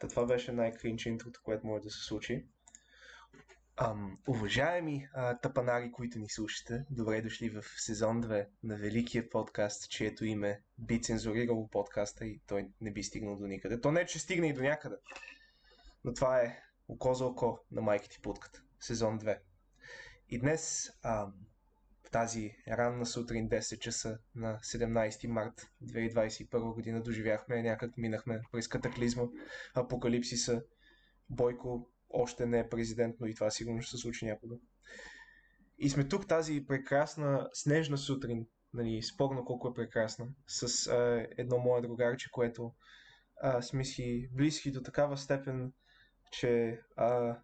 Та това беше най-кринч интрото, което може да се случи. Ам, уважаеми а, тъпанари, които ни слушате, добре дошли в сезон 2 на великия подкаст, чието име би цензурирало подкаста и той не би стигнал до никъде. То не, че стигне и до някъде, но това е око за око на майките путката, сезон 2. И днес, ам, тази ранна сутрин, 10 часа на 17 март 2021 година, доживяхме, някак минахме през катаклизма, апокалипсиса, Бойко още не е президент, но и това сигурно ще се случи някога. И сме тук тази прекрасна снежна сутрин, нали, спорно колко е прекрасна, с а, едно мое другарче, което а, сме си близки до такава степен, че а,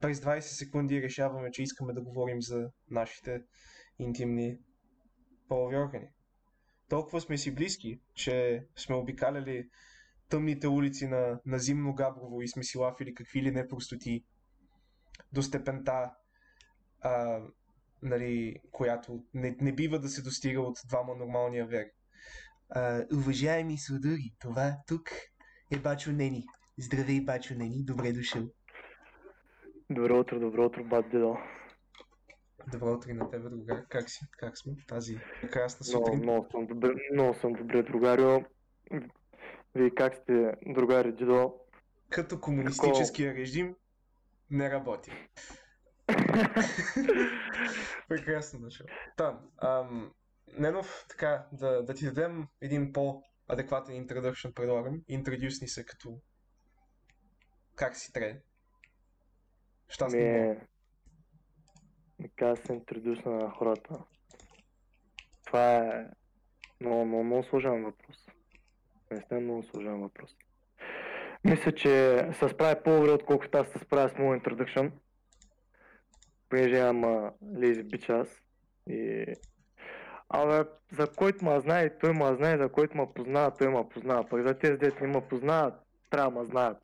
през 20 секунди решаваме, че искаме да говорим за нашите интимни полови органи. Толкова сме си близки, че сме обикаляли тъмните улици на, на Зимно Габрово и сме си лафили какви ли не простоти до степента, а, нали, която не, не бива да се достига от двама нормалния вер. А, уважаеми сладури, това тук е Бачо Нени. Здравей, Бачо Нени, добре дошъл. Добро утро, добро утро, бат дедо. Добро утро на тебе, другар. Как си? Как сме? Тази прекрасна Много, сутрин. много съм добре, много съм добре, другарио. Вие как сте, другари дедо? Като комунистическия режим не работи. Прекрасно дошъл. Та, ам, Ненов, така, да, да ти дадем един по-адекватен introduction, предлагам. Introduce ни се като как си тре. Щастно много. Така се интродюсна на хората. Това е много, много, много сложен въпрос. Наистина много сложен въпрос. Мисля, че се справя по-добре, отколкото аз се справя с моят introduction. Понеже имам lazy bitch аз. И... Абе, за който ма знае, той ма знае, за който ма познава, той ма познава. Пък за тези, дете не ма познават, трябва да ма знаят.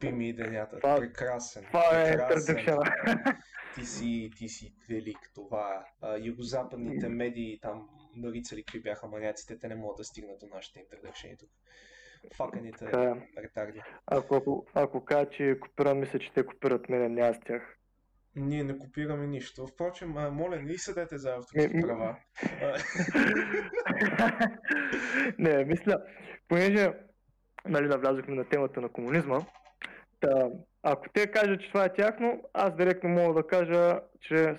Би ми денята. Прекрасен. Това е introduction. Ти си, ти си велик, това. А, югозападните медии там нарицали какви бяха маняците, те не могат да стигнат до нашите интердъкшени тук. Факаните Така е. ретарди. Ако, ако, ако кажа, че копирам, мисля, че те копират мене, не аз тях. Ние не копираме нищо. Впрочем, моля, не съдете за авторски права. Не, мисля, понеже нали, навлязохме на темата на комунизма, та, ако те кажат, че това е тяхно, аз директно мога да кажа чрез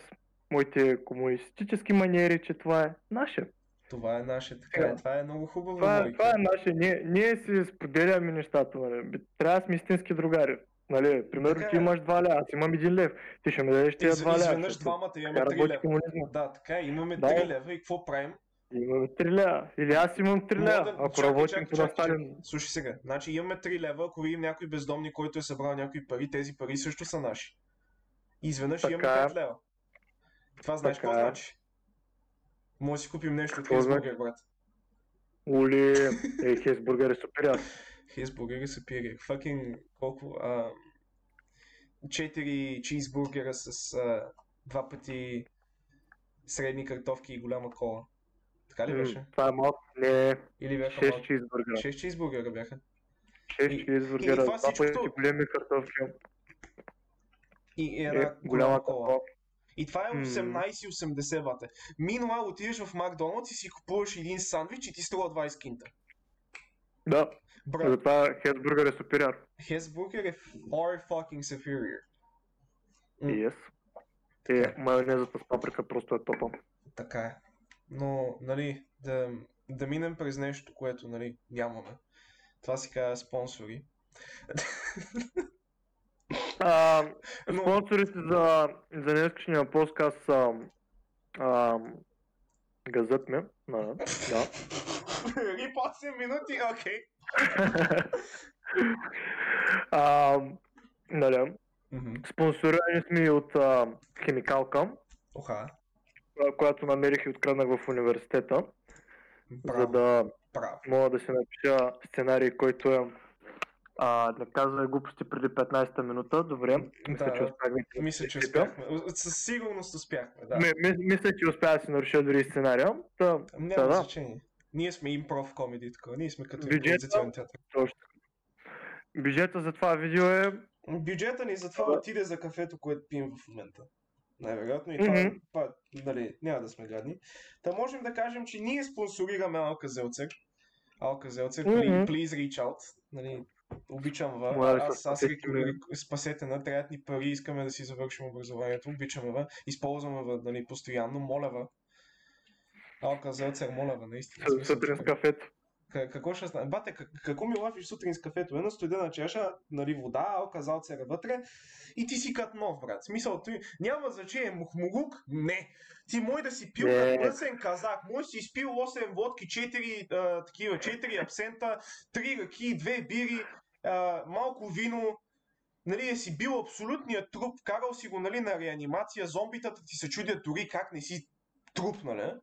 моите комунистически маниери, че това е наше. това е наше, така е. Да. Това е много хубаво. Това, е- това е наше. Ние, ние си споделяме нещата. Нали. Трябва да сме истински другари. Нали, примерно Така ти е. имаш 2 ля, аз имам 1 лев. Ти ще ми дадеш тия Из, 2 ля. изведнъж двамата имаме така 3 работи лева. Да, така е, имаме Да. 3 лева и какво правим? Имаме 3 ля. Или аз имам 3 Мога ля. да- Ако чакай, работим чакай, чакай, чакай. Слушай сега, значи имаме 3 лева, ако видим някой бездомник, който е събрал някои пари, тези пари също са наши. И изведнъж Така имаме е. 5 лева. Това знаеш Така какво е. значи? Може да си купим нещо от Какво значи? Брат. Ули, ей, Хесбургер е супер яс. Хейсбургер е супер. Факин колко... А, 4 чизбургера с а, два пъти средни картофки и голяма кола. Така ли беше? Това е малко. Не, Или бяха 6 малко? чизбургера. 6 чизбургера бяха. 6 И- и чизбургера, това два всичкото- пъти големи картофки. И, и Е, една голяма кола. И това е М. 18,80 вата. Минуал отидеш в Макдоналдс и си купуваш един сандвич и ти струва 20 кинта. Да, Брат, затова Хесбургер е супер яс. Hesburger е far fucking superior. Yes. Е, майонезата с паприка просто е топа. Така е. Но, нали, да, да минем през нещо, което, нали, нямаме. Това си казва спонсори. А, Но- спонсорите за, за днескашния подкаст са а, газът ми. Да, да. И 8 минути, окей. а, нали, спонсорирани сме от а, химикалка, Оха, а, която намерих и откраднах в университета, за браво, да браво. мога да си напиша сценарий, който е а, не казва глупости преди 15-та минута. Добре, мисля, Да, че успяхме. Мисля, че успяхме. Със сигурност успяхме, да. Ми- ми- Мисля, че успя да си наруша дори сценария. Та, Няма да. значение. Ние сме импров комеди, така. Ние сме като импровизационен театър. Точно. бюджета за това видео е... Бюджета ни за това Да. отиде за кафето, което пием в момента. Най-вероятно и това, Мгм. това, нали, няма да сме гадни. Та можем да кажем, че ние спонсорираме Алка Зелцер. Алка Зелцер, Мгм. please, please reach out. Нали, обичам ва. Се, Аз, аз спасете на, трябват ни пари, искаме да си завършим образованието, обичаме ва, използваме ва, нали, постоянно, моля ва. Алка Зелцер, моля ва, наистина. Сутрин с кафето. Ка- какво ще стане? Бате, как- какво ми лафиш сутрин с кафето? Една студена чаша, нали, вода, алка залцера вътре и ти си като нов, брат. Смисъл, ти няма значение, мухмугук? Не. Ти мой да си пил Не. мръсен казак, мой си изпил 8 водки, 4 а, такива, 4 абсента, 3 ръки, 2 бири, а, малко вино, нали, е си бил абсолютният труп, карал си го, нали, на реанимация, зомбитата ти се чудят дори как не си труп, нали?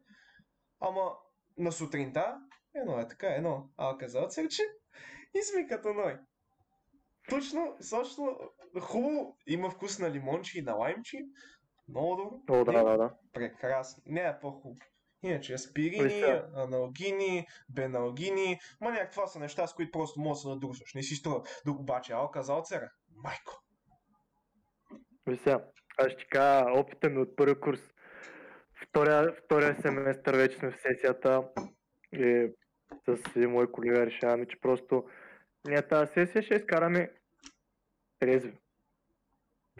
Ама на сутринта, едно е така, едно алказалцерче и сме като ной. Точно, точно, хубаво, има вкус на лимончи и на лаймчи, много добро. О, да, да, да. Прекрасно. Не е по-хубаво. Иначе аспирини, аналгини, беналгини, ма някак това са неща, с които просто можеш да се надрусваш. Не си струва. Друг обаче алказалцера, майко. Виж сега, аз ще кажа опита ми от първи курс. Втория, втория семестър вече сме в сесията и с един мой колега решаваме, че просто ние тази сесия ще изкараме трезви.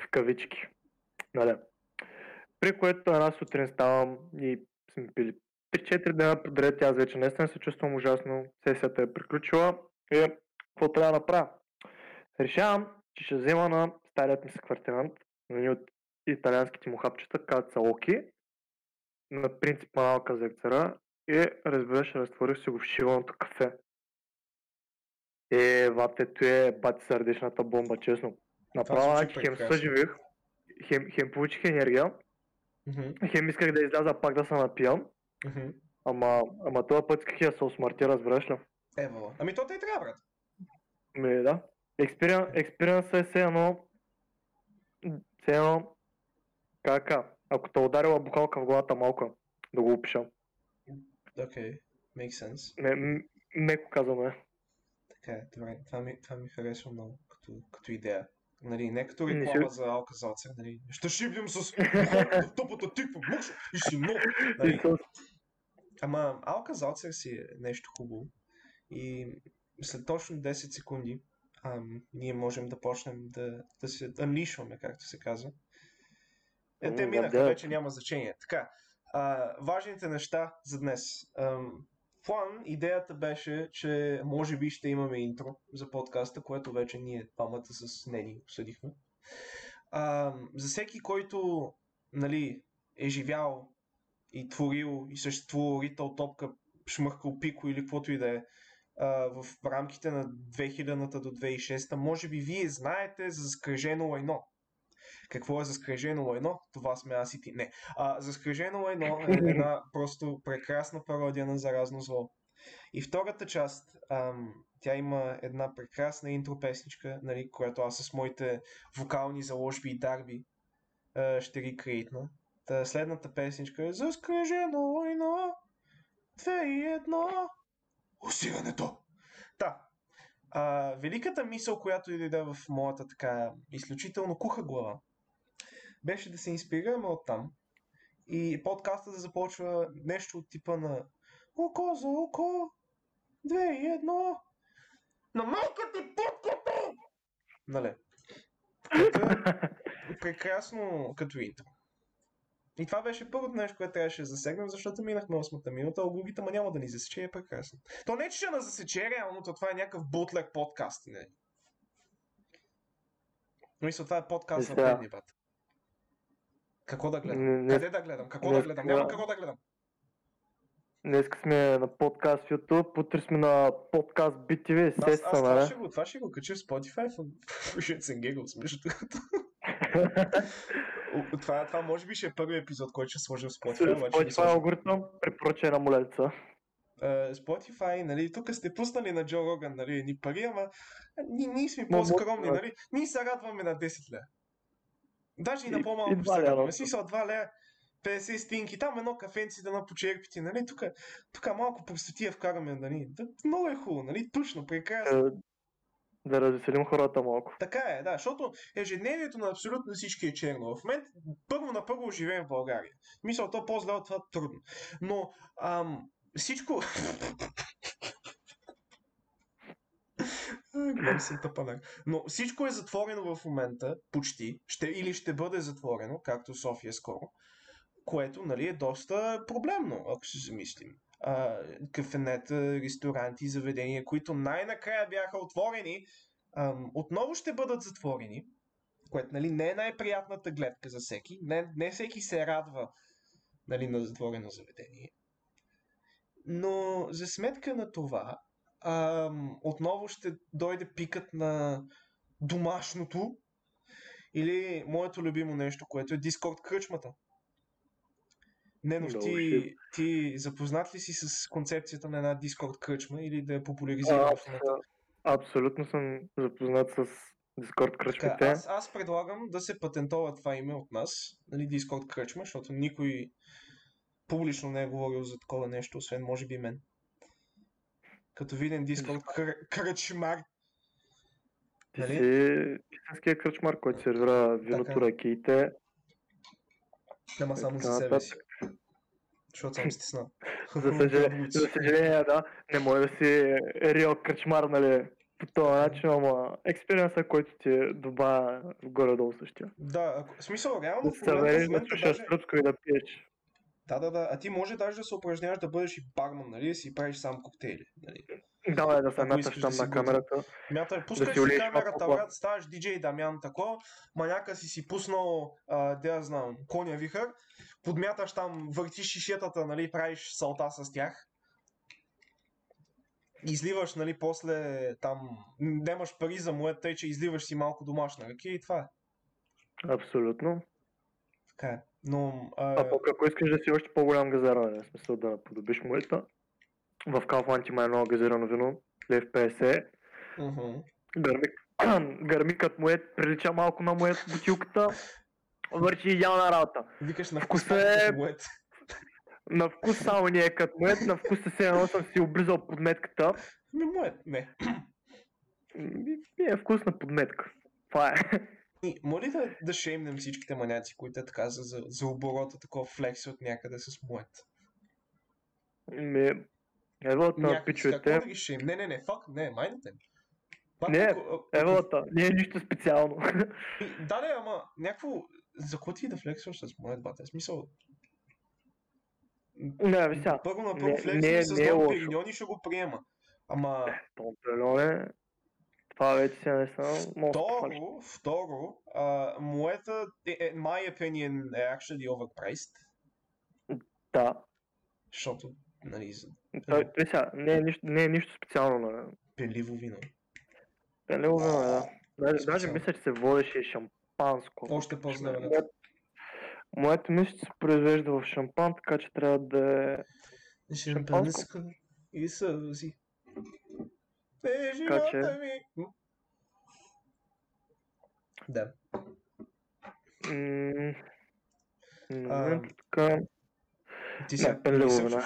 В кавички. Нали? При което една сутрин ставам и сме пили 3-4 дена подред, аз вече наистина се чувствам ужасно, сесията е приключила и какво трябва да направя? Решавам, че ще взема на старият ми съквартирант, нали, от италианските му хапчета, казват са Оки, на принцип на Алка Зекцера и разбираш, разтворих си го в шиваното кафе. Е, ватето е бати сърдечната бомба, честно. Направо, значи, хем съживих, хем, хем получих енергия, Мгм, хем исках да изляза пак да се напиям, мгм. ама, ама този път исках да се осмъртя, разбираш ли? Ево. Ами то те и трябва, брат. Ми, да. Експириен, експириенс е все едно... Все едно... Кака? Ако те ударила бухалка в главата малко, да го опиша. Окей, okay. makes sense. М- меко казано е. Така е, добре. Това ми, това ми харесва много като, като идея. Нали, не като реклама за алка залцер, нали. Ще шиблим с в тъпата тиква, мъж и си нов. Нали. Ама алка залцер си е нещо хубаво. И след точно 10 секунди ам, ние можем да почнем да, да се анлишваме, както се казва. Е, те М, минаха, вече няма значение. Така, а, важните неща за днес. Ам, план, идеята беше, че може би ще имаме интро за подкаста, което вече ние двамата с Нени обсъдихме. А, за всеки, който нали, е живял и творил и съществувал ритъл топка, шмъркал пико или каквото и да е в рамките на 2000-та до 2006-та, може би вие знаете за скръжено лайно. Какво е заскрежено лайно? Това сме аз и ти. Не. А, заскрежено лайно е една просто прекрасна пародия на заразно зло. И втората част, ам, тя има една прекрасна интро песничка, нали, която аз с моите вокални заложби и дарби а, ще рекреитна. Та следната песничка е Заскрежено лайно, две и едно, усирането. Та, а, великата мисъл, която дойде в моята така изключително куха глава, беше да се инспирираме от там и подкаста да започва нещо от типа на Око за око, две и едно, на малката подката! Нали? Е прекрасно като интро. И това беше първото нещо, което трябваше да засегнем, защото минахме 8-та минута, а другите ма няма да ни засече, е прекрасно. То не, че ще на засече реално, то това е някакъв бутлер подкаст. Не. Мисля, това е подкаст на сега- бедни бат. Какво да гледам? Не- не- Къде да гледам? Какво не- да гледам? Няма какво да гледам. Днес сме на подкаст в YouTube, утре сме на подкаст BTV, Аз, аз сеса, това, ще го, това ще го кача в Spotify, в Shits Giggles, между другото. Това, това може би ще е първи епизод, който ще сложа в Spotify, Spotify алгоритъм препоръча една молелица. Е, Spotify, нали, тук сте пуснали на Джо Роган, нали, ни пари, ама ние, ние сме по-скромни, нали, ние се радваме на 10 лея. Даже и на по-малко но- Смисъл 2 лея, 50 стинки, там едно кафенци да напочерпите, нали, тук, тук малко простотия вкараме, нали, да, много е хубаво, нали, точно, прекрасно. Е, Да развеселим хората малко. Така е, да, защото ежедневието на абсолютно всички е черно. В момента първо на първо живеем в България. Мисля, то по-зле от това трудно. Но ам, всичко... Гледам съм тъпанак. Но всичко е затворено в момента, почти, ще, или ще бъде затворено, както София скоро, което нали, е доста проблемно, ако се замислим. А, кафенета, ресторанти, заведения, които най-накрая бяха отворени, ам, отново ще бъдат затворени, което нали, не е най-приятната гледка за всеки. Не, не всеки се радва нали, на затворено заведение. Но за сметка на това, ам, отново ще дойде пикът на домашното или моето любимо нещо, което е Discord кръчмата. Не, но ти, ти запознат ли си с концепцията на една Discord кръчма или да я популяризираш? Абсолютно съм запознат с Discord кръчмите. Така, аз, аз предлагам да се патентова това име от нас, нали, Discord кръчма, защото никой публично не е говорил за такова нещо, освен може би мен. Като виден Discord кър- кръчмар. Нали? си истинския кръчмар, който сервира виното, ракиите. Нема само за себе си. Защото съм стиснал. за, съжаление, за съжаление, да. Не може да си реал кръчмар, нали? По този начин, ама експириенса, който ти добавя горе-долу същия. Да, в смисъл, реално... Да се събереш да слушаш сръбско и да пиеш. Да, да, да. А ти може даже да се упражняваш да бъдеш и барман, нали? Да си правиш сам коктейли. Нали? Да, бе, да се мяташ там да на камерата. Мятай, пускаш да си камерата, брат, ставаш диджей Дамян тако, маняка си си пуснал, а, да я знам, коня вихър, подмяташ там, въртиш шишетата, нали, правиш салта с тях. Изливаш, нали, после там, немаш пари за моят тъй, че изливаш си малко домашна ръки и това е. Абсолютно. Така е. Но, а... а пък ако искаш да си още по-голям газар, в смисъл да подобиш моята, в Kaufland има едно газирано вино, лев 50. Uh-huh. Гърмик, гърмикът му е, прилича малко на моят бутилката, върши идеална работа. Викаш на вкуса е... Моят. На вкус само не е като моят, на вкус се едно съм си облизал подметката. Ми моят, не. Е вкусна подметка. Това е. И, моли да, да шеймнем всичките маняци, които е така за, за, за оборота, такова флекси от някъде с моят. Ми, Еволата на пичовете. Какво да ги шейм? Не, не, не, фак, не, майната ми. не, еволата, не е нищо специално. да, не, ама някакво... За какво ти да флексваш с моят бата? Смисъл... Не, вися. Първо на първо флексваш с не Дон Периньон и ще го приема. Ама... Дон Периньон е... Това вече си не съм... Второ, второ, uh, моята, in my opinion, е actually overpriced. Да. Защото, нали, той, той сега, не, е нищо, не е нищо специално на... Пенливо вино. Пенливо вино, да. Даже, даже мисля, че се водеше шампанско. Още Моят, моето мисля, че се произвежда в шампан, така че трябва да е... Шампанско и съзи. Е, живота ми. Да. М- така... Ти пенливо вино.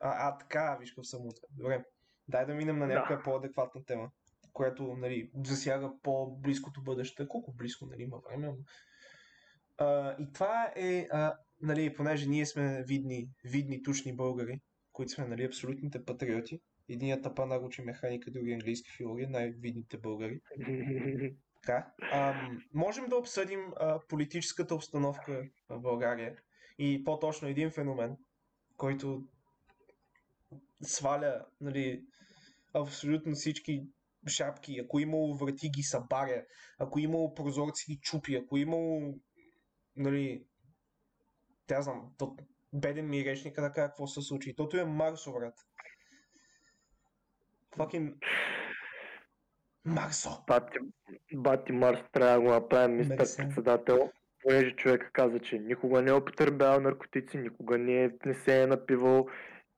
А, а така, виж какъв съм утре. Добре. Дай да минем на някаква да. по-адекватна тема, която нали, засяга по-близкото бъдеще. Колко близко, нали, има време. А, и това е, а, нали, понеже ние сме видни, видни тучни българи, които сме нали, абсолютните патриоти. Единият тапа учи механика, други английски филология, най-видните българи. Така. А, можем да обсъдим а, политическата обстановка в България и по-точно един феномен, който сваля нали, абсолютно всички шапки, ако имало врати ги събаря, ако имало прозорци ги чупи, ако имало нали, тя знам, то, беден ми речника да кажа какво се случи. Тото е Марсо, Факин... Марсо! Бати, бати Марс трябва да го направим мистер председател, понеже човек каза, че никога не е употребявал наркотици, никога не, е, не се е напивал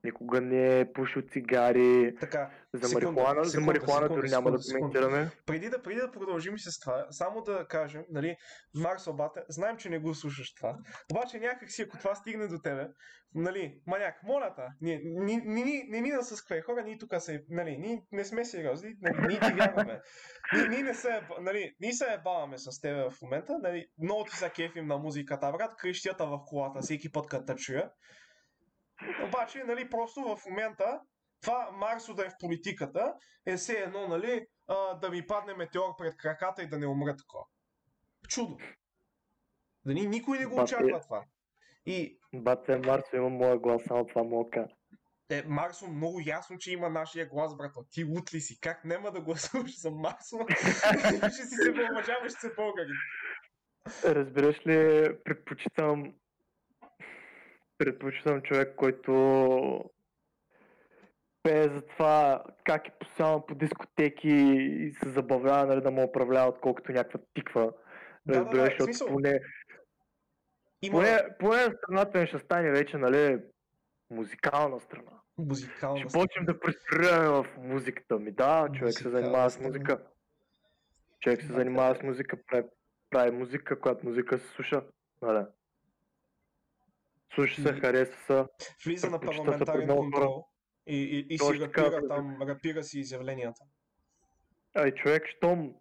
никога не е пушил цигари. Така, За Секунда, марихуана, за марихуана секунда, дори няма да секунда, коментираме. преди да, преди да продължим с това, само да кажем, нали, Марс Обата, знаем, че не го слушаш това, обаче някак си, ако това стигне до тебе, нали, маняк, моля та, ние, ни, ни, ни, не мина с кве хора, ние тук се, нали, ние не сме сериозни, нали, ние ти вярваме. Ние, ние не се, нали, ние се ебаваме с тебе в момента, нали, много ти са кефим на музиката, брат, крещията в колата, всеки път като чуя. Обаче, нали, просто в момента това Марсо да е в политиката е все едно, нали, а, да ми падне метеор пред краката и да не умра такова. Чудо. Дали никой не го Бате. очаква това. И Бате, Марсо има моя глас, само това кажа. е, Марсо много ясно, че има нашия глас, брато. Ти лут ли си? Как няма да гласуваш за Марсо? ще си се въображаваш се българи. Разбираш ли, предпочитам предпочитам човек, който пее за това как е постоянно по дискотеки и се забавлява, нали, да му управлява, отколкото някаква тиква. Да, да, да, Разбираш, в защото смисъл- поне, Има поне, поне страната ни ще стане вече, нали, музикална страна. музикална Ще почнем да просперираме в музиката ми. Да, човек се занимава с музика. Човек се Да, занимава да. с музика, прави, прави музика, която музика се слуша. Нали. Слуша се, харесва се. Влиза на парламентарен контрол и, и, и си така, рапира там, рапира си изявленията. Ай, човек, щом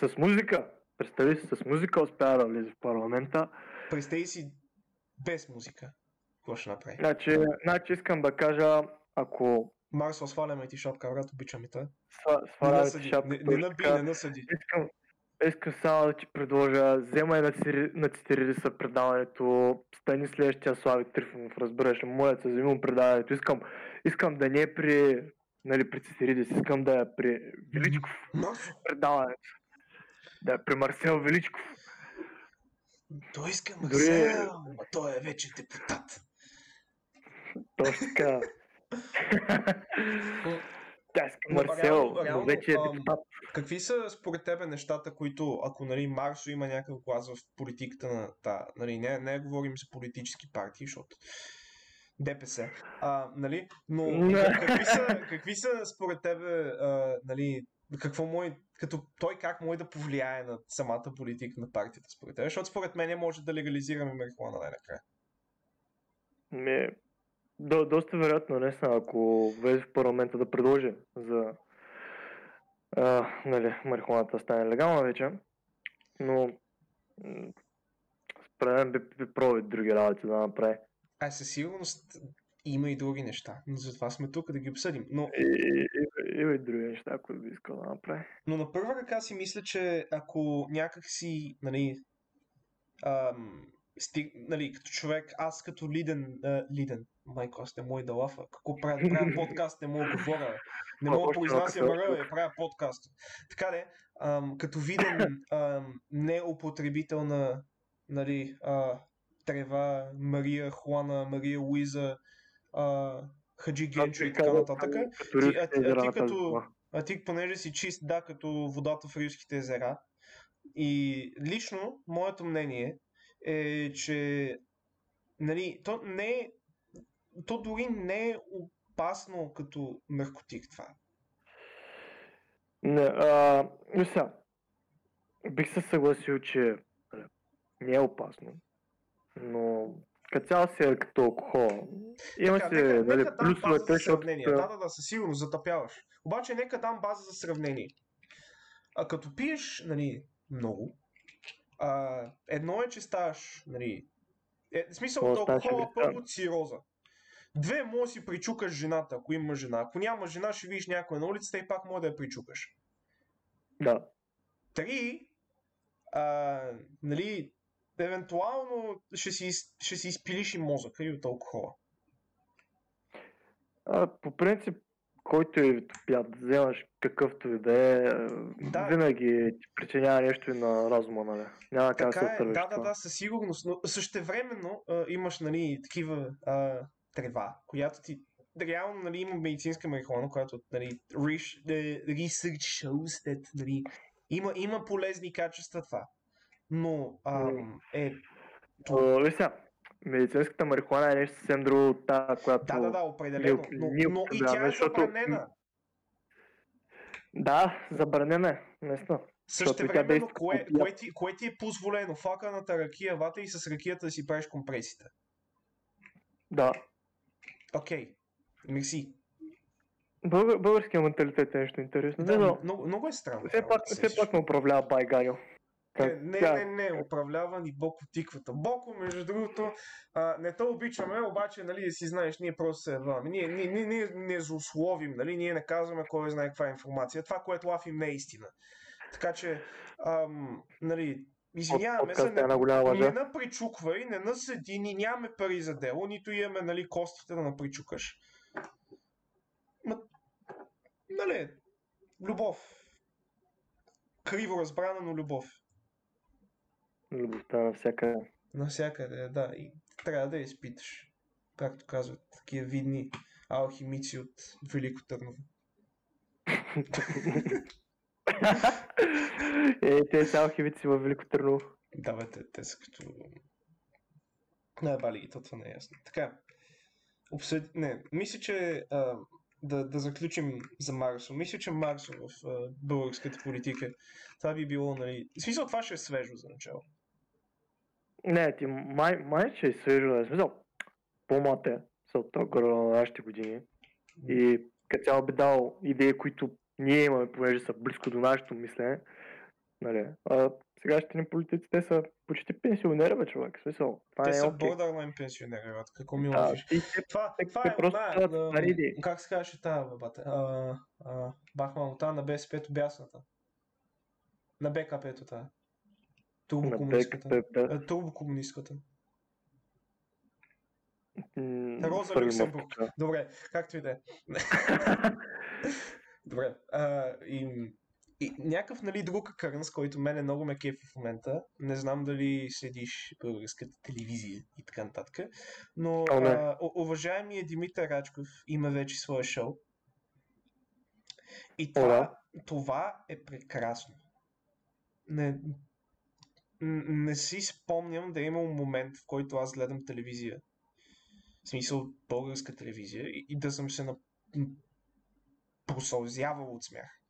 с музика, представи си, с музика успява да влезе в парламента. Представи си без музика. Какво ще направи? Значи, значи искам да кажа, ако Марсо, сваляме ти шапка, брат, обичам и те. сва- Не свалявате насъди, шапка, не, не наби, не насъди. искам, искам само да ти предложа, вземай на, Цiri- на Цитириса предаването, стани следващия Слави Трифонов, разбираш ли, моля се, вземи му предаването, искам, искам да не е при, нали, при Цитиридис, искам да е при Величков предаването, да е при Марсел Величков. той иска Дори- Марсел, ма той е вече депутат. Точно така. Но Марсел, реално- но реално, вече е депутат. Какви са според тебе нещата, които, ако нали, Марсо има някакъв глас в политиката на та, нали, не, не говорим за политически партии, защото ДПС, а, нали, но как- какви са, какви са според тебе, а, нали, какво може, като той как може да повлияе на самата политика на партията според тебе, защото според мен може да легализираме марихуана най-накрая. Ми, до, доста вероятно, наистина, ако влезе в парламента да предложи за а, нали, марихуаната да стане легална вече, но според мен би, би пробвали други работи да направи. А със сигурност има и други неща, но затова сме тук да ги обсъдим. Но И, и, и, има и други неща, които би искал да направи. Но на първа ръка си мисля, че ако някак си, нали, ам, стиг, нали, като човек, аз като лиден, а, лиден, майко, аз не мога да лафа, какво правя, правя подкаст, не мога да говоря, не мога да произнасям малко се ръ, правя подкаст. Така де, ам, като виден ам, неупотребител на, нали, а, трева, Мария Хуана, Мария Луиза, а, Хаджи Генчо и така нататък, Като Ти- а ти- а ти като- а ти, понеже си чист, да, като водата в Рилските езера. И лично, моето мнение е, че нали, то не е, то дори не е опасно като наркотик това. Не, а, но сега, бих се съгласил, че нали, не е опасно, но като цяло си е като алкохол. Има Така, си нека, нали, нека плюсовете, за защото... сравнение. Да, да, да, със сигурност затъпяваш. Обаче нека дам база за сравнение. А като пиеш, нали, много, а, едно е, че ставаш, нали, е, в смисъл Може агресивен. първо цироза. Две, може да си причукаш жената, ако има жена. Ако няма жена, ще видиш някой на улицата и пак може да я причукаш. Да. Три, а, нали, евентуално ще си, ще си изпилиш и мозъка и от алкохола. А, по принцип, който е топят, да вземаш какъвто и да е, Да. винаги ти причинява нещо и на разума, нали? Няма как да се е, отървеш да, да, да, със сигурност, но същевременно а, имаш, нали, такива а, трева, която ти реално, нали, има медицинска марихуана, която, нали, research, shows that, нали, има, има полезни качества това. Но ам, е, А, виж сега, медицинската марихуана е нещо съвсем друго от тази, която... Да, да, да, определено. Но, но и тя е забранена. Да, забранена е, наистина. Също времено, действа кое, кое, ти, кое ти е позволено? Флаканата ракия, вата и с ракията да си правиш компресите. Да. Окей. Мерси. Българ, българския менталитет е нещо интересно. Да, но много, много е странно. все пак, все пак ме управлява Байганю. Не, не, не, не, управлява ни Боко тиквата. Боко, между другото, а, не те обичаме, обаче, нали, си знаеш, ние просто се едваме. Ние, ние, ние, ние не злословим, нали, ние не казваме кой знае каква е информация. Това, което лафим, не е истина. Така че, ам, нали, извиняваме се, е не, не напричуквай, не наседи, ни нямаме пари за дело, нито имаме, нали, костите да напричукаш. Ма, нали, любов. Криво разбрана, но любов. Любовта навсякъде. Навсякъде, да. И трябва да я изпиташ. Както казват такива видни алхимици от Велико Търново. е, те са алхимици във Велико Търново. Да, бе, те, те са като... Не, бали, и то това не е ясно. Така, обсъд... Не, мисля, че а, да, да заключим за Марсо. Мисля, че Марсо в а, българската политика, това би било, нали... В смисъл, това ще е свежо за начало. Не, ти май, май че е свежо, да е смисъл. По-млад е, са от този горе на нашите години. И като цяло би дал идеи, които ние имаме, понеже са близко до нашето мислене. Нали? А сегашните ни политици, те са почти пенсионери, бе, човек. В смисъл, това Те е са окей. borderline пенсионери, брат. Какво ми А, лъжиш? и те Това, те- това е просто на, стари идеи. как се казваше тази бабата? А, а, бахман, на БСП-то бясната. На БКП-то тази. Турбокомунистката. БКП, А, Турбокомунистката. м, Роза Люксембург. Добре, както и да е. Добре. А, и, и някакъв нали, друг кърнс, който мене много ме кефи в момента. Не знам дали следиш българската телевизия и така нататък. Но О, а, уважаемият Димитър Рачков има вече свое шоу. И това, да. това е прекрасно. Не, не си спомням да е имал момент, в който аз гледам телевизия. В смисъл българска телевизия и, и да съм се на... просълзявал от смях.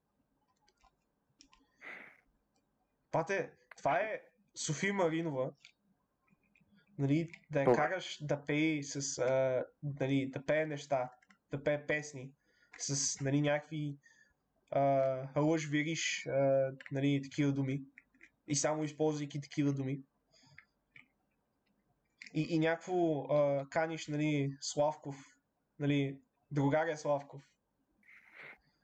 Пате, това е София Маринова, нали, да я Добре. караш да пее с, а, нали, да пее неща, да пее песни, с, нали, някакви а, лъж вириш, а, нали, такива думи. И само използвайки такива думи. И, и някакво а, каниш, нали, Славков, нали, другаря Славков,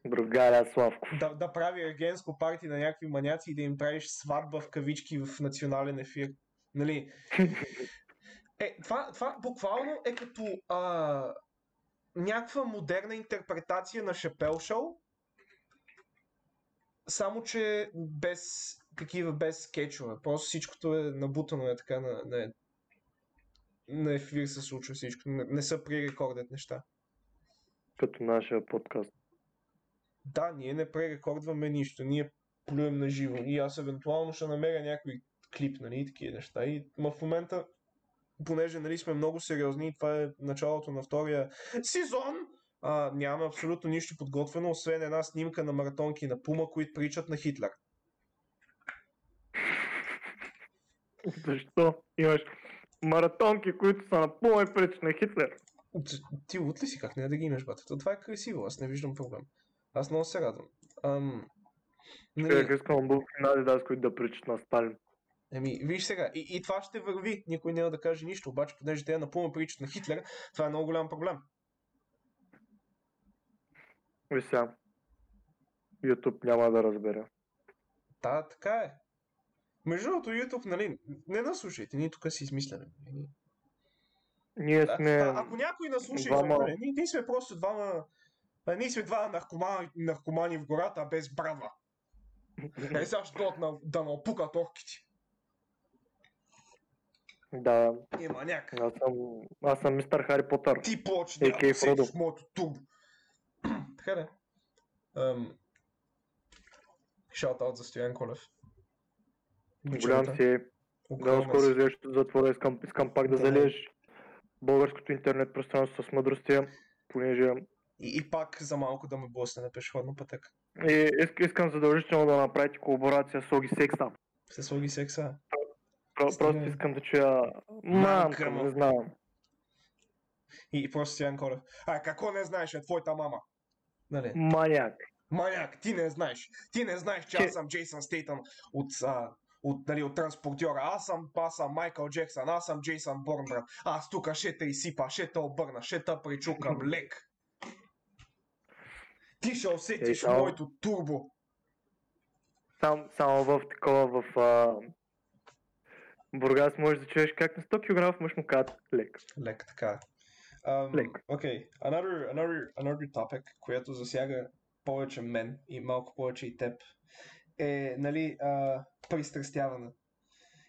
Другаря Славко. да, да прави ергенско парти на някакви маняци и да им правиш сватба в кавички в национален ефир. Нали? Е, това, това буквално е като а, някаква модерна интерпретация на Шапел Шоу, само че без такива, без скетчове. Просто всичкото е набутано е така на, на, на ефир се случва всичко. Не, не са пререкордят неща. Като нашия подкаст. Да, ние не пререкордваме нищо, ние плюем на живо. И аз евентуално ще намеря някой клип, нали, и такива неща. И ма в момента, понеже нали, сме много сериозни това е началото на втория сезон, а, нямаме абсолютно нищо подготвено, освен една снимка на маратонки на Пума, които причат на Хитлер. Защо имаш маратонки, които са напълно и пречи на Хитлер? Ти лут ли си как не да ги имаш, бата? Това е красиво, аз не виждам проблем. Аз много се радвам. Ам, нали, Човек искам обувки на Adidas, които да пречат на Сталин. Еми, виж сега, и, и това ще върви. Никой няма да каже нищо, обаче, понеже те напълно приличат на Хитлер, това е много голям проблем. Виж сега. YouTube няма да разбере. Да, така е. Между другото, YouTube, нали, не наслушайте, ние тук си измисляме. Нали. Ние сме... а, ако някой наслуша, двама- ние, ние сме просто двама... а, Ние сме два наркомани, наркомани в гората, без брадва. Е, сега ще на, да напукат орките. Да, Е, маняк. аз съм, аз съм мистер Хари Потър. Ти почни да в моето турбо. така да. Ам... Шаут-аут за Стоян Колев. Голям си е. Да, Огромен скоро излезеш от затвора, искам, искам пак да Да. залезеш. българското интернет пространство с мъдрости, понеже И, и пак за малко да ме блъсне на пешеходна пътека. и иск, искам задължително да направите колаборация с Оги Секса. Се слуги секса. Про, Стига. просто искам да чуя мамка, не знам. И, и просто Стоян Колев. А, какво не знаеш, е твоята мама? Нали? Маняк. Маняк, ти не знаеш. Ти не знаеш, Че- аз съм Джейсън Стейтън от, а, от, нали, от транспортьора. Аз съм, аз съм Майкъл Джексън, аз съм Джейсън Борн, брат. Аз тук ще те изсипа, ще те обърна, ще те причукам лек. Ти ще усетиш само- моето турбо. Сам, само в такова, в а... Бургас можеш да чуеш как на 100 кг мъж му казват лек. Лек, така. Um, Лек. Okay, another, another, another topic, която засяга повече мен и малко повече и теб, е, нали, а, пристрастяване.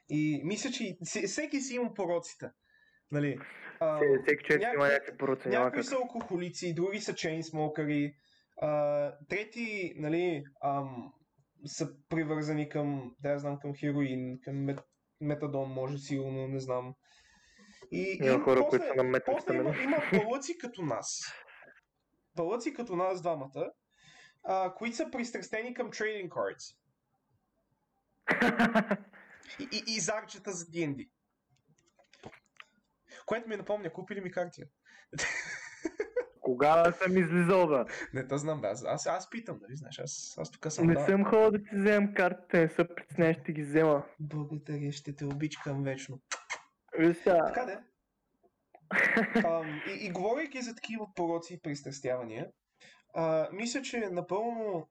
И мисля, че и- се- всеки си има пороците. Нали, а, Се- Всеки човек има някакви пороци, някои са алкохолици, други са чейнсмокъри, а, трети, нали, ам, са привързани към, да знам, към хероин, към мет, метадон, може сигурно, не знам. И, Има хора, после, които са на после има, метамфетамин. има като нас. Пълъци като нас двамата, а, които са пристрастени към trading cards. И, и, и зарчета за D&D. Което ми напомня, купили ми карти. Кога да съм излизал, бе? Не, те знам, бе. Аз, аз, аз питам, нали, знаеш, аз, аз тук съм. Не да. съм ходил да ти вземам картите, не се притеснявай, ще ги взема. Благодаря, ще те обичкам вечно. Сега, Така де. Ам, и, и говорейки за такива пороци и пристрастявания, а, мисля, че е напълно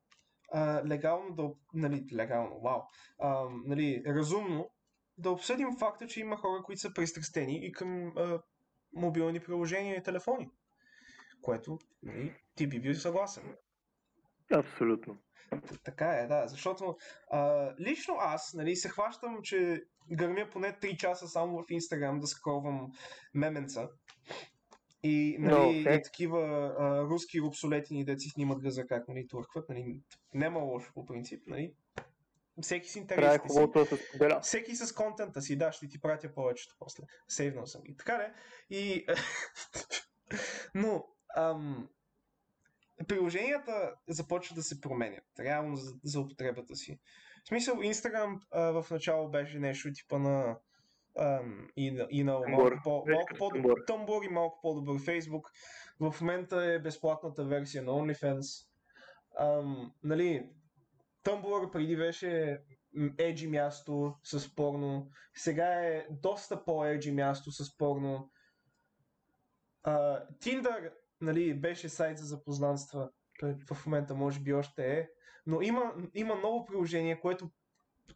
а, легално да, нали, легално, вау, а, нали, разумно да обсъдим факта, че има хора, които са пристрастени и към а, мобилни приложения и телефони. Което, нали, ти би бил съгласен. абсолютно. Така е, да, защото а, лично аз, нали, се хващам, че гърмя поне 3 часа само в Инстаграм да скровам меменца. И, нали, Но, и е. такива а, руски рубсолетини, да си снимат гъза как, нали, туркват, нали, няма лошо по принцип, нали. Всеки с интересите си. да. Всеки с контента си, да, ще ти пратя повечето после. Сейвнал съм ги. Така де. И... Но, ам, приложенията започват да се променят. Реално за, за употребата си. В смисъл, Instagram а, в начало беше нещо типа на ам, и, на- и на малко, по, малко по-добър. Тъмбър и малко по-добър Facebook. В момента е безплатната версия на OnlyFans. Ам, нали, Tumblr преди беше еджи място с порно. Сега е доста по-еджи място с порно. А, Tinder, нали, беше сайт за запознанства. Той в момента може би още е. Но има, има ново приложение, което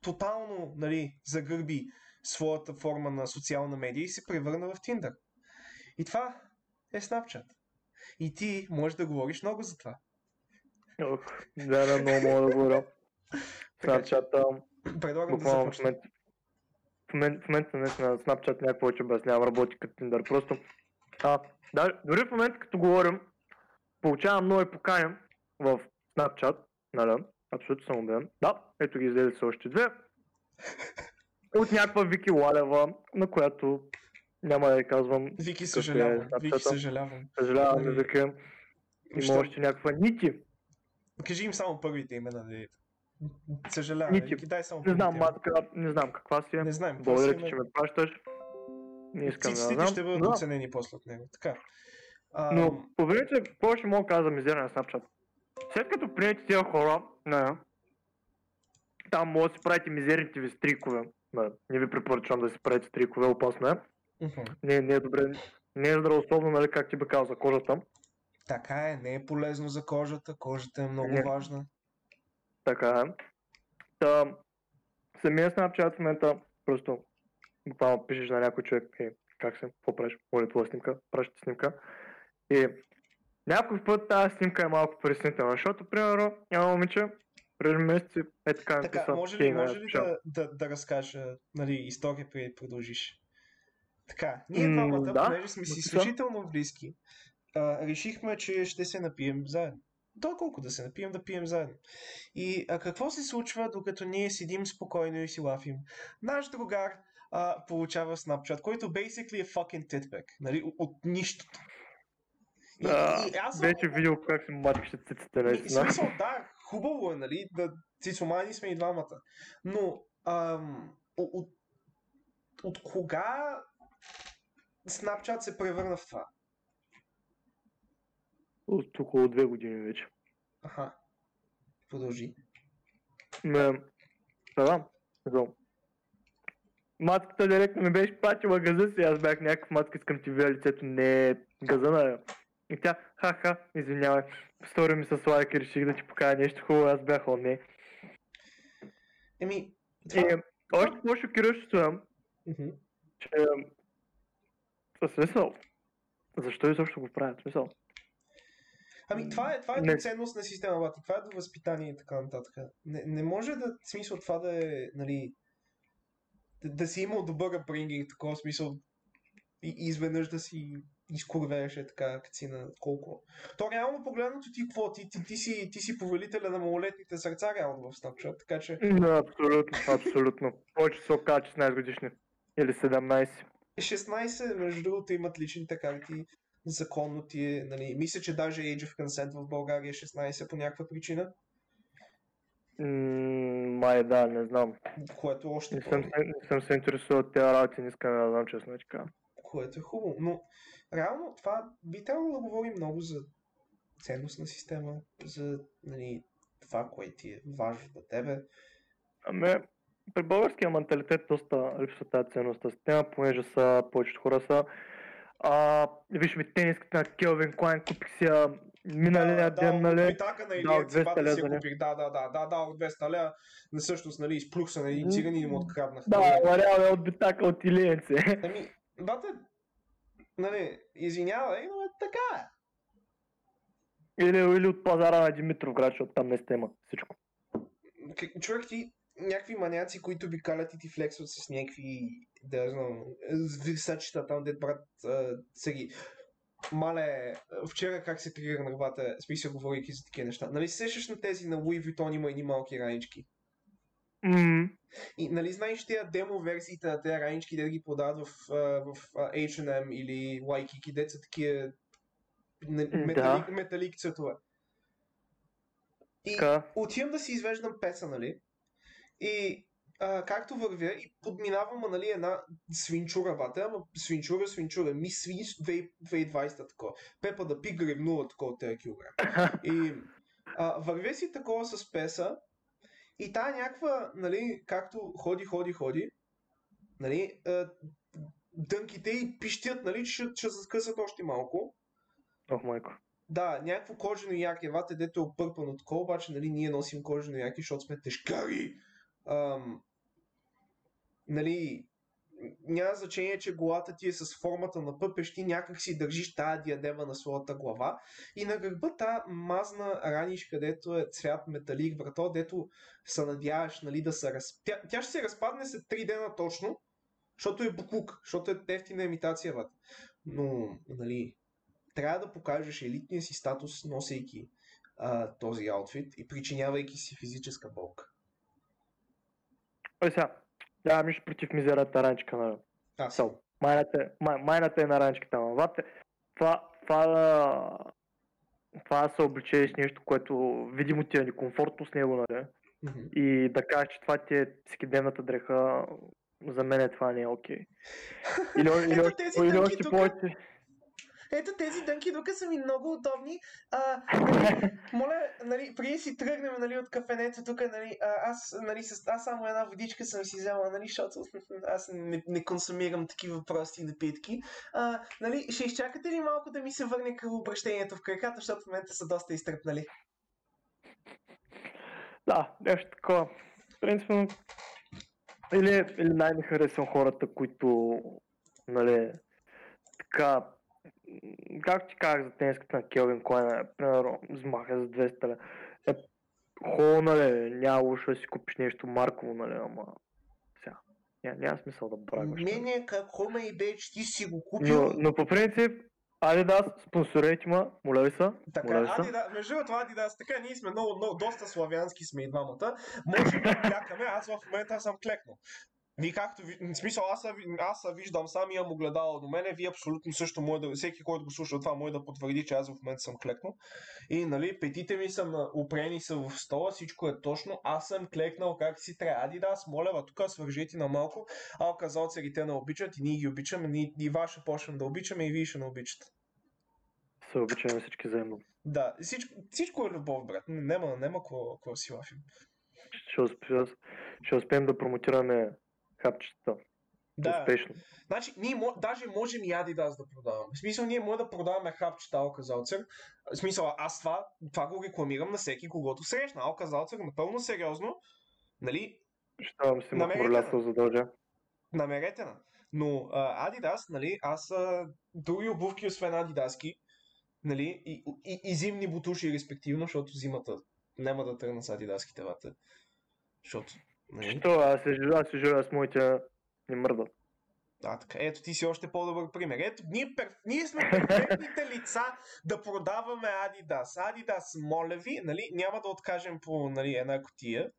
тотално нали, загърби своята форма на социална медия и се превърна в Tinder. И това е Snapchat. И ти можеш да говориш много за това. Ох, да, да, много мога да говоря. Snapchat, предлагам да започнем. в момента, в момента наистина Snapchat някак повече обяснявам, работи като Tinder. Просто, а, да, дори в момента като говорим, получавам много покани в Snapchat, нали, абсолютно съм убеден. Да, ето ги излезе са още две. От някаква Вики Лалева, на която няма да я казвам, Вики, е съжалявам. Вики, съжалявам. съжалявам, Нали, Вики. Има още някаква Нити. Кажи им само първите имена. Нали. Съжалявам. Ники. Вики, дай само Не знам, матка, не знам каква си е. Не знаем. какво Благодаря ти, че ме пращаш. Не искам да знам. ще бъдат Да. оценени после от него. Така. А, Но, по принцип, какво ще мога да кажа за мизерия на Snapchat? След като приемете тези хора, не, там може да си правите мизерните ви стрикове. Не, не ви препоръчвам да си правите стрикове, опасно е. Не, не е добре, не е здравословно, нали, как ти бе казал за кожата. Така е, не е полезно за кожата. Кожата е много Не. важна. Така е. Та, самия Snapchat в момента просто буквално пишеш на някой човек, е, как се, какво правиш, моля твоя снимка, пращате снимка. И някой път тази снимка е малко преснителна, защото, примерно, няма момиче, преди месеци е така Така, писа, може ли, «Хей, може ли чао». да, да, да разкажа нали, история преди да продължиш? Така, ние двамата, да, понеже сме си изключително близки, а, решихме, че ще се напием заедно. Доколко да се напием, да пием заедно. И а, какво се случва, докато ние седим спокойно и си лафим? Наш другар а, получава Snapchat, който basically е fucking titback, нали, от, от нищото. И, Да, и, аз съм- Вече видео как се мачкаше циците, и, в наистина. смисъл, да, хубаво е, нали, да цицомани сме и двамата. Но, ам, от, от, кога Snapchat се превърна в това? От около две години вече. Аха. Продължи. Ме, да, не знам. Матката директно ми беше пратила газа си, аз бях някакъв матка, искам ти видя лицето, не газа на И тя, ха-ха, извинявай, стори ми с лайк и реших да ти покажа нещо хубаво, аз бях, о не. Еми, И, това... още по-шокиращо е, Мгм. че в смисъл, защо изобщо го правят? Смисъл, Ами, това е, това е Не. ценност на система, бати. Това е до възпитание и така нататък. Не, не може да, смисъл това да е, нали, да, да си имал добър upbringing, такова смисъл, и, и изведнъж да си изкурвееш е така, като си на колко. То реално погледнато ти какво? Ти, ти, ти, си, ти си повелителя на малолетните сърца реално в Snapchat, така че да, абсолютно, абсолютно. Повече се окажа 16 годишни. Или 17. 16, между другото, имат личните карти. Законно ти е, нали, мисля, че даже Age of Consent в България е 16 по някаква причина, М, Май да, не знам. което е още Не съм, не съм се интересувал от тези работи, не искам да знам честно което е хубаво. Но реално това би трябвало да говори много за ценностна система, за нали, това, което ти е важно за тебе. Ами, при българския менталитет доста липсва тази ценностна система, понеже са, повечето хора са а, виж ми тениската на Келвин Клайн, купих си я миналия да, ден, от нали? Питака на Да, Илия 200 цепата си я лева, купих. Да, да, да, да, да, от 200 лева. На всъщност, нали, изплюх на един М, циган и му откраднах. Да, валява е от битака от Илиенце. Ами, бате, нали, извинявай, но е така или, или от пазара на Димитров град, защото там не има всичко. Човек ти, някакви маняци, които обикалят и ти флексват с някакви, да знам, висачета там, дед брат, са ги. Мале, вчера как се тригърнах, бате, смисъл говорейки за такива неща. Нали се сещаш на тези на Louis Vuitton има едни малки ранички? М, И нали знаеш тези демо версиите на тези ранички, де да ги продават в, в H&M или Waikiki, деца такива не- Да. металик, металик цветове. И Така. отивам да си извеждам песа, нали? И а, както вървя и подминавам, нали, една свинчура, бате, ама свинчура, свинчура, ми свинч 20- 2020 такова. Пепа да пи гревнува такова от тези килограми. И а, вървя си такова с песа и тая някаква, нали, както ходи, ходи, ходи, нали, дънките и пищят, нали, че ще, ще се скъсат още малко. Ох, майко. Да, някакво кожено яке, вате, дето е опърпано такова, обаче, нали, ние носим кожено яке, защото сме тежкари. Ам, нали, няма значение, че главата ти е с формата на пъпещи, някак си държиш тая диадема на своята глава и на гърба та мазна раниш, където е цвят металик, брато, дето се надяваш нали, да се раз... Тя, тя ще се разпадне след 3 дена точно, защото е буклук, защото е ефтина имитация, бат. Но, нали, трябва да покажеш елитния си статус, носейки а, този аутфит и причинявайки си физическа болка. Ой сега, да, нищо против мизерата ранчка на. Сол. Майната, е- май, майната е на ранчката, ама вате, това, това, да, това да се облечеш нещо, което видимо ти е некомфортно с него, нали? Мгм. И да кажеш, че това ти е всекидневната дреха, за мен е това не е окей. Или, или, тези или дънки още повече. Ето тези дънки тук са ми много удобни. А, нали, моля, нали, преди си тръгнем нали, от кафенето тук, нали, аз, нали, с, аз само една водичка съм си взела, нали, защото аз не, не консумирам такива прости напитки. А, нали, ще изчакате ли малко да ми се върне към обращението в краката, защото в момента са доста изтръпнали. Да, нещо такова. Принципно, или, или най-ми харесвам хората, които, нали, така, как ти казах за тениската на Келвин Клайн, примерно, взмаха за 200 лева. Е, хубаво, нали, няма лошо да си купиш нещо марково, нали, ама сега, няма, няма смисъл да брагаш. нали. Мене какво ме иде, че ти си го купил. Но, но по принцип, Adidas, спонсорете ма, моля ви се, Така, моля ви се. Адидас, между другото, Адидас, така, ние сме много, много, доста славянски сме и двамата. Може да клякаме, аз в момента съм клекнал. Вие както, в смисъл, аз, са аз са виждам сам, имам огледало до мене, вие абсолютно също може да, всеки, който го слуша това, може да потвърди, че аз в момента съм клекнал. И, нали, петите ми са на, упрени са в стола, всичко е точно, аз съм клекнал как си трябва. Адидас, моля, ва, тук свържете на малко, алка залцерите не обичат и ние ги обичаме, ние, и вас ще почнем да обичаме и вие ще не обичате. Се обичаме всички заедно. Да, всичко, всичко е любов, брат. Нема, нема какво какво си лафим. Ще, успе, ще успеем да промотираме хапчета. Да, Успешно. Значи, ние даже можем и Adidas да продаваме. В смисъл, ние може да продаваме хапчета Алка Залцер. В смисъл, аз това, това го рекламирам на всеки, когото срещна. Алка Залцер, напълно сериозно. Нали, Щом си му хмурлясъл задължа. намерете на. Но а, Adidas, нали, аз а, други обувки, освен Адидаски, нали, и, и, и, зимни бутуши, респективно, защото зимата няма да тръгна с Адидаските вата. Защото, нали? Що? Аз се жива, аз се жива с моите не мърдат. А, така. Ето ти си още по-добър пример. Ето, ние, пер... ние сме перфектните лица да продаваме Adidas. Adidas, моля ви, нали, няма да откажем по нали, една котия.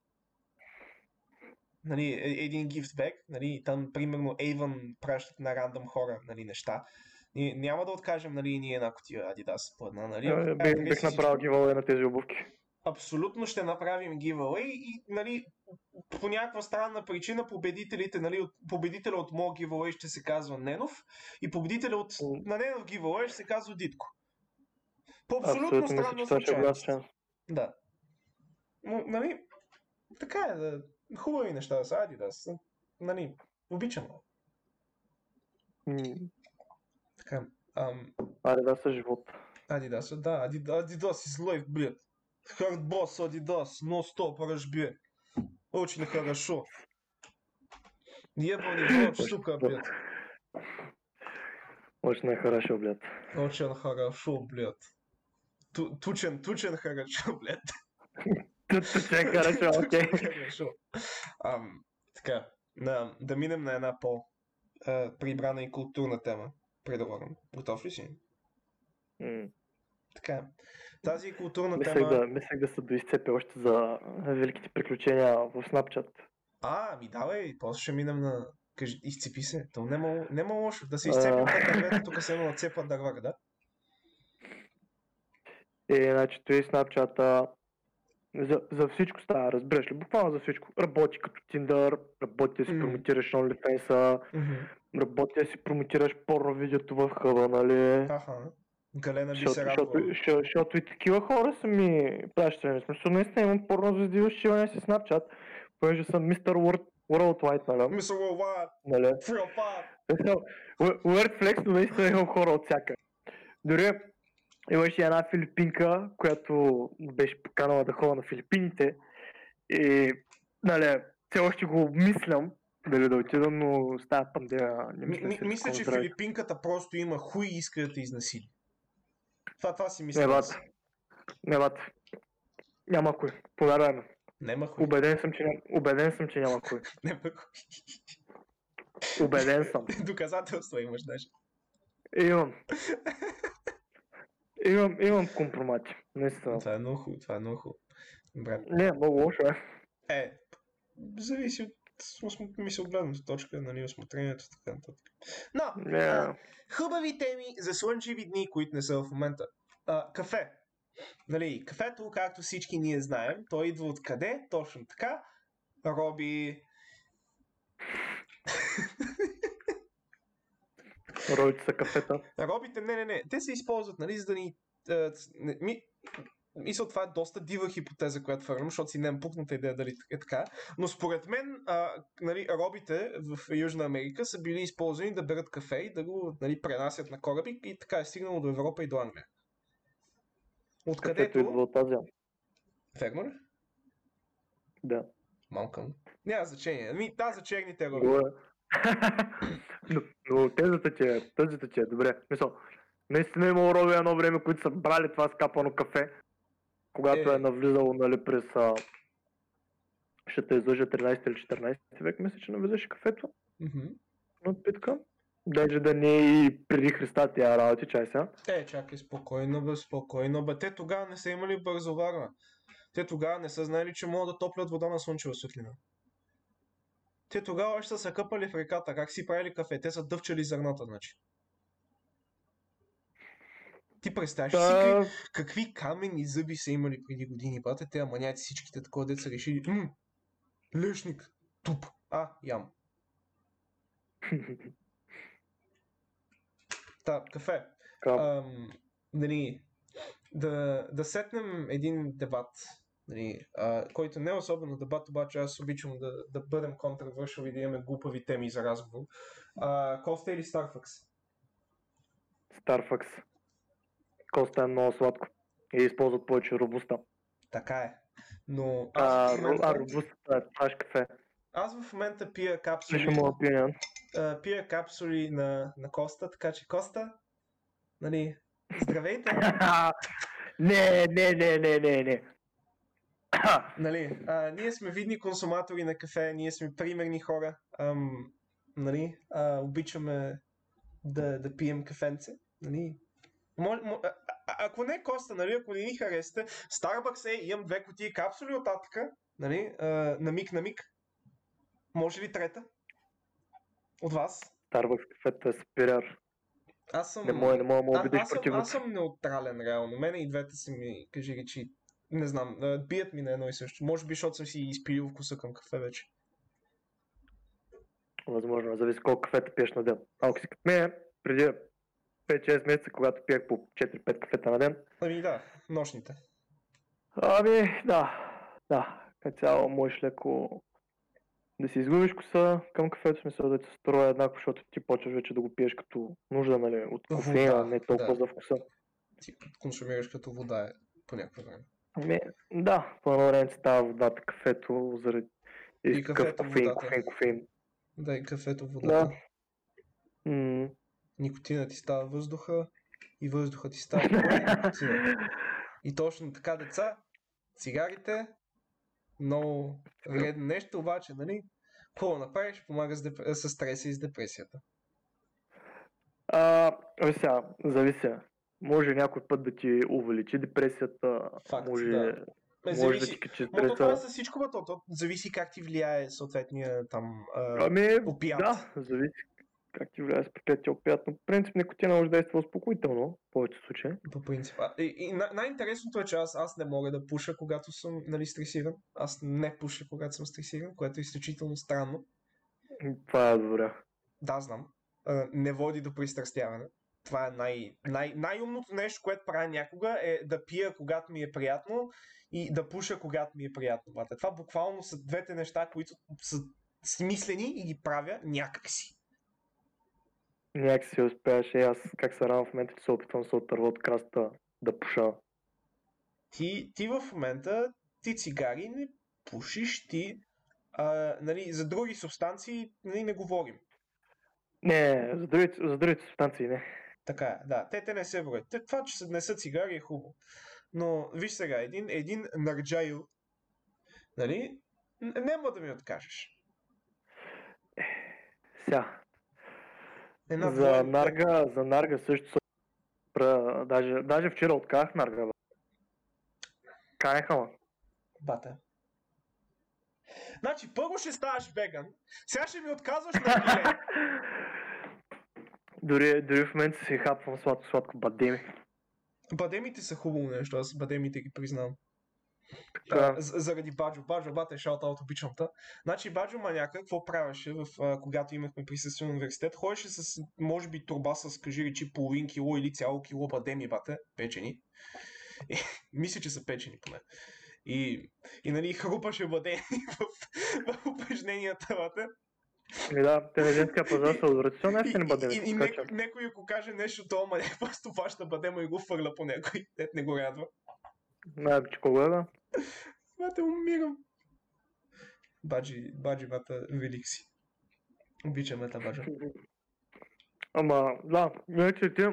Нали, е- един гифтбек, нали, там примерно Avon пращат на рандъм хора нали, неща. Ние няма да откажем нали, ние една котия Adidas по една. Нали, Е, Бих, бих направил гивале на тези обувки. Абсолютно ще направим giveaway и нали, по някаква странна причина победителите, нали, от, победителя от моят giveaway ще се казва Ненов и победителя от на Ненов giveaway ще се казва Дитко. По абсолютно, Абсолютно странна е случайност. Да. Но, нали, така е, да, хубави неща да са, са, нали, обичам. М, Така, ам, да са живот. Адидас, да, Адидас, Адидас is life, блядь. Хардбос, Адидас, но стоп, разбе. Очень хорошо. Ебаный рот, сука, блядь. Очень хорошо, блядь. Очень хорошо, блядь. Ту- Тучен, тучен хорошо, блядь. Тут че е хорошо, окей. Тучен хорошо. Така, да, да минем на една по а, прибрана и културна тема. Предлагам. Готов ли си? Така. Тази културна Мислех тема... да, мислех да се доизцепя още за великите приключения в Snapchat. А, ми давай, после ще минем на... Кажи, изцепи се. То нема, нема лошо. Да се изцепим А. тук се едно нацепват дървата, да? И значи той Snapchat а, за, за всичко става, разбираш ли? Буквално за всичко. Работи като Tinder, работи да си М. промотираш OnlyFans, работи да си промотираш порно видеото в хъба, нали? Аха. Галена би се радвала. защото, и такива хора са ми пращани. В Смисъл, наистина имам порно звезди в шиване си Snapchat, понеже съм Mr. World, Worldwide, нали? Мисля, това нали? Word Flex, но наистина имам хора от всяка. Дори имаше една филипинка, която беше поканала да ходя на Филипините и, нали, все още го обмислям дали да отида, но с тази пандемия не Ми, мисля, ми, си мисля, че филипинката просто има хуй и иска да те изнасили. Това, това си мисля. Не, аз. бат. Не, бат. Няма кой. Повярвай ме. Нема хуй. Убеден съм, че, ням- убеден съм, че няма кой. Нема хуй. Убеден съм. Доказателства имаш даже. Имам. Имам, имам компромати. Наистина. Това е много хубаво, това е много хубаво. Брат, Не, много лошо е. е, зависи от мисля, от гледната точка, нали, осмотрението, така нататък. Но, а, хубави теми за слънчеви дни, които не са в момента. А, кафе. Нали, кафето, както всички ние знаем, то идва от къде? Точно така. Роби... Ролите са кафета. Робите, не, не, не. Те се използват, нали, за да ни... А, не, ми, мисля, това е доста дива хипотеза, която твърдям, защото си не е пукната идея дали е така. Но според мен, а, нали, робите в Южна Америка са били използвани да берат кафе и да го нали, пренасят на кораби и така е стигнало до Европа и до Англия. Кафето идва Откъдето... от Азия. Ли? Да. Малка му. Няма значение. Ами, да, за черните роби. Е. но, но тезата ти е, тезата ти е добре. Мисъл, наистина има роби едно време, които са брали това скапано кафе, когато Е. е, навлизало нали, през а, ще те излъжа 13 или 14 век, мисля, че навлизаше кафето Мгм. напитка. Даже да не е и преди Христа тия работи, чай сега. Е, чакай, спокойно, бе, спокойно, бе. Те тогава не са имали бързоварна. Те тогава не са знаели, че могат да топлят вода на слънчева светлина. те тогава още са се къпали в реката. Как си правили кафе? Те са дъвчали зърната, значи. Ти представяш ли си какви, камени зъби са имали преди години, бате, те маняци всичките такова деца решили. М, лешник, туп, а, ям. Та, кафе. Ам, нали, да, да сетнем един дебат, нали, а, който не е особено дебат, обаче аз обичам да, да бъдем контравършал и да имаме глупави теми за разговор. А, Коста или Старфакс? Starfax. Коста е много сладко. И използват повече робуста. Така е. Но А, аз, в ру- момента, а робустата е чаш кафе. аз в момента пия капсули, а, пия капсули на, на Коста, така че Коста, нали, здравейте! Не, не, не, не, не, не. Нали, а, ние сме видни консуматори на кафе, ние сме примерни хора. Ам, нали, а, обичаме да, да пием кафенце. Нали. Мож, мо, а, ако не Коста, нали, ако не ни харесате, Starbucks е, имам две кутии капсули от татъка, нали, а, на миг на миг. Може ли трета? От вас? Starbucks кафето е superior. Аз съм... Не мога, не мога да А- убедиш аз, съм, аз съм неутрален реално. Мене и двете са ми, кажи речи, не знам, бият ми на едно и също. Може би, защото съм си изпилил вкуса към кафе вече. Възможно, зависи колко кафета пиеш на ден. Ако си като мен, преди 5-6 месеца, когато пиех по 4-5 кафета на ден, Ами да, нощните. ами да, да, като цяло можеш леко да си изгубиш коса към кафето, смисъл да ти се струва еднакво, защото ти почваш вече да го пиеш като нужда, нали, от кофеина, не толкова да. за вкуса. Ти консумираш като вода е по някакво време. Ами, да, по едно време ти става водата, кафето, заради и кафето, кофеин, водата. кофеин, кофеин. Да, и кафето, водата. Да. М, Никотина ти става въздуха и въздуха ти става никотина. И точно така, деца, цигарите, много вредно нещо, обаче, нали? Какво да направиш? Помага с, деп... с стреса и с депресията. А, сега, зависи. Може някой път да ти увеличи депресията, Факт, може, да. Ме, може да зависи. ти качи то това е стреса. всичко, бе, то, то зависи как ти влияе съответния там а, Ами, опият. да, зависи как ти влияе с проклетия опият, но принцип никотина може да действа успокоително, в повечето случаи. По принцип. И, и най- най-интересното е, че аз, аз не мога да пуша, когато съм нали, стресиран. Аз не пуша, когато съм стресиран, което е изключително странно. Това е добре. Да, знам. А, не води до пристрастяване. Това е най- най- най-умното нещо, което правя някога, е да пия, когато ми е приятно и да пуша, когато ми е приятно. Това буквално са двете неща, които са смислени и ги правя някакси. Някак си успяваш и аз как се радвам в момента, че се опитвам се отърва от краста да пуша. Ти, ти в момента, ти цигари не пушиш, ти а, нали, за други субстанции нали, не говорим. Не, за другите, за другите субстанции не. Така е, да. Те, те не се броят. Те, това, че се не са цигари е хубаво. Но виж сега, един, един нарджайл, нали, няма да ми откажеш. Сега, Една за нарга, за нарга също се пра- даже, даже вчера отках нарга. бе. Канеха ма. Бата. Значи, първо ще ставаш веган, сега ще ми отказваш на. Дори, дори в момента си хапвам сладко-сладко бадеми. Бадемите са хубаво нещо, аз бадемите ги признавам. Така, А, з- заради Баджо. Баджо, бате, шаут-аут, обичам те. Значи Баджо маняка, какво правеше, в, а, когато имахме присъствие на университет? Ходеше с, може би, турба с, кажи речи, половин кило или цяло кило бадеми, бате, печени. И, мисля, че са печени поне. И, и нали, хрупаше бадеми в, в упражненията, бате. Ми да, те на женския пазар са отвратително И, ефтини и, бадеми. и, и така некой, че- некой, ако каже нещо, то ама не просто фаща бадема и го фърля по някой. Тет не го радва. Не, че кого е, Бате, умирам. Баджи, баджи, бата, велик си. Обичаме те, баджа. Ама, да, иначе ти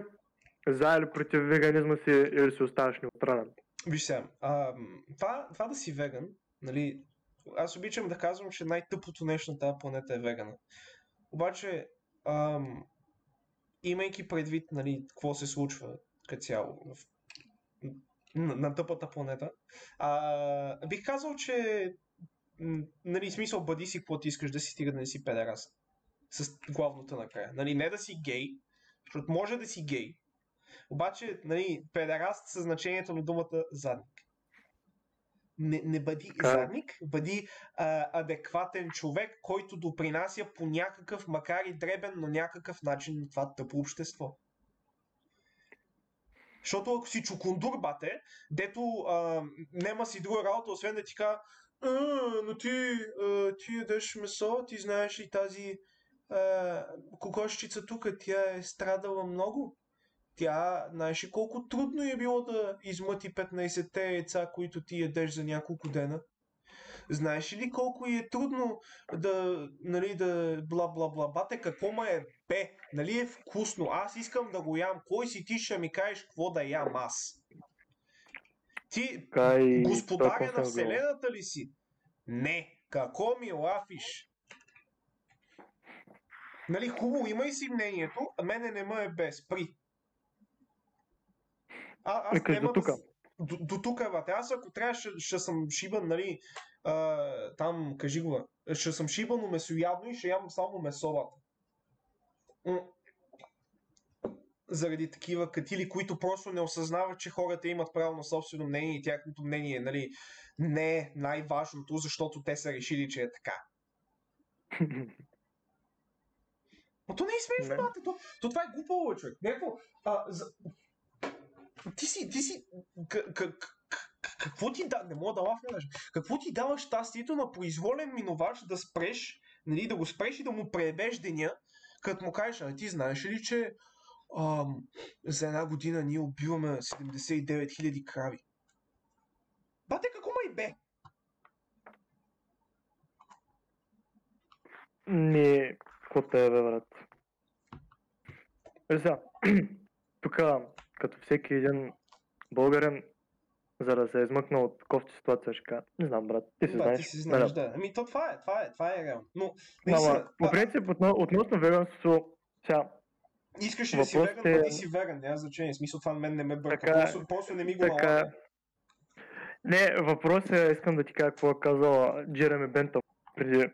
за или против веганизма си или си оставаш неутрален. Виж сега, а, това, това да си веган, нали, аз обичам да казвам, че най-тъпото нещо на тази планета е вегана. Обаче, ам, имайки предвид, нали, какво се случва като цяло в, на, на тъпата планета, а, бих казал, че нали, смисъл, бъди си какво ти искаш да си, стига да не си педерас. С главното накрая. Нали, не да си гей, защото може да си гей, обаче, нали, педераст със значението на думата задник. Не, не бъди Така е. задник, бъди а, адекватен човек, който допринася по някакъв, макар и дребен, но някакъв начин на това тъпо общество. Защото ако си чукундур, бате, дето а, нема си друга работа, освен да ти кажа, но ти, а, ти ядеш месо, ти знаеш ли тази а, кокошчица тук, тя е страдала много. Тя, знаеш ли колко трудно е било да измъти 15-те яйца, които ти ядеш за няколко дена? Знаеш ли колко е трудно да, нали, да бла бла бла бате, какво ма е бе, нали е вкусно, аз искам да го ям, кой си ти ще ми кажеш какво да ям аз? Ти и господаря това на вселената ли си? Не, какво ми лафиш? Нали, хубаво, имай си мнението, а мене не ме е без, при. А, аз Викаш няма до с- До, до тук, бате. Аз ако трябва, ще, ще съм шибан, нали, а, там, кажи го, бе. ще съм шибано месоядно и ще ям само месовата. Заради такива катили, които просто не осъзнават, че хората имат право на собствено мнение и тяхното мнение, нали, не е най-важното, защото те са решили, че е така. Но то не е смешно, Не. бате. То, то това е глупаво, бе, човек. Някакво, а, за... Ти си, ти си, к- к- какво ти да, не мога да даже. Какво ти дава щастието на произволен минувач да спреш, нали, да го спреш и да му преебеш деня, като му кажеш, а ти знаеш ли, че ам, за една година ние убиваме 79 000 крави. Бате, какво ма и бе? Не, какво те е, бе, брат? Е, сега, тук, като всеки един българин, за да се измъкна от кофти ситуация, ще кажа, не знам, брат, ти си да, знаеш. ти си знаеш, Нали? да. Ами то това е, това е, това е реално. Но, Ама, наистина, по а, принцип, отно- относно веганството, сега, искаш ли да си веган, е- па ти си веган, няма значение. Смисъл това мен не ме бърка. Така е. Просто, просто не ми го така... налага. Не, въпросът е, искам да ти кажа какво е казал Джереми Бентъм преди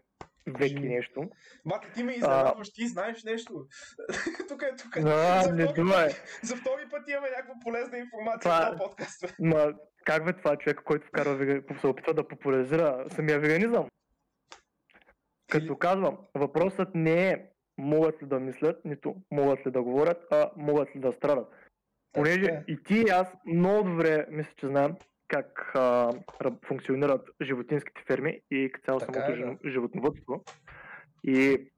веки нещо. Бате, ти ме изненадваш, ти знаеш нещо. тук е, тук е. А, за, не втори път, за втори път имаме някаква полезна информация Това- в този подкаст. Ма, как бе това човек, който вкарва вега... се опитва да популяризира самия веганизъм? Като казвам, въпросът не е могат ли да мислят, нито могат ли да говорят, а могат ли да страдат. Понеже е. и ти и аз много добре мисля, че знаем как а, функционират животинските ферми и цяло Така самото е, да. жи- животновътство. И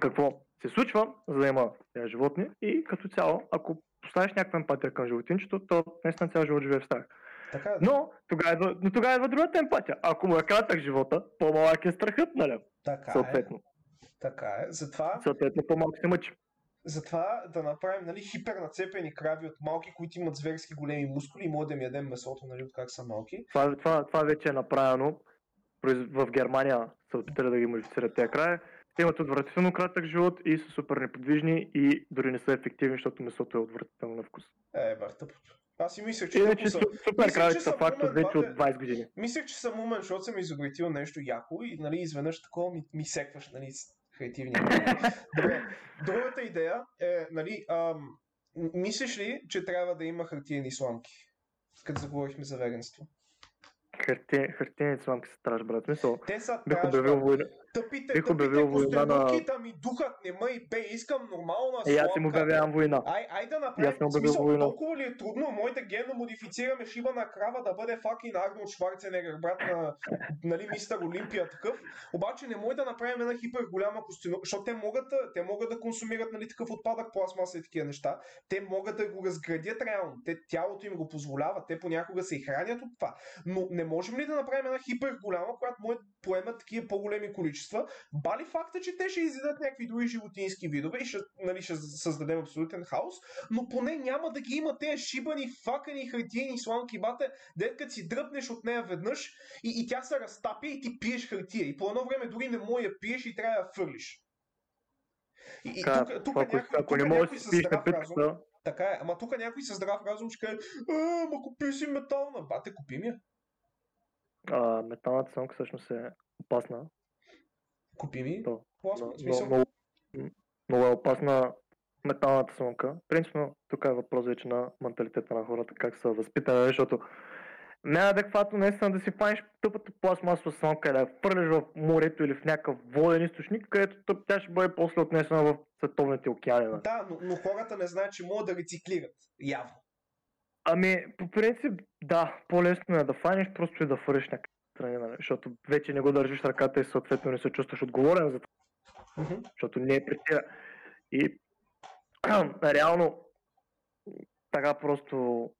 какво се случва, за да има животни и като цяло, ако поставиш някаква емпатия към животинчето, то наистина цял живот живее в страх. Така е. Но тогава идва, но тогава идва другата емпатия. Ако му е кратък живота, по-малък е страхът, нали? Така е. Съответно. Така е. Затова, Съответно, по-малко се мъчи. Затова да направим нали, хипернацепени крави от малки, които имат зверски големи мускули и може да им ядем месото, нали, от как са малки. Това, това, това вече е направено. В Германия са опитали да ги модифицират тези крави. Те имат отвратително кратък живот и са супер неподвижни и дори не са ефективни, защото месото е отвратително на вкус. Е, бар, тъпото. Аз си мислех, че Иначе са. су- супер че са факт от вече от бате. 20 години. Мислех, че съм умен, защото съм изобретил нещо яко и нали, изведнъж такова ми, ми секваш нали, Добре, другата идея е, нали, ам, мислиш ли, че трябва да има хартиени сламки? Като заговорихме за веганство. Хартия- Хартиените сламки са страш, брат. Мисъл, Те са траш, брат. война. Тъпите, бих обявил война на- да ми духат, не ма и бе, искам нормална И аз им сламка. обявявам война. Ай, ай да аз направим, в смисъл, война. толкова ли е трудно, да генно модифицираме шиба на крава да бъде факин Арнолд Шварценегер, брат на, нали, мистер Олимпия такъв, обаче не може да направим една хипер голяма костюма, защото те могат, те могат да консумират нали, такъв отпадък, пластмаса и такива неща, те могат да го разградят реално, те, тялото им го позволява, те понякога се и хранят от това, но не можем ли да направим една хипер голяма, която може поемат такива по-големи количества, бали факта, че те ще изядат някакви други животински видове и ще, нали, ще създадем абсолютен хаос, но поне няма да ги има тези шибани, факани, хартиени сламки, бате, дет като си дръпнеш от нея веднъж и, и тя се разтапя и ти пиеш хартия. И по едно време дори не може да пиеш и трябва да я фърлиш. И, и Така, тук, тук ако, някой, ако тук не можеш да спиш на питката, така е, ама тук някой със здрав разум ще каже, ма купи си метална, бате, купи ми я. А, металната сламка всъщност е опасна. Купи ми То, но- смисъл, много, много е опасна металната сламка. Принципно, тук е въпрос вече на менталитета на хората, как са възпитани, защото не е адекватно наистина да си фаниш тъпата пластмасова и да я фърляш в морето или в някакъв воден източник, където тъп, тя ще бъде после отнесена в световните океани. Да, но, но хората не знаят, че могат да рециклират. Явно. Ами, по принцип, да, по-лесно е да фаниш, просто и да фъриш някакъв страни, нали? защото вече не го държиш ръката и съответно не се чувстваш отговорен за това, Мгм. защото не е при. И реално така просто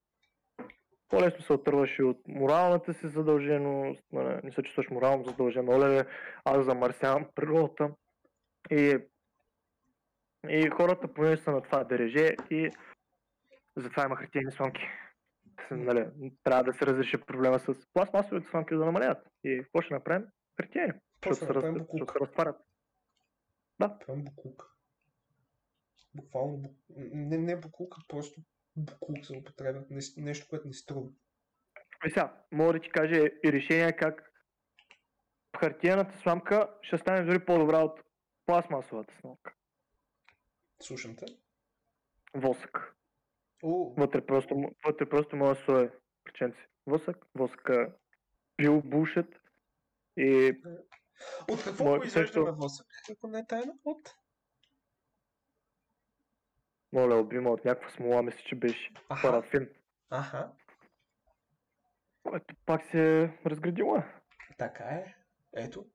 по-лесно се отърваш и от моралната си задълженост, нали, не се чувстваш морално задължен, оле, аз замърсявам природата. И, и хората понеже са на това дереже и затова има хартиени сламки. С- Нали, трябва да се разреши проблема с пластмасовите сламки да намалят. И какво ще направим? Хартиени. Защото се, раз, се разтварят. Прям буклук. Буквално бук... не, не буклук, а просто буклук се употребя. Не, нещо, което не струва. И сега, мога да ти кажа и решение как хартиената сламка ще стане дори по-добра от пластмасовата сламка. Слушам те. Восък. О, Вътре просто, вътре просто може да слое приченци. Восък, е бил булшит и от какво Мое- произвеждаме също- восък? Ако не е тайна? От? моля, обима от някаква смола, мисля, че беше Аха. парафин, Аха. което пак се е разградило. е. Така е. Ето.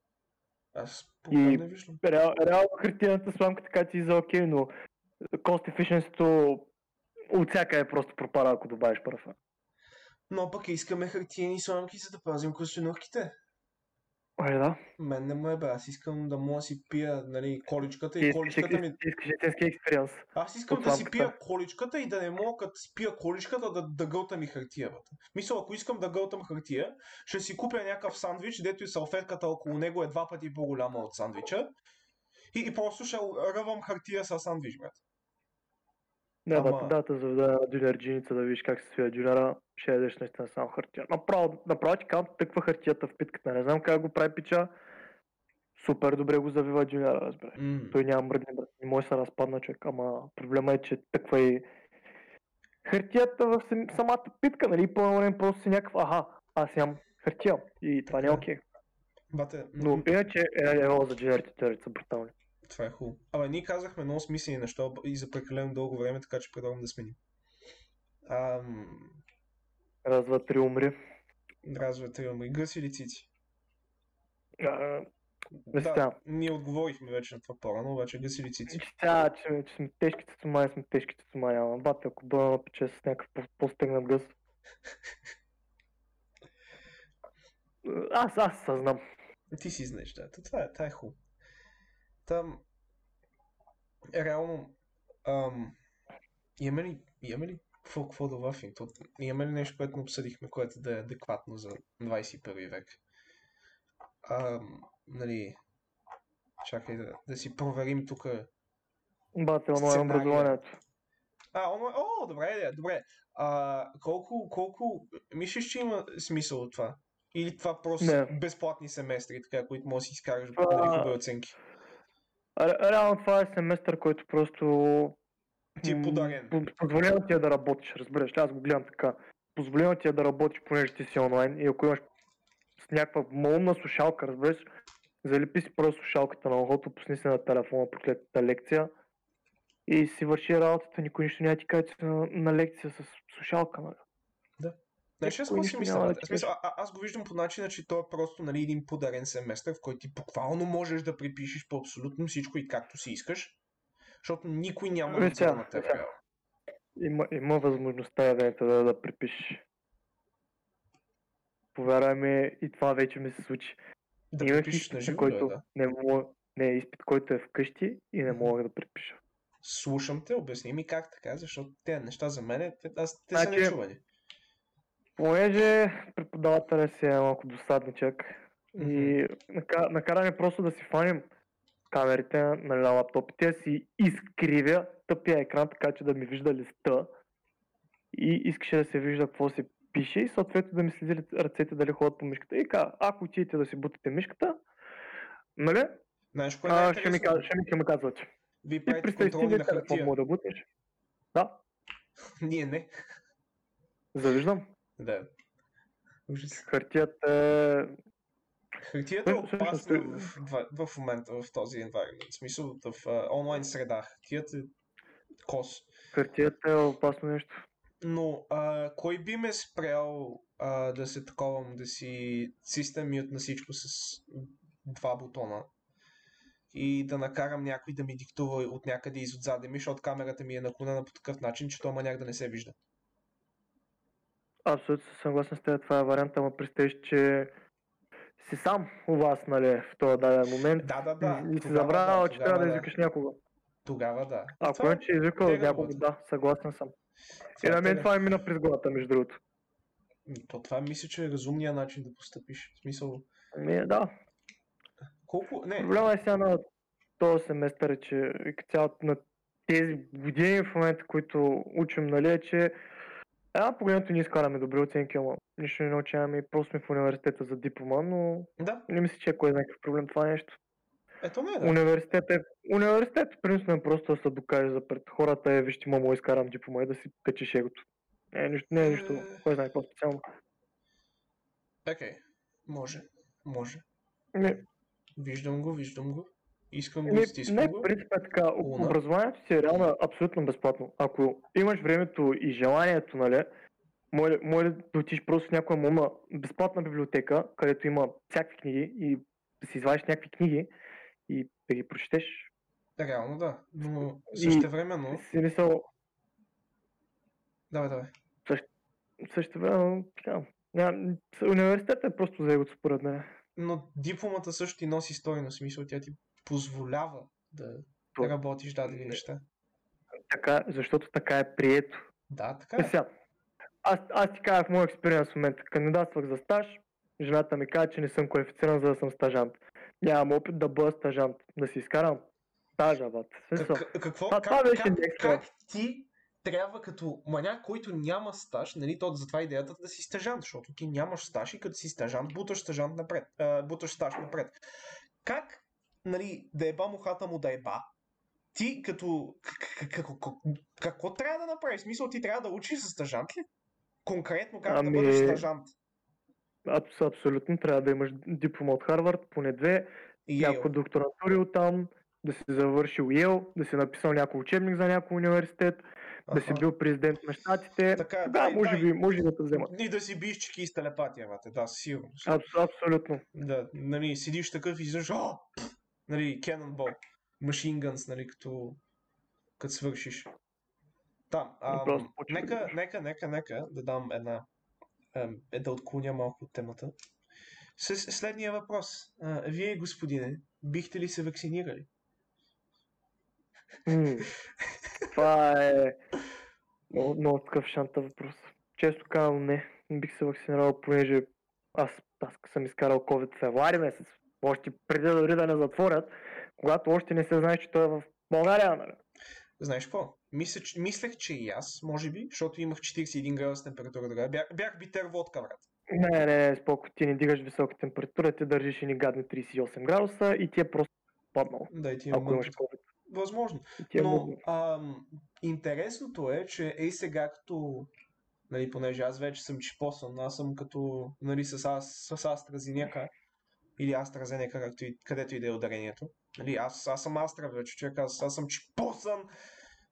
Аз не виждам. Реал, реално хартиената сламка така ти за окей, но cost efficiency от всяка е просто пропада, ако добавиш парафин. Но пък искаме хартиени сламки, за да пазим костенурките. Е, да. Мен не му е бе, аз искам да мога да си пия нали, количката и количката ми... ти искаш експириенс. Аз искам да си пия количката и да не мога като си пия количката да, да гълтам и хартията. Мисля, ако искам да гълтам хартия, ще си купя някакъв сандвич, дето и салфетката около него е два пъти по-голяма от сандвича. И, и просто ще ръвам хартия с сандвич, брат. Не, Ама- да, дата за да дюнерджиница да видиш как се свия дюнера, ще ядеш наистина само хартия. Направо, направо ти казвам, тъква хартията в питката. Не знам как го прави пича. Супер добре го завива дюнера, разбира. М. Той няма мръдне, брат. Не може да се разпадна човек, ама проблема е, че тъква и хартията в сам- самата питка, нали? По време просто си някакъв, аха, аз имам хартия и това не е е. окей. Бате, Но иначе е, е, за дженерите са брутални. Това е хубаво. Абе, ние казахме много смислени неща и за прекалено дълго време, така че предлагам да сменим. Ам, Раз, два, три умри. раз, два, три, ама и гъс или цици? А, Да, ние отговорихме вече на това по-рано, обаче гъс или цици? Сега, че, че сме тежки цуцумани, сме тежки цуцумани, ама бате, ако бъда напече с някакъв по- по-стегнат гъс. Аз, аз съзнам. Ти си знаеш, да. Това е, това е хубаво. Там, реално, ам, имаме ли, имаме ли какво, какво да вафим? То, имаме ли нещо, което не обсъдихме, което да е адекватно за 21 век? Ам, нали, чакай да, да си проверим тук. Бате, онлайн образованието. А, онлайн, о, добре идея, добре. А, колко, колко, мислиш, че има смисъл от това? Или това просто Не. безплатни семестри, така, които можеш да си изкараш нали, хубави оценки? Ре- реално това е семестър, който просто... Ти е подарен. по- Позволява ти е да работиш, разбираш. Аз го гледам така. Позволява ти е да работиш, понеже ти си онлайн и ако имаш с някаква малумна слушалка, разбираш, залепи си просто слушалката на ухото, пусни се на телефона проклетата лекция и си върши работата, никой нищо няма ти каже, на, на лекция с слушалка, нали? Знаеш, аз какво си мисля? да смисъл, а, аз го виждам по начина, че той е просто нали, един подарен семестър, в който ти буквално можеш да припишеш по абсолютно всичко и както си искаш, защото никой няма Виж надзор сега, на теб. сега. реално. Има, има възможността да, да, да припишеш. Повярвай ми, и това вече ми се случи. Да Имах припишеш на живо, който да. не мога, не, изпит, който е вкъщи и не мога да препиша. Слушам те, обясни ми как така, защото тези неща за мен, те, аз, те са Значи, нечувани. Понеже преподавателя си е малко досадничък и нака- накара ни просто да си фаним камерите на лаптопите, си изкривя тъпия екран, така че да ми вижда листа и искаше да се вижда какво се пише и съответно да ми следи ръцете дали ходят по мишката. И ка, ако отидете да си бутате мишката, Нали? Знаеш кое е А, ще, ми, ще, ми, ще ми казват. Вие И правите представи да бутнеш. Да, Ние не. завиждам. Да. Ужас. Хартията е... Хартията е Всъщност, опасна е- в, в, в момента в този environment. В смисъл в а, онлайн среда. Хартията е кос. Хартията е опасно нещо. Но а, кой би ме спрял а, да се таковам, да си систем мют на всичко с два бутона и да накарам някой да ми диктува от някъде из отзаде ми, защото камерата ми е наклонена по такъв начин, че то маняк да не се вижда. Абсолютно съм съгласен с теб, това е варианта, ама представиш, че си сам у вас, нали, в този даден момент. Да, да, да. И си забравял, да, че трябва да да. извикаш някого. Тогава да. Ако не, че е извикал някого, да, съгласен съм. И на мен това ми мина през главата, между другото. То това мисля, че е разумният начин да постъпиш. В смисъл, Ами, да, колко... Не, Проблема е сега на този семестър, е, че и като цяло на тези години в момента, които учим, нали, е, че една погледнато ние изкараме добри оценки, ама нищо не научаваме и просто сме в университета за диплома, но да, не мисля, че е кой знае какъв проблем това нещо. ето не е да. Университет е, университет принципно е просто да се докаже за пред хората, е, вижте, мамо, изкарам диплома и да си качиш егото. Не е нищо, не е нищо, Е. кой знае какво специално. Окей, може, може. Не, Виждам го, виждам го. Искам го, Не, стискам не, принцип е така. Луна. Образованието си е реално абсолютно безплатно. Ако имаш времето и желанието, нали, може, може да отидеш просто в някоя мума безплатна библиотека, където има всякакви книги и да си извадиш някакви книги и да ги прочетеш. Реално да, но същевременно... Си мисъл, Давай, давай. също време, така, университетът е просто за егото според мен. Но дипломата също ти носи стойност, смисъл тя ти позволява да То- работиш дадени Не. неща. Така, защото така е прието. Да, така Е, е. сега, аз, аз ти казах моят експириенс в момента. Кандидатствах за стаж, жената ми каза, че не съм квалифициран за да съм стажант. Нямам опит да бъда стажант, да си изкарам стажа, бат. В Как, какво, Това- как, това беше как, как ти трябва като маняк, който няма стаж, нали, то затова идеята да си стажант, защото ти нямаш стаж и като си стажант, буташ стажант напред, а, буташ стаж напред. Как, нали, да еба мухата му да еба, ти като, какво, какво трябва да направиш? Смисъл, ти трябва да учиш за стажант ли? Конкретно как да Ами- бъдеш стажант? абс, абсолютно трябва да имаш диплома от Харвард, поне две, И няколко докторатури от там, да си завършил Йел, да си написал някой учебник за някой университет, да си Аха. бил президент на щатите. Така, Тогава дай, може дай. би, може да те вземат. И да си биеш чеки с телепатия, бате, да, със сигурност. Абс, абсолютно. Да, нали, седиш такъв и изведнъж, нали, Cannonball, Machine Guns, нали, като, като свършиш. Просто да нека, идваш. нека, нека, нека да дам една, е да отклоня малко от темата. С следния въпрос. А, вие, господине, бихте ли се вакцинирали? Това е много, много такъв шанта въпрос. Често казвам не. Не бих се вакцинирал, понеже аз, аз съм изкарал COVID в февруари месец. Още преди дори да не затворят, когато още не се знае, че той е в България. Нали? Знаеш какво? Мисля, че, мислех, че и аз, може би, защото имах 41 градус температура тогава. Бях, бях битер водка, брат. Не, не, не, споко, ти не дигаш висока температура, ти държиш и ни гадни 38 градуса и ти е просто паднал. Да, и ти Ако имаш. COVID. Възможно. Е Но ам, интересното е, че ей сега като, нали, понеже аз вече съм чипосан, аз съм като, нали, с, ас, с AstraZeneca или AstraZeneca, както и, където и да е ударението. Нали, аз, аз съм Астра вече, човек, аз, аз съм чипосан,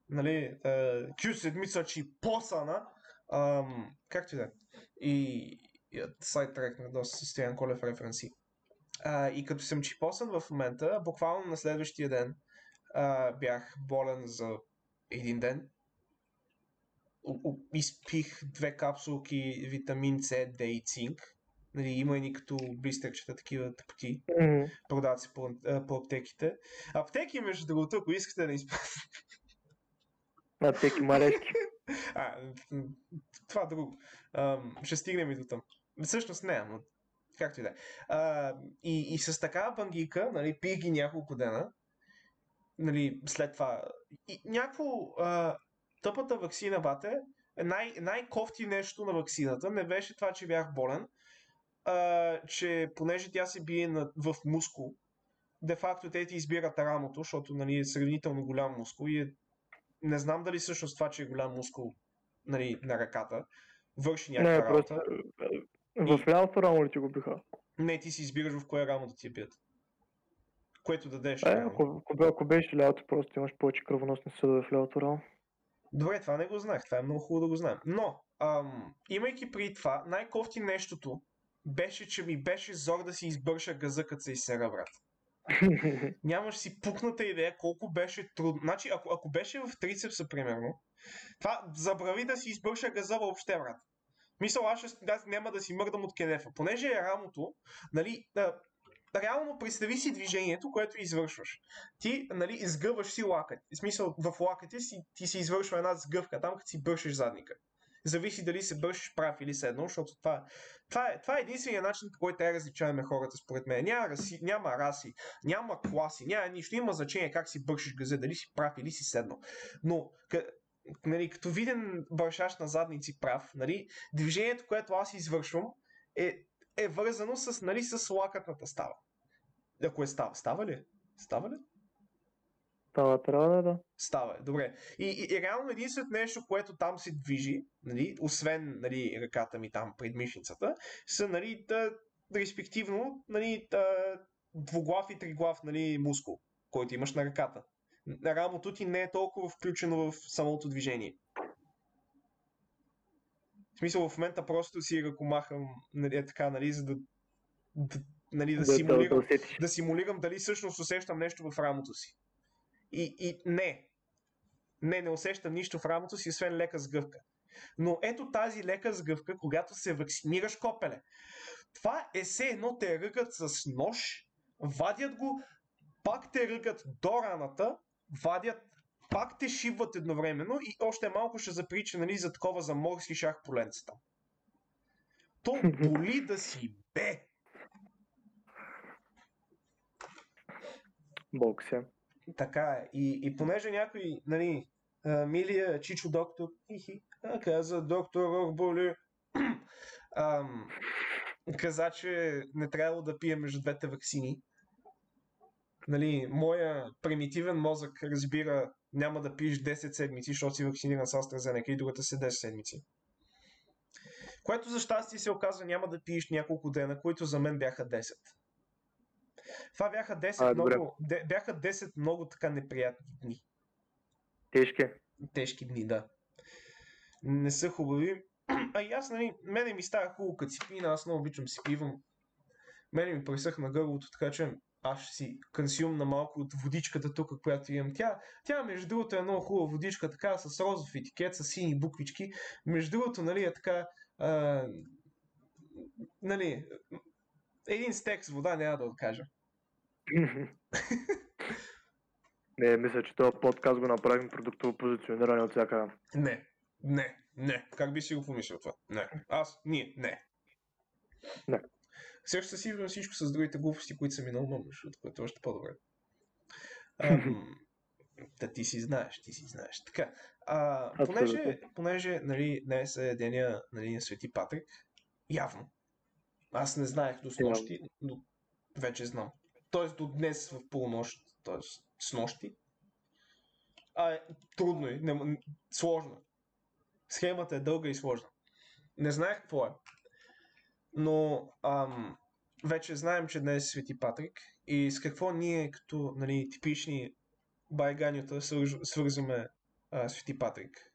нали, е, Q седмица чипосана, ам, както и да е. И, и сайт трекнах доста с Стоян Колев референси. А, и като съм чипосан в момента, буквално на следващия ден, а, бях болен за един ден. Изпих две капсулки витамин С, Д и цинк. Нали, има и като блистерчета, такива тъпоти. М, Продават се по, а, по аптеките. Аптеки, между другото, ако искате да изпратите. На теки марешки. А, това друго. Ам, ще стигнем и до там. Всъщност не, но както и да е. А, И, и с такава бангика, нали, пих ги няколко дена, нали, след това. И някакво а, тъпата вакцина, бате, най- най-кофти нещо на вакцината не беше това, че бях болен, а, че понеже тя се бие на, в мускул, де-факто те ти избират рамото, защото нали, е сравнително голям мускул и е... не знам дали всъщност това, че е голям мускул нали, на ръката, върши някаква Не, работа. просто е, в лявото рамо ли ти го биха? Не, ти си избираш в кое рамо да ти я бият. Което да дадеш. Е, ако, ако, ако беше лявото, просто имаш повече кръвоносни съдове в лявото рамо. Добре, това не го знаех. Това е много хубаво да го знаем. Но, ам, имайки при това, най-кофти нещото беше, че ми беше зор да си избърша газа, като се изсера, брат. Нямаш си пукната идея колко беше трудно. Значи, ако, ако беше в трицепса, примерно, това забрави да си избърша газа въобще, брат. Мисъл, аз, ще, аз няма да си мърдам от кенефа. Понеже е рамото, нали, а, реално представи си движението, което извършваш. Ти, нали, изгъваш си лакът. В смисъл, в лакътя си, ти си извършва една сгъвка там, като си бършиш задника. Зависи дали се бършиш прав или седно, защото това, това, е, това е единствения начин, по който трябва различаваме хората, според мен. Няма, раси, няма раси, няма класи, няма нищо. Има значение как си бършиш газа, дали си прав или си седно. Но, къ, нали, като виден бършаш на задници прав, нали, движението, което аз извършвам, е, е вързано с, нали, с лакътната става. Ако е става, става ли? Става ли? Това трябва да да. Става, добре. И, и, и реално единственото нещо, което там се движи, нали, освен нали, ръката ми там пред мишницата, са нали, да, респективно нали, да, двуглав и триглав нали, мускул, който имаш на ръката. Рамото ти не е толкова включено в самото движение. В смисъл, в момента просто си ръкомахам нали, е така, нали, за да, да, нали, да, да, да, да симулирам усетиш. да симулирам дали всъщност усещам нещо в рамото си. И, и не. Не, не усещам нищо в рамото си, освен лека сгъвка. Но ето тази лека сгъвка, когато се вакцинираш копеле. Това е все едно те ръгат с нож, вадят го, пак те ръгат до раната, вадят, пак те шибват едновременно и още малко ще заприча нали, за такова за морски шах поленцата. То боли да си бе. Боксия. Така е. И, и понеже някой, нали, милия Чичо доктор, хихи, каза доктор Орболи, ам, каза, че не трябвало да пие между двете вакцини. Нали, моя примитивен мозък разбира, няма да пиеш 10 седмици, защото си вакциниран с AstraZeneca и другата се 10 седмици. Което за щастие се оказа няма да пиеш няколко дена, които за мен бяха 10. Това бяха 10 А, добре. много, бяха 10 много така неприятни дни. Тежки. Тежки дни, да. Не са хубави. А и аз, нали, мене ми става хубаво, като си пина, аз много обичам си пивам. Мене ми пресъхна гърлото, така че аз ще си консюмна малко от водичката тук, която имам. Тя, тя между другото е много хубава водичка, така с розов етикет, с сини буквички. Между другото, нали, е така, а, нали, един стек с вода няма да откажа. Не, мисля, че този подкаст го направим продуктово позициониране от всяка. Не, не, не. Как би си го помислил това? Не. Аз, ние, не. Не. Сега ще си върна всичко с другите глупости, които са ми на ума, защото което е още по-добре. Ам, Та ти си знаеш, ти си знаеш. Така, а, понеже, понеже нали, днес е деня нали, на Свети Патрик, явно, аз не знаех до снощи, но вече знам. Тоест до днес в полунощ, т.е. с нощи. А, е, трудно е, не, сложно. Схемата е дълга и сложна. Не знаех какво е. Но ам, вече знаем, че днес е Свети Патрик и с какво ние като нали, типични байганята свърж- свързваме а, Свети Патрик.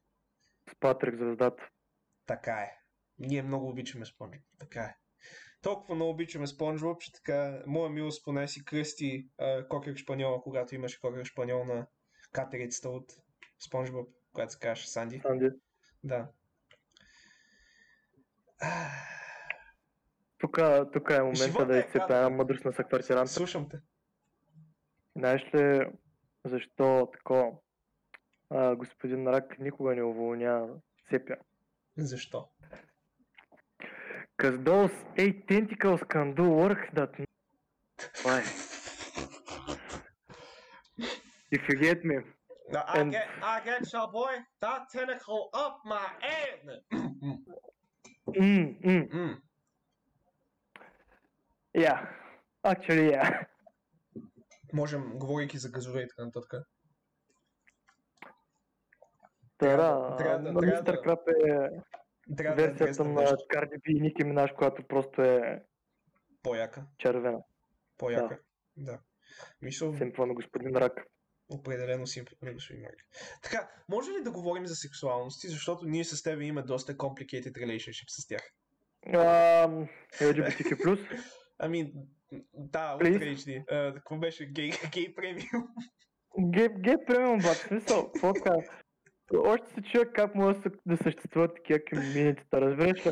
С Патрик звездата. Така е. Ние много обичаме Спонжбоб. Така е. Толкова много обичаме Спонжбоб, че така, моя милост поне си кръсти а, Кокер Шпаньола, когато имаше Кокер Шпаньол на катерицата от Спонжбоб, която се казваше Санди. Санди. Да. Тук, тук е момента Живота да е изцепя една мъдрост на съквартиранта. Слушам те. Знаеш ли защо такова а, господин Рак никога не уволня Сепя? Защо? Cause those eight tentacles can do work that... Е. If you get me. I And- get, I get your boy that tentacle up my ass. Mm, mm. Mm. Yeah. Actually, yeah. можем, говорейки за газове и така нататък. Да, да, трябва да- трябва Крап е Трябва да е версията на. Cardi B и Ники Минаж, която просто е По-яка. червена. По-яка. Да. Мисля, Симпла на господин Рак. определено си на господин Марк. Така, може ли да говорим за сексуалности, защото ние с теб имаме доста complicated relationship с тях? Ам, LGBTQ+. Ами, да. А, какво беше? Гей, гей премиум. Гей, гей премиум, бат, смисъл, какво така? Още се чуя как може да, съществуват такива комьюнитита, разбираш ли?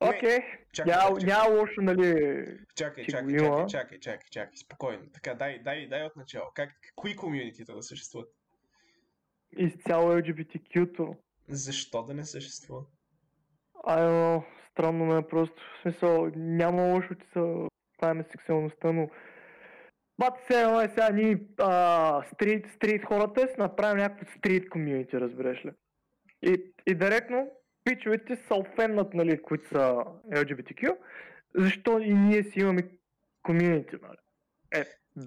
Окей, няма, лошо, нали, чакай, чакай, чакай, чакай, чакай, чакай, спокойно. Така, дай, дай, дай от начало. Как, кои комьюнитита да съществуват? изцяло LGBTQ-то. Защо да не съществува? Айо, странно ме е просто, в смисъл, няма лошо, че са правим сексуалността, но Бат, се едно е сега ние а, стрит, стрит хората си направим някакво стрит комьюнити, разбираш ли? И, и директно пичовете са офеннат, нали, които са LGBTQ, защо и ние си имаме комьюнити, нали? Е,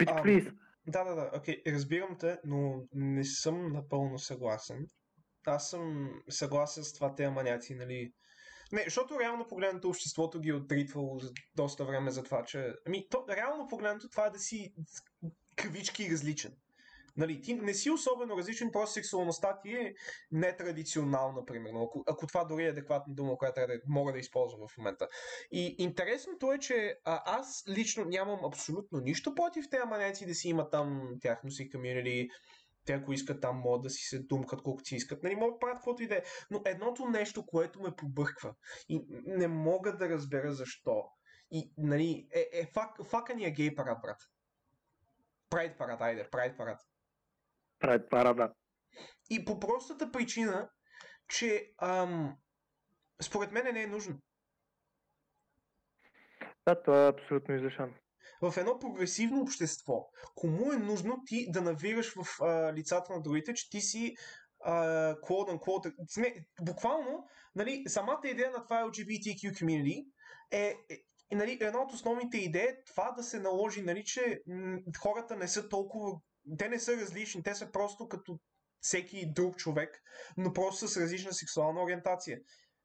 Ам, плиз. Да, да, да, окей, разбирам те, но не съм напълно съгласен. Аз съм съгласен с това те маняци, нали. Не, защото реално погледнато обществото ги е отритвало доста време за това, че... Ами, то, реално погледнато това е да си кавички различен. Нали, ти не си особено различен, просто сексуалността ти е нетрадиционална, примерно. Ако, ако това дори е адекватна дума, която трябва да, мога да използвам в момента. И интересното е, че а, аз лично нямам абсолютно нищо против тези манеци да си имат там тяхно си комьюнити, те ако искат там могат да си се думкат колкото си искат. Нали, могат да правят каквото и да е. Но едното нещо, което ме побърква и не мога да разбера защо. И, нали, е, е фак, факания гей парад, брат. Прайд парад, айде, прайд парад. Прави парада. И по простата причина, че ам, според мен не е нужно. Да, това е абсолютно излишен. В едно прогресивно общество, кому е нужно ти да навираш в а, лицата на другите, че ти си quote unquote, буквално, нали, самата идея на това LGBTQ community е, е нали, една от основните идеи е това да се наложи, нали, че хората не са толкова, те не са различни, те са просто като всеки друг човек, но просто с различна сексуална ориентация.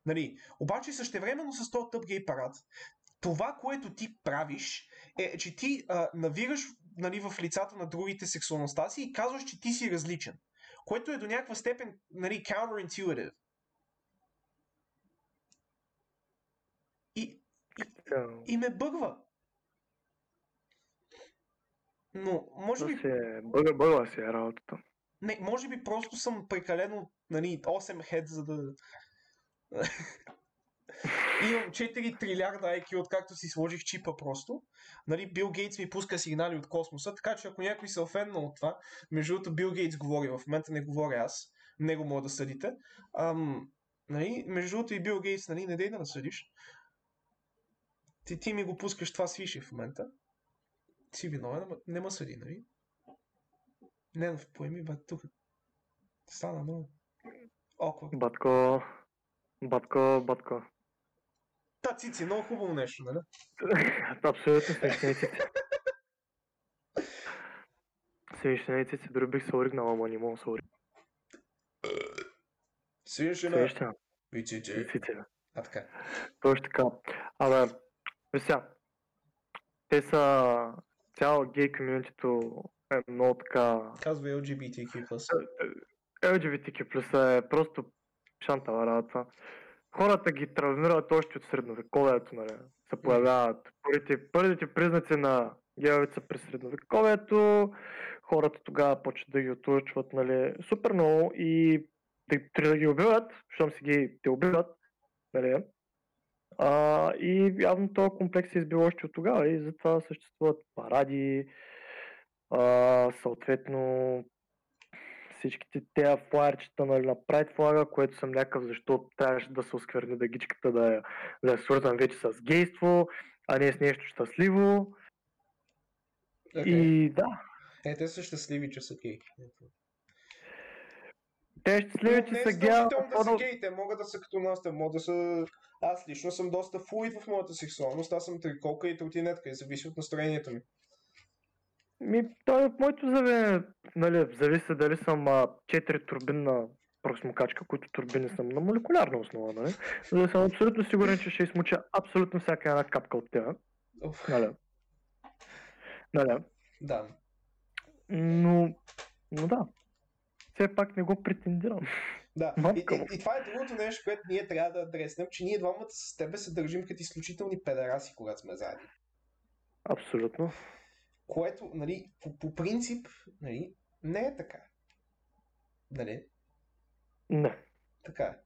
Нали, обаче същевременно с този тъп гей парад, това, което ти правиш, е, че ти а, навираш нали, в лицата на другите сексуалността си и казваш, че ти си различен. Което е до някаква степен нали, counterintuitive. И, и, и ме бъгва. Но, може би, си е, бъга, бъгла си е работата. не, може би просто съм прекалено нали, 8 хед, за да... Имам 4 трилиарда IQ, откакто си сложих чипа просто. Нали, Бил Гейтс ми пуска сигнали от космоса, така че ако някой се офенна от това, между другото Бил Гейтс говори, в момента не говоря аз, него мога да съдите. Ам, нали, между другото и Бил Гейтс, нали, не дей да насъдиш. Ти, ти ми го пускаш това свише в момента. Си виновен, ама не ма съди, нали? Не, поеми, бе, тук. Стана много. Оква. Батко, батко, батко. Цици, много хубаво нещо, нали? Абсолютно смешниците. Смешниците, дори бих се оригнал, ама не мога се оригнал. Свише на Смешна. Виците. Смешниците. А така. Точно така. Абе, сега. Те са цяло гей комьюнитито е много така... Казва LGBTQ+. LGBTQ плюс е просто шантава работа. Хората ги травмират още от средновековието, нали? Се появяват първите, първите признаци на геовица през средновековието, хората тогава почват да ги отлъчват, нали, супер много и да, да ги убиват, щом си ги те убиват, нали, а, и явно този комплекс се избил още от тогава и затова съществуват паради, а, съответно всичките тези флайерчета нали, на Pride флага, което съм някакъв, защо трябваше да се оскверни да гичката да е, да е свързан вече с гейство, а не с нещо щастливо. Okay. И да, Е, те са щастливи, че са гей. те щастливи, Но че не е са гея, задължително да са гей, те могат да са като нас, те могат да са... Аз лично съм доста флуид в моята сексуалност, аз съм триколка и тротинетка и зависи от настроението ми. Ми, той е в моето заведение, нали, зависи дали съм а, 4 турбинна пръхсмокачка, които турбини съм на молекулярна основа, нали? За да съм абсолютно сигурен, че ще измуча абсолютно всяка една капка от тях. Нали? Нали? да. Но, но да. Все пак не го претендирам. Да, и, и, и, това е другото нещо, което ние трябва да адреснем, че ние двамата с тебе се държим като изключителни педераси, когато сме заедно. Абсолютно. Което, нали, по, по принцип, нали, не е така. Нали? Не. Така е.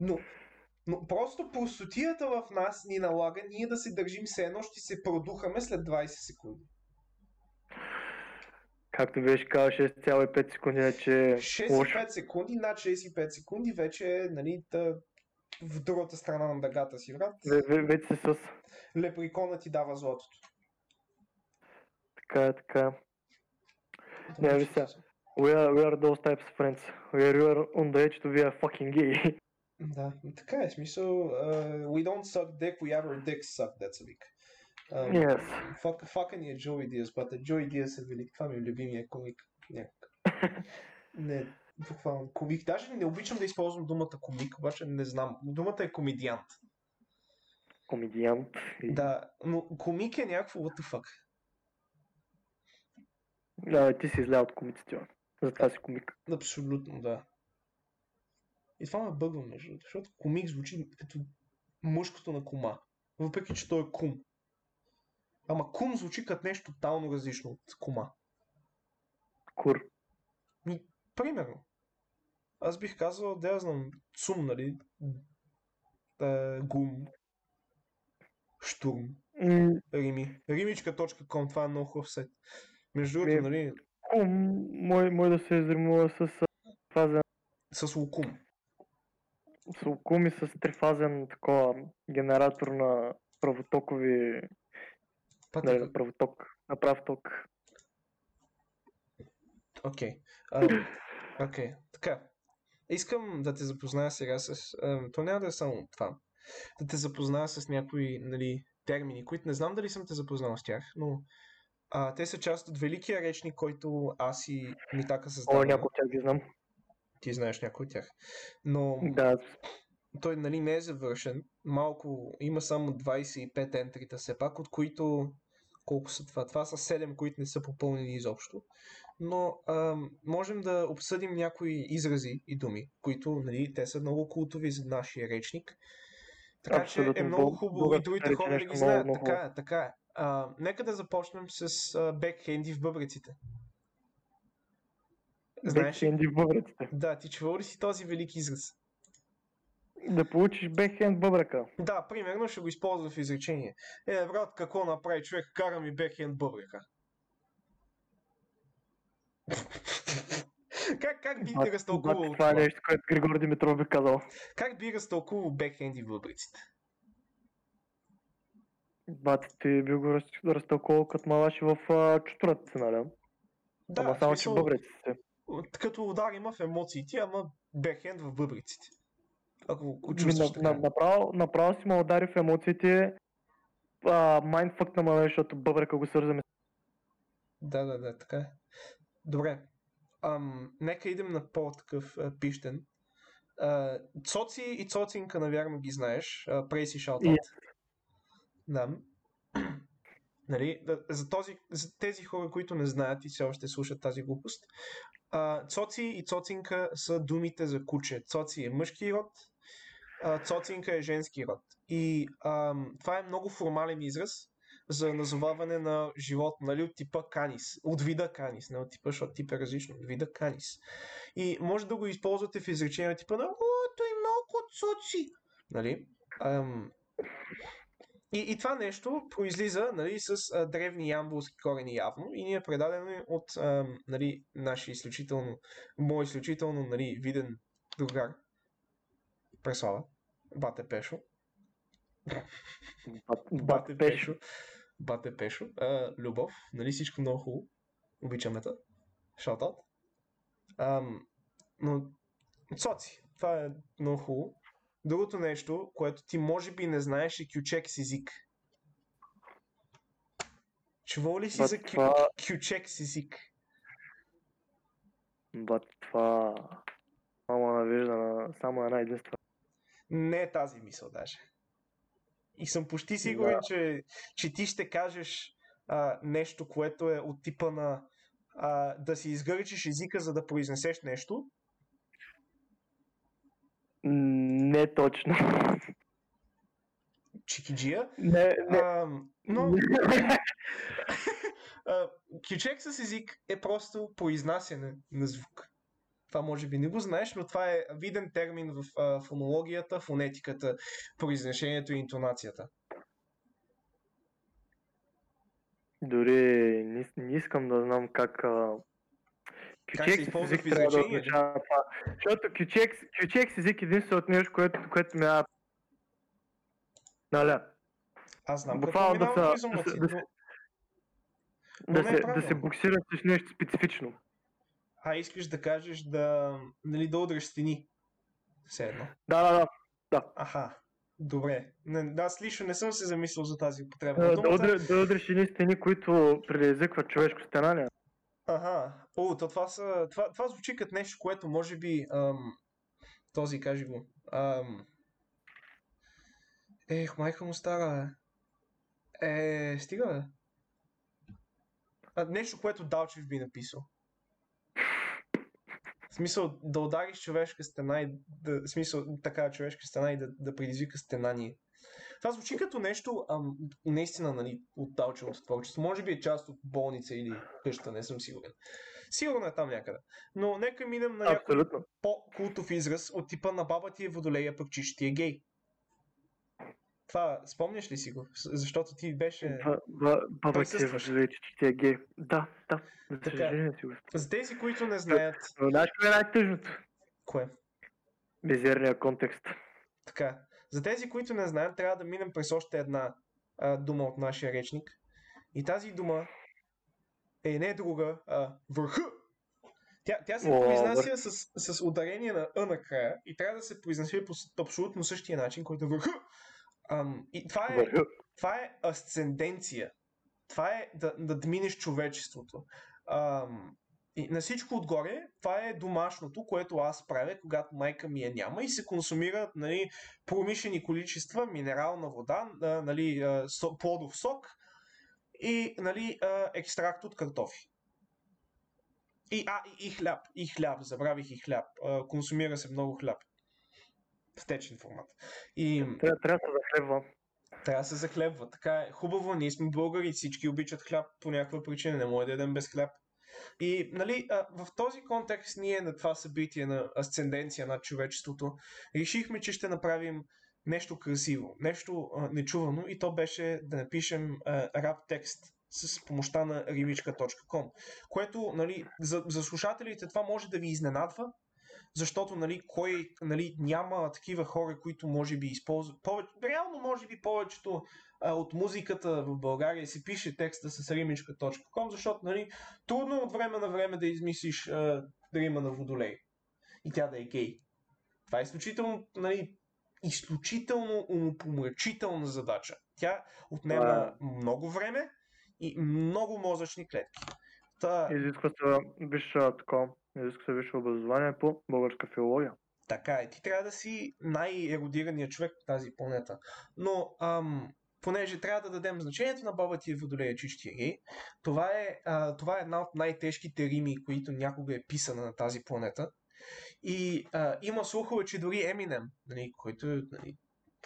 Но, но просто простотията в нас ни налага ние да се държим се едно, ще се продухаме след 20 секунди. Както беше казал 6,5 секунди, е, че е лошо. 65 секунди, над 65 секунди вече е, нали, та, в другата страна на дъгата си, брат. Ве- ве- Вече си с... Леприкона ти дава златото. Така е, така. Не, виж сега. We are, we are those types of friends. We are, we are on the edge to be a fucking gay. Да, така е смисъл. Uh, we don't suck dick, we have our dicks suck, that's a week. Um, Yes. fuck, fucking е Joey Diaz, but Joey Diaz е велик. Това ми е любимия комик. Някак. не, буквално комик. Даже не обичам да използвам думата комик, обаче не знам. Думата е комедиант. Комедиант. Да, но комик е някакво what the fuck. Да, ти си изля от комиците. Затова си комик. Абсолютно, да. И това ме бъгва, между другото, защото комик звучи като мъжкото на кума. Въпреки, че той е кум. Ама кум звучи като нещо тотално различно от кума. Кур. Примерно. Аз бих казал, да я знам, цум, нали? Та, гум. Штурм. М, Рими. Римичка.com, това е много хубав сайт. Между другото, нали, Кум, мой, мой да се изримува с а, фазен, с лукум. с лукум и с трифазен такова генератор на правотокови, Пак нали, на правоток, на прав ток. Окей. Ам, Окей. Така. Искам да те запозная сега с... ам, то няма да е само това. Да те запозная с някои нали, термини, които не знам дали съм те запознал с тях, но а, те са част от великия речник, който аз и Митака О, създаваме. някой от тях ги знам. Ти знаеш някой от тях. Но Да, той нали, не е завършен. Малко, има само 25 ентрита все пак, от които колко са това? Това са 7, които не са попълнени изобщо. Но ам, можем да обсъдим някои изрази и думи, които нали, те са много култови за нашия речник. Така че е Абсолютно. много хубаво и другите хора да ги знаят. Така е, така е. А, нека да започнем с а, бекхенди в бъбреците. Знаеш бекхенди в бъбреците. Да, ти чувал ли си този велик израз? Да получиш бекхенд бъбрека. Да, примерно ще го използва в изречение. Е, брат, какво направи човек? Кара ми бекхенд бъбрека. как, как би ти разтълкувал бат, Това е това? нещо, което Григор Димитров би казал. Как би разтълкувал бекхенди в бъбреците? Бати, ти би го раз, разтълковал като малаши в а, чутурата си, нали? Да, Ама само, че бъбреците. като удар има в емоциите, ама бекхенд в бъбреците. Ако го чувстваш така. на, направо, направо си ме удари в емоциите. Майндфък на ме, защото бъбрека го свързваме. Да, да, да, така е. Добре. Ам, нека идем на по-такъв а, пищен. А, Цоци и Цоцинка, навярно ги знаеш. А, и Шаутаут. Да. нали, за, този, за тези хора, които не знаят и все още слушат тази глупост. А, цоци и Цоцинка са думите за куче. Цоци е мъжки род, а, Цоцинка е женски род. И ам, това е много формален израз за назоваване на живот, нали, от типа канис, от вида канис, не от типа, защото тип е различно, от вида канис. И може да го използвате в изречение типа на О, той много цоци, нали? Ам, и, и това нещо произлиза нали, с а, древни ямбулски корени явно и ни е предадено от а, нали, нашия изключително, мой изключително нали, виден другар Преслава, Бате Пешо. Бат, Бате бат пешо. Бате Пешо. А, любов. Нали всичко много хубаво. Обичаме те. Шаутаут. Но Соци. Това е много хубаво. Другото нещо, което ти може би не знаеш е кючек с език. Чувал ли си Бат, за това- кючекс език? Бат, това... Само навежда на само една единствена. Не е тази мисъл даже. И съм почти сигурен, Да. че, че ти ще кажеш а, нещо, което е от типа на а, да си изгърчиш езика, за да произнесеш нещо. Не точно. Чикиджия. Не, не. А, но кючек с език е просто произнасяне на звук. Това може би не го знаеш, но това е виден термин в а, фонологията, фонетиката, произношението и интонацията. Дори не, не искам да знам как... А... Как се използва в да изречение, това. Защото QTX език е единственото нещо, което, което ме... Нали, Аз знам Буквално да да са- да да, е се, да се буксира с нещо специфично. А искаш да кажеш да, нали, да удреш стени. Все едно. Да, да, да. Аха. Добре. Не, аз лично не съм се замислил за тази употреба. Да, да, думата. да удриш едни стени, които предизвикват човешко стенание. Ага. О, то това, са, това, това звучи като нещо, което може би ам, този, кажи го. Ам, ех, майка му стара, бе. Е, стига, бе. А, нещо, което Далчев би написал. В смисъл, да удариш човешка стена и да, в смисъл, така човешка стена и да, да предизвика стенание. Това звучи като нещо, ам, наистина, нали, от Далчевото творчество. Може би е част от болница или къща, не съм сигурен. Сигурно е там някъде. Но нека минем на някой по-култов израз от типа на баба ти е водолея, пък чиш ти е гей. Това спомняш ли си го? Защото ти беше... Ба- ба- Баба ти е въжеле, че ти е гей. Да, да. За Така. го. За тези, които не знаят... Но знаеш кое е най-тъжното? Кое? Мизерния контекст. Така. За тези, които не знаят, трябва да минем през още една а, дума от нашия речник. И тази дума е не друга, а върха. Тя, тя се произнася с, с ударение на Ъ накрая и трябва да се произнесе по абсолютно същия начин, който е върха. Ам, и това е, това е асценденция. Това е да надминеш човечеството. Ам, и на всичко отгоре, това е домашното, което аз правя, когато майка ми я няма и се консумират нали, промишлени количества минерална вода, нали, плодов сок и нали, а, екстракт от картофи. И, а, и, и хляб, и хляб, забравих и хляб. А, консумира се много хляб. В течен формат. И Трябва, трябва да се захлебва. трябва да се захлебва. Така е хубаво, ние сме българи, всички обичат хляб по някаква причина, не може да ядем без хляб. И нали, в този контекст ние на това събитие на асценденция над човечеството решихме, че ще направим нещо красиво, нещо а, нечувано и то беше да напишем а, рап текст с помощта на rimичка.com, което нали, за, за слушателите това може да ви изненадва, защото нали, кой, нали, няма такива хора, които може би използват. Повече, реално може би повечето а, от музиката в България си пише текста с римичка.com, защото нали, трудно е от време на време да измислиш а, рима на водолей и тя да е гей. Това е изключително, нали, изключително умопомрачителна задача. Тя отнема Това много време и много мозъчни клетки. Та, Изисква се висше такова. Изисква се висше образование по българска филология. Така е. Ти трябва да си най-еродираният човек на тази планета. Но, ам, понеже трябва да дадем значението на баба ти е водолея чищия гей, това е, а, това е една от най-тежките рими, които някога е писана на тази планета. И а, има слухове, че дори Еминем, нали, който е нали,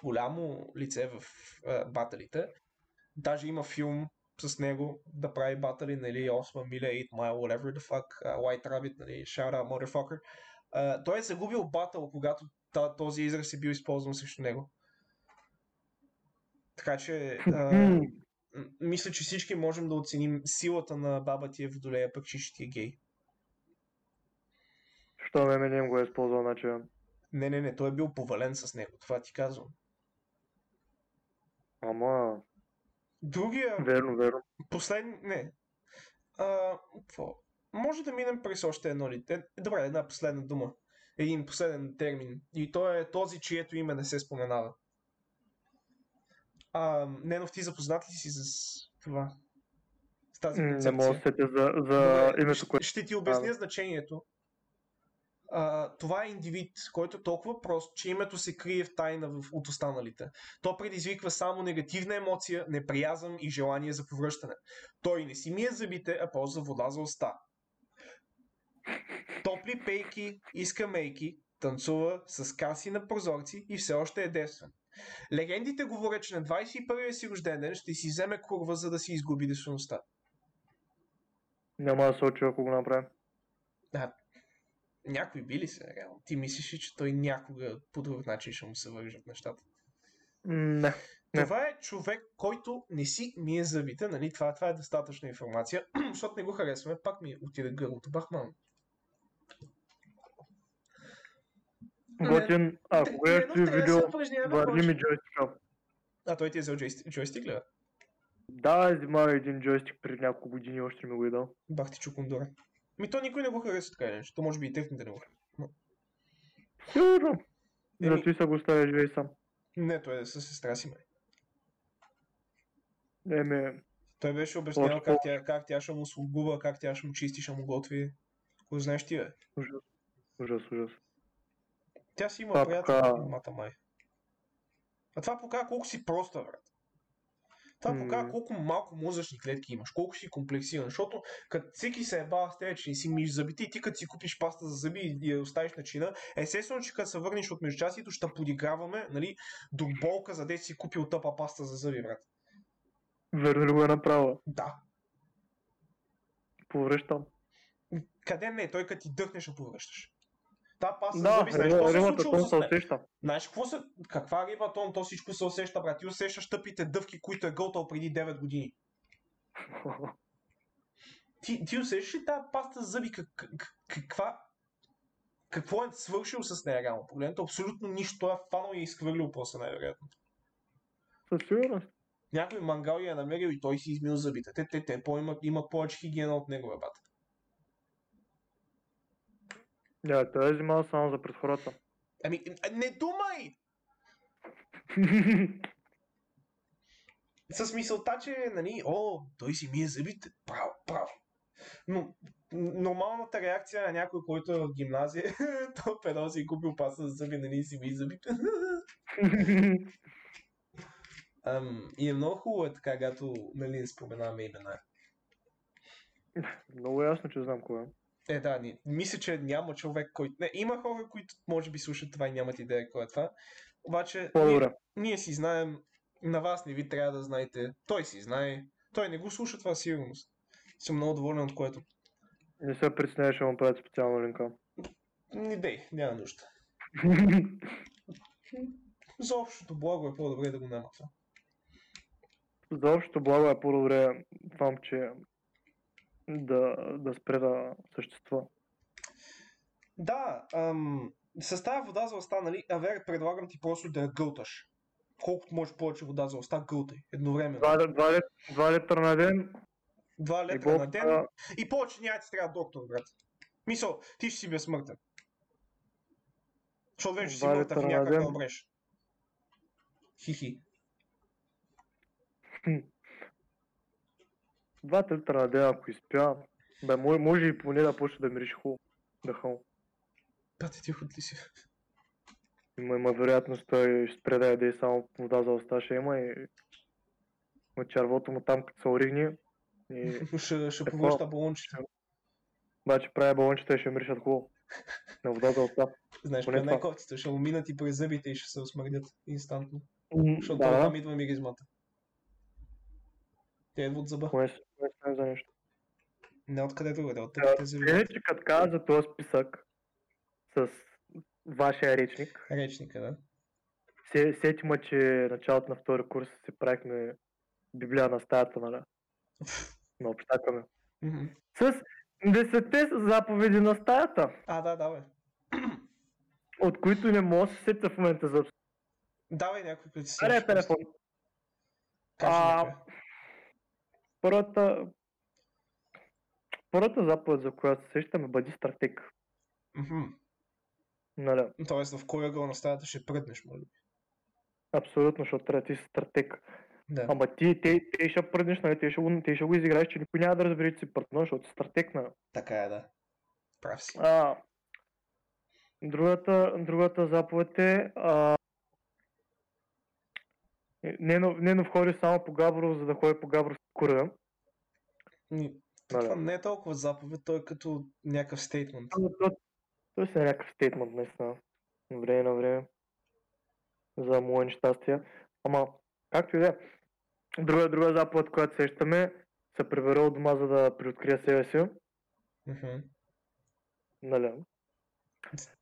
голямо лице в а, баталите, даже има филм с него да прави батали, нали, 8 миля, 8 mile, whatever the fuck, uh, White Rabbit, нали, shout out motherfucker. Uh, той е загубил батъл, когато този израз е бил използван срещу него. Така че, м- мисля, че всички можем да оценим силата на баба ти е водолея, пък че ще ти е гей. Що ме Еминем го е използвал, значи... Не, не, не, той е бил повален с него, това ти казвам. Ама, Другия, верно, верно. последни, не. А, какво? Може да минем през още едно ли? Е, Добре, една последна дума. Един последен термин. И то е този, чието име не се споменава. А, Ненов, ти запознат ли си с това? с тази М, Не концепция. мога да се сетя за, за Добре, името, което... ще ти обясня Да. значението. А, това е индивид, който е толкова прост, че името се крие в тайна в, от останалите. То предизвиква само негативна емоция, неприязъм и желание за повръщане. Той не си мие зъбите, а ползва вода за уста. Топли пейки, иска мейки, танцува с каси на прозорци и все още е девствен. Легендите говорят, че на 21-я си рожден ден ще си вземе курва, за да си изгуби девствеността. Няма да се очи, ако го направим. А, някой били се, реално. Ти мислиш ли, че той някога по друг начин ще му се вържат нещата? Не. Не. Това е човек, който не си мие зъбите, нали? Това, това е достатъчна информация, защото не го харесваме, пак ми отиде гърлото, бахман. Готин, ако гледаш Трено ти видео, върни ми джойстика. А той ти е взел джойстик, джойстик ли? Да, взимах един джойстик преди няколко години, още ми го е дал. Бах ти чукундура. Ми то никой не го харесва така нещо. То може би и техните не го харесват. Сигурно. Еми- Зато и са го оставя живей сам. Не, той е със сестра си, май. Еме, Той беше обяснял как тя, как тя ще му слугува, как тя ще му чисти, ще му готви. Го знаеш ти, бе? ужас. Ужас, ужас. Тя си има приятел, мата май. А това показва колко си проста, брат. Това М. показва колко малко мозъчни клетки имаш, колко си комплексиран, защото като всеки се е бава с теб, че не си миш зъбите и ти като си купиш паста за зъби и я оставиш на чина, естествено, че като се върнеш от междучасието, ще подиграваме, нали, до болка, за да си купил тъпа паста за зъби, брат. Верно ли го е направила? Да. Повръщам. Къде не? Той като ти дъхнеш, ще повръщаш. Та паста за Да, зъби, знаеш какво се е случило тон се усеща. Знаеш какво се... Каква риба тон? То всичко се усеща, брат. Ти усещаш тъпите дъвки, които е гълтал преди 9 години. Ти, ти усещаш ли тази паста зъби? Как, как, каква... Какво е свършил с нея реално? Погледнато абсолютно нищо. Той е фанал и е изхвърлил после най-вероятно. Със сигурност. Някой мангал я е намерил и той си измил зъбите. Те, те, те по, имат, имат повече хигиена от него, бе, бат. Да, той е взимал само за пред хората. Ами, не думай! С мисълта, че, нали, о, той си мие зъбите. Право, право. Но нормалната реакция на някой, който е в гимназия, то педал си е купил паса за зъби, нали, си мие зъбите. Ам, и е много хубаво е така, когато, нали, споменаваме имена. Много ясно, че знам кой е. Да, ни, мисля, че няма човек, който... Не, има хора, които може би слушат това и нямат идея кой е това. Обаче, ние, По-добре. ние си знаем, на вас не ви трябва да знаете, той си знае, той не го слуша това сигурност. Съм много доволен от което. Не се притеснявай, ще му правят специална линка. Не дей, няма нужда. За общото благо е по-добре да го няма това. За общото благо е по-добре това момче да, да спре да съществува. Да, ам, с тази вода за уста, нали, Авер, предлагам ти просто да я гълташ. Колкото може повече вода за уста, гълтай. Едновременно. Два, два, лит, два литра на ден Два и летра на ден. И повече няма ти трябва доктор, брат. Мисъл, ти ще си безсмъртен. Защото вече си мъртъв и литра някак да умреш. Хихи. Два литра на ден, ако изпя, бе, може, и поне да почне да мириш хубаво. Да хубаво. Бате, ти худ ли си? Има, има вероятност той ще спре да яде само вода за уста, ще има и от червото му там, като се оригне. И ще, ще повръща балончета. обаче прави балончета и ще миришат хубаво. На вода за уста. Знаеш, Поне е най-котите? Ще му минат и през зъбите и ще се усмърдят инстантно. Защото Да, там идва миризмата. Те идват зъба. Поне знае за нещо. Не откъде другаде, от Да, тъпите зъби. Иначе като каза за този списък с вашия речник, Речника, да. се, сети ме, че началото на втори курс си правихме Библия на стаята, нали? На общака ми. С десетте заповеди на стаята, А, да, давай. от които не мога да се сетя в момента за... Давай някой, който си Аре, телефон. А. Първата... Първата заповед, за която се сещаме, бъди стратег. Нали? Тоест в кой ъгъл на стаята ще пръднеш, може би. Абсолютно, защото трябва да ти си стратег. Да. Ама ти, те, те ще пръднеш, нали? Те ще, го, те ще го изиграеш, че никой няма да разбере, че си партньор, защото си стратег на. Така е, да. Прав си. А, другата, другата заповед е а, Нено, Нено ходи само по Габрово, за да ходи по Габрово с кура. Ни- Нали. Това не е толкова заповед, той е като някакъв стейтмент. То, то, то си е някакъв стейтмент, наистина. На време на време. За мое нещастие. Ама, както и да е. Друга, друга заповед, която сещаме, се прибера от дома, за да приоткрие себе си. Мгм. Нали?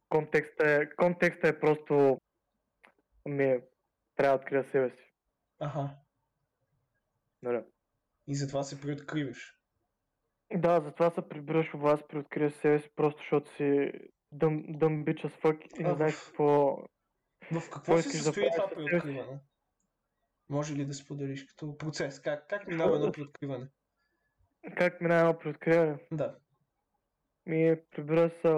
Контекстът е, контекстът е просто ми трябва да открия себе си. Аха. Нали? И затова се приоткриваш. Да, затова се прибираш у вас, приоткрия себе си, просто защото си дъм, дъм bitch as fuck и не знаеш в- какво... В какво се искаш да състои това приоткриване? Може ли да споделиш като процес? Как, как минава едно приоткриване? Как минава едно приоткриване? Да. Ми прибира се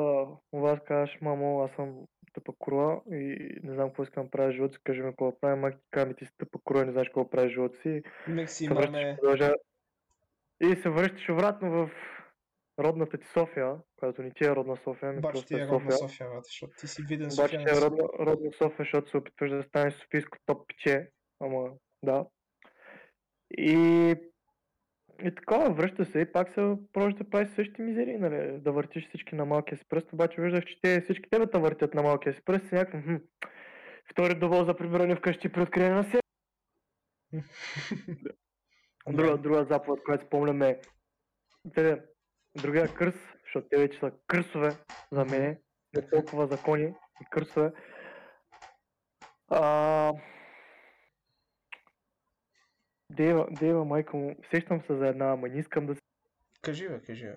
у вас, казваш, мамо, аз съм тъпа курва и не знам какво искам да правя живота си, кажи ми какво да правя, мак ти ми ти си тъпа курва и не знаеш какво в живота си. Мекси, се връщаш, маме. продължа... И се връщаш обратно в родната ти София, която не ти е родна София, Бач просто ти е е родна София. София, защото ти си виден Обаче софиянец. е родна, родна София, защото се опитваш да станеш софийско топ пиче. Ама, да. И, и така, връща се и пак се продължи да прави същите мизери, нали, да въртиш всички на малкия си пръст, обаче виждаш, че те всички тебе да въртят на малкия си пръст и си някакво, хм, втори довол за прибиране вкъщи при откриване на себе. Друга, друга заповед, която спомням е, те, другия кърс, защото те вече са кърсове за мен, не толкова закони и кърсове. А... Дева, Дева, майка му, сещам се за една, ама не искам да... Кажи бе, кажи бе.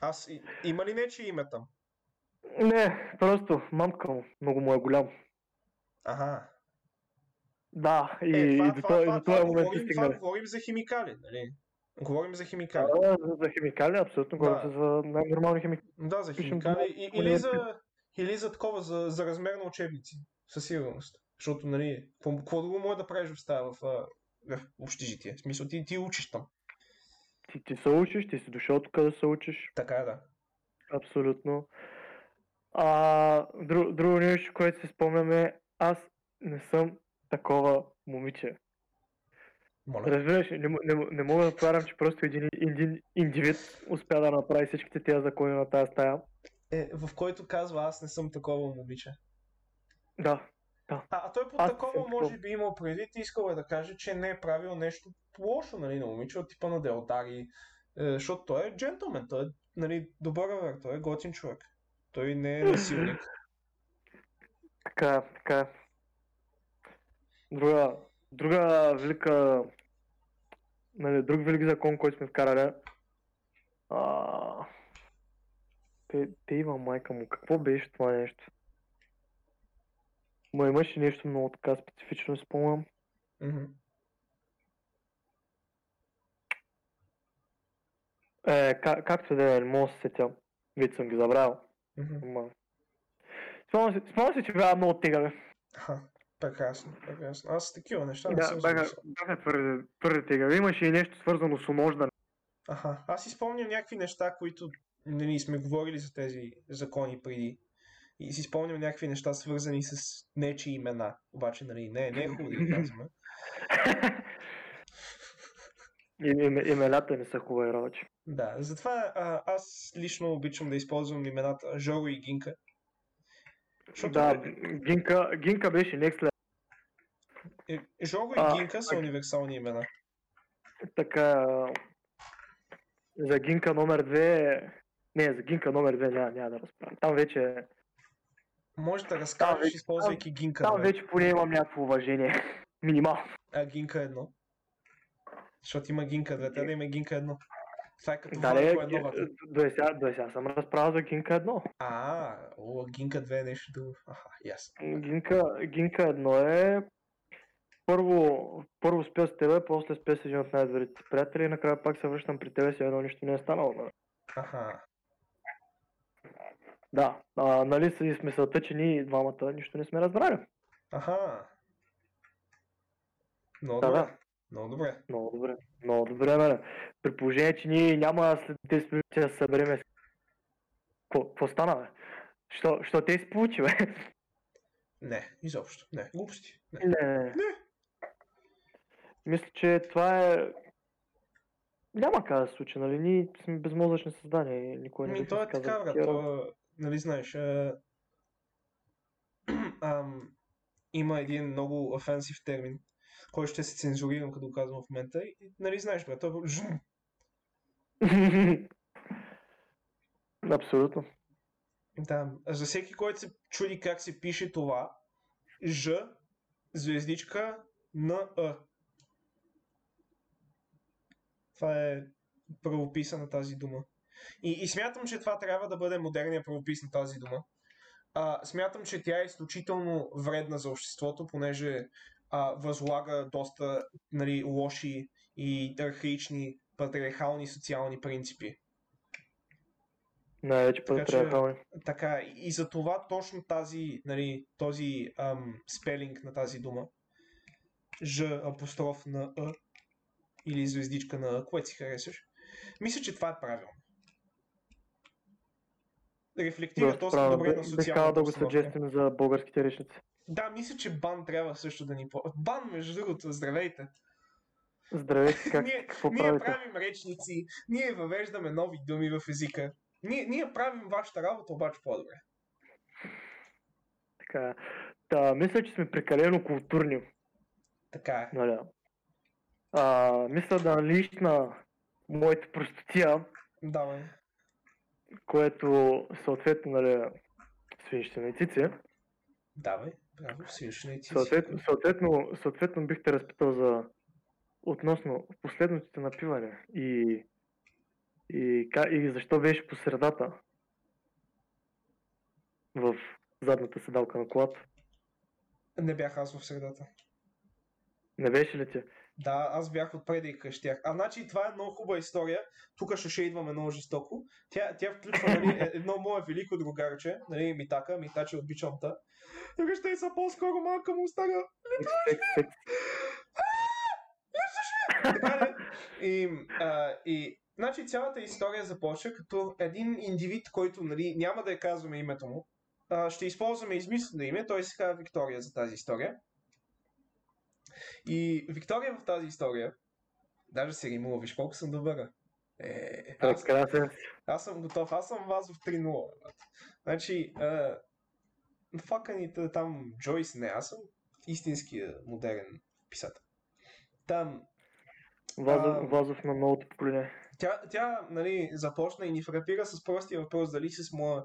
Аз, и- има ли нечи име там? Не, просто мамка му, много му е голям. Ага. Да, и, Е, това, и до това, това, момент говорим, това говорим за химикали, нали? Говорим за химикали. Да, за, химикали, абсолютно, Да. говорим за най-нормални химикали. Да, за химикали. И, или, за, или за такова, за, за размер на учебници. Със сигурност. Защото, нали, какво друго може да правиш в стая в, в общежитие? В смисъл, ти, ти учиш там. Ти, ти се учиш, ти си дошъл тук да се учиш. Така е, да. Абсолютно. А, друг, друго нещо, което си спомняме, аз не съм такова момиче. Моля. Разбираш, не, не, не мога да повярвам, че просто един, един индивид успя да направи всичките тези закони на тази стая. Е, в който казва, аз не съм такова момиче. Да, А, а той по Аз такова може би имал предвид искал е да каже, че не е правил нещо лошо, нали, на момиче от типа на Делдари. Е, защото той е джентлмен, той е, нали, добър враг, той е готин човек. Той не е насилник. така, така. Друга, друга велика, нали, друг велик закон, който сме вкарали. А, те, те има майка му. Какво беше това нещо? Ма имаше нещо много така специфично, спомням. Мгм. Е, как, както да е, не мога да се сетя. Вече съм ги забравил. Ама... Спомням си, че бяха много тегави. Прекрасно, прекрасно. Аз такива неща не Да, съм бяха, бяха твърде, твърде тегави. Имаше и нещо свързано с онождане. Аха, аз си спомням някакви неща, които нали, сме говорили за тези закони преди. И си спомням някакви неща, свързани с нечи имена. Обаче, нали, не, не е хубаво да ги казваме. Имената не са хубави работи. Да, затова а, аз лично обичам да използвам имената Жоро и Гинка. Защото Да, бе, Гинка, Гинка беше next level. е, Жоро и А, Гинка са така. универсални имена. Така, за Гинка номер 2... Не, за Гинка номер 2 няма, няма да разправям. Там вече, Може да разкажеш, вече- използвайки Гинка. там две. вече поне имам някакво уважение. Минимално. А Гинка едно. Защото има Гинка 2, трябва да има Гинка едно. Това е като Да, не, едно. вата. до сега, до сега съм разправил за Гинка 1. А, о, Гинка 2 е нещо друго. Аха, ясно. Гинка, Гинка 1 е... Първо, първо спя с тебе, после спя с един от най-добрите приятели и накрая пак се връщам при тебе, си едно нищо не е станало. нали? Аха. Да, а, нали са и с мисълта, че ние двамата нищо не сме разбрали. Аха. Много Да, добре. да. Много добре. Много добре. Много добре, бе. При положение, че ние няма след 10 минути да се събереме. Какво стана, бе? Що, що те се получи, бе? Не, изобщо. Не, глупости. Не. Не. Не. Мисля, че това е... Няма как да се случи, нали? Ние сме безмозъчни създания и никой не Ми, то е така, брат. То, нали знаеш, а... ам, има един много офенсив термин, който ще се цензурирам, като казвам в момента. И, нали знаеш, брат, то е. Абсолютно. Да, за всеки, който се чуди как се пише това, Ж, звездичка, Н, А. Това е правописа на тази дума. И, и смятам, че това трябва да бъде модерният правопис на тази дума. А, смятам, че тя е изключително вредна за обществото, понеже а, възлага доста нали, лоши и архаични патриархални социални принципи. Най-вече Така че- патриархални. Така, и за това точно тази, нали, този ам, спелинг на тази дума, Ж апостроф на Е или звездичка на Е, което си харесаш, мисля, че това е правилно. Рефлектира Доста доста добре на социалната да го съджестим за българските речници. Да, мисля, че бан трябва също да ни... Бан, между другото, здравейте! Здравейте, как, ние, ние правим речници, ние въвеждаме нови думи в езика. Ние, ние правим вашата работа обаче по-добре. Така, та, мисля, че сме прекалено културни. Така е. Нали? А, мисля да налична моята простотия, Давай. Което съответно, нали, свинщина цици. Давай, браво, свиршеници. Съответно, съответно, съответно бих те разпитал за относно последното напиване и, и, и защо беше по средата в задната седалка на колата. Не бях аз в средата. Не беше ли ти? Да, аз бях отпред и къщях. А значи това е много хубава история. Тук ще шейдваме много жестоко. Тя, тя включва нали, е- едно мое велико другарче, нали, Митака, Митаче обичам та. Вижте, са по-скоро малка му секс. Така? И, а, и значи цялата история започва като един индивид, който нали, няма да я казваме името му. А, ще използваме измислено име, той се казва Виктория за тази история. И Виктория в тази история, даже се римува, виж колко съм добър. Е, аз, аз съм готов, аз съм вас в 3-0. брат. Значи, а, факаните там Джойс, не, аз съм истинския модерен писател. Там, Вазов, А, Вазов на новото поколение. Тя, тя нали, започна и ни фрапира с простия въпрос дали с моя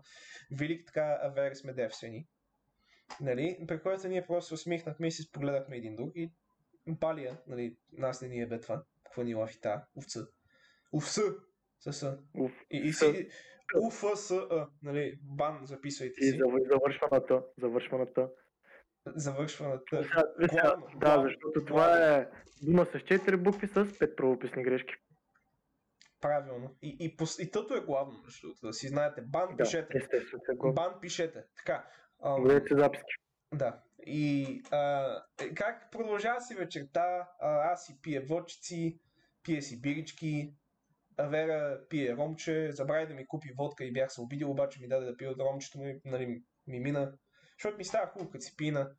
велик така авер сме девствени. Нали, при който ние просто усмихнахме и се спогледахме един друг и Балия, нали, нас не ни е бе това. Какво ни лафи та? Овца. Овца! С. И, и си... УФСА, нали, бан, записвайте И си. зав- завършваната. Завършваната. Завършваната. Главно, да, главно, защото това е дума с 4 букви с 5 правописни грешки. Правилно. И, и, пос... и тъто е главно, защото да си знаете. Бан Да, пишете. Бан пишете. Така. ам, Гледайте записки. Да. И а, е, как продължава си вечерта, а, аз си пия водчици, пие си бирички, а Вера пие ромче, забрави да ми купи водка и бях се обидил, обаче ми даде да пия от ромчето ми, нали, ми мина. Защото ми става хубаво, като си пина.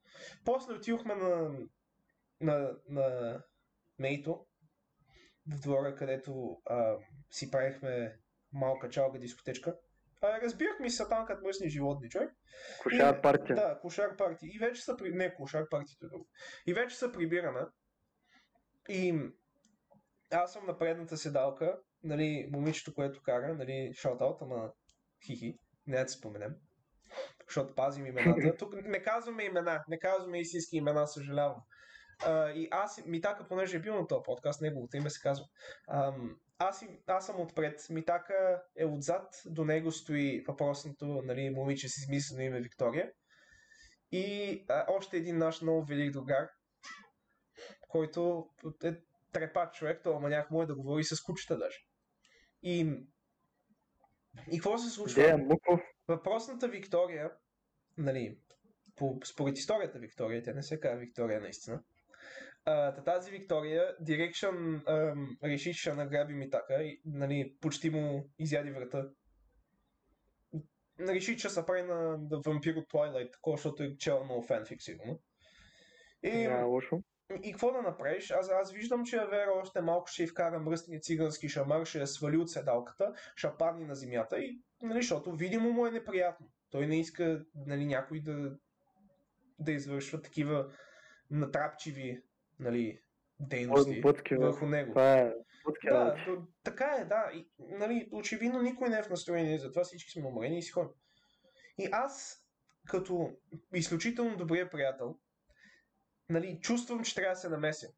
После отидохме на, на, на Мейто, в двора, където а, си правихме малка чалга дискотечка. А, разбирахме се там като мръсни животни, човек. Кошар партия. Да, кошар парти. И вече са при... Не, кошар партито е друго. И вече са прибираме. И аз съм на предната седалка, нали, момичето, което кара, нали, шаутаут, ама хихи, не да споменем. Защото пазим имената. Тук не казваме имена, не казваме истински имена, съжалявам. А, и аз, Митака, понеже е бил на този подкаст, неговото име се казва. Ам, аз, аз съм отпред, Митака е отзад, до него стои въпросното нали, момиче с измислено име Виктория. И а, още един наш много велик другар, който е трепат човек, то маняк му е да говори с кучета даже. И, и какво се случва? Муко. Въпросната Виктория, нали, по, според историята Виктория, тя не се казва Виктория наистина, та тази Виктория, Direction ам, реши, че ще награби Митака и нали, почти му изяди врата. Реши, че се прави на, на вампир от Twilight, такова, защото е чел много фенфик, сигурно. И, лошо. и какво да направиш? Аз, аз виждам, че Вера още малко ще й вкара мръсния цигански шамар, ще я свали от седалката, ще падне на земята и, нали, защото видимо му е неприятно. Той не иска нали, някой да, да извършва такива натрапчиви нали, дейности Бъдки, бе. върху него. Това е бъдки Да, то, така е, да. И, нали, очевидно никой не е в настроение, затова всички сме уморени и си ходим. И аз, като изключително добрия приятел, нали, чувствам, че трябва да се намеся.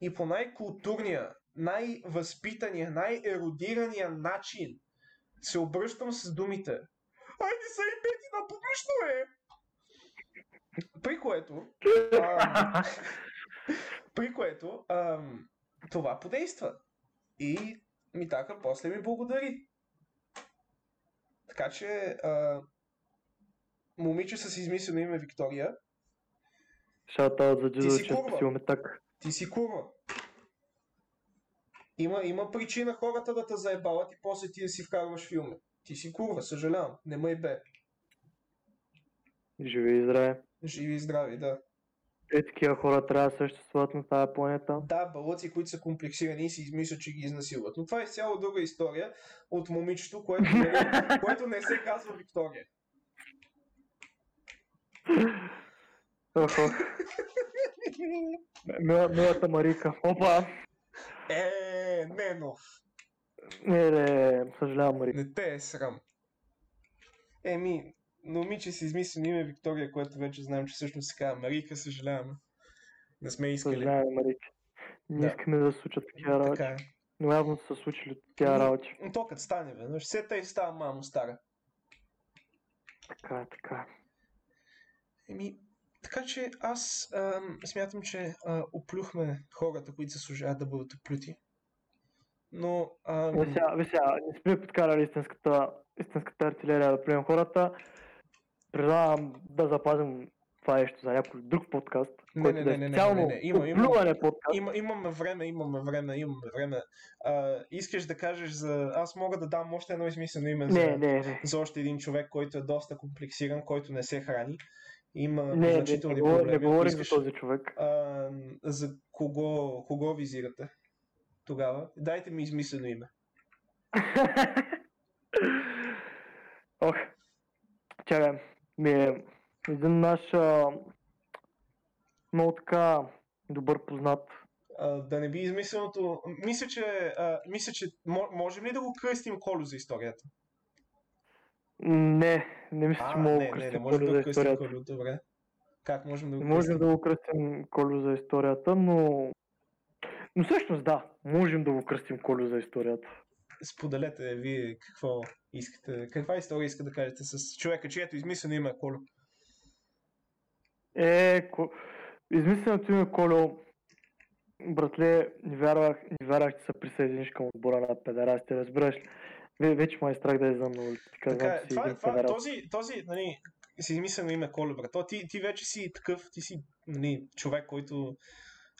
И по най-културния, най-възпитания, най-еродирания начин се обръщам с думите Айде са и бети на публично е! При което, ам, при което ам, това подейства. И Митака после ми благодари. Така че а, момиче с измислено име Виктория, Шаут-аут за Ти си курва. так. ти си курва. Има, има причина хората да те заебават и после ти да си вкарваш филми. Ти си курва, съжалявам. Не ме бе. Живи и здраве. Живи и здрави, да. Е, такива хора трябва да съществуват на тази планета. Да, балъци, които са комплексирани и си измислят, че ги изнасилват. Но това е изцяло друга история от момичето, което, не, което не се казва Виктория. Мила- Милата Марика. Опа! Е, Ненов. Не, не, съжалявам, Марика. Не те е срам. Еми, момиче си измислено име Виктория, което вече знаем, че всъщност се казва Марика, съжаляваме. Не сме искали. Съжалявам, Марика. Не Да. искаме да се случат такива работи. Така е. Но явно са се случили такива работи. Но то като стане веднъж, все тъй става мамо стара. Така, е, така. Еми, така че аз ам, смятам, че а, оплюхме хората, които заслужават да бъдат оплюти. Но ам, виж сега, не сме подкарали истинската, истинската артилерия да приемем хората. Предлагам да запазим това нещо за някой друг подкаст, Не, който не, не, е не, не, не, не, има- има- подкаст. има, имаме време, имаме време, имаме време. А, искаш да кажеш за... Аз мога да дам още едно измислено име за, Не, не, не. за още един човек, който е доста комплексиран, който не се храни. Има Не, не, не, значителни не, говорим- проблеми. не говорим Искаш, за този човек. А, за кого, кого визирате тогава? Дайте ми измислено име. Ох, чакай, ми е един наш а, много така добър познат. А, да не би измисленото... Мисля, че, а, мисля, че мо- можем ли да го кръстим Колю за историята? Не, не мисля, че А, мога да не, не, не кръстим можем да го кръстим. Колю, добре. Как можем да го Не можем кръстим? да го кръстим Колю за историята, но... Но всъщност да, можем да го кръстим Колю за историята. Споделете вие какво искате, каква история иска да кажете с човека, чието измислено име е Колю. Е, ко... измисленото име Колю, братле, не вярвах, не вярвах, че се присъединиш към отбора на педерастите, разбираш ли? Ве- Вече ме е страх да излизам на улицата. Така, знам, е, това, един това, педераст. този, този, нали, си измислено име Колю, брат. То, ти, ти вече си такъв, ти си нали, човек, който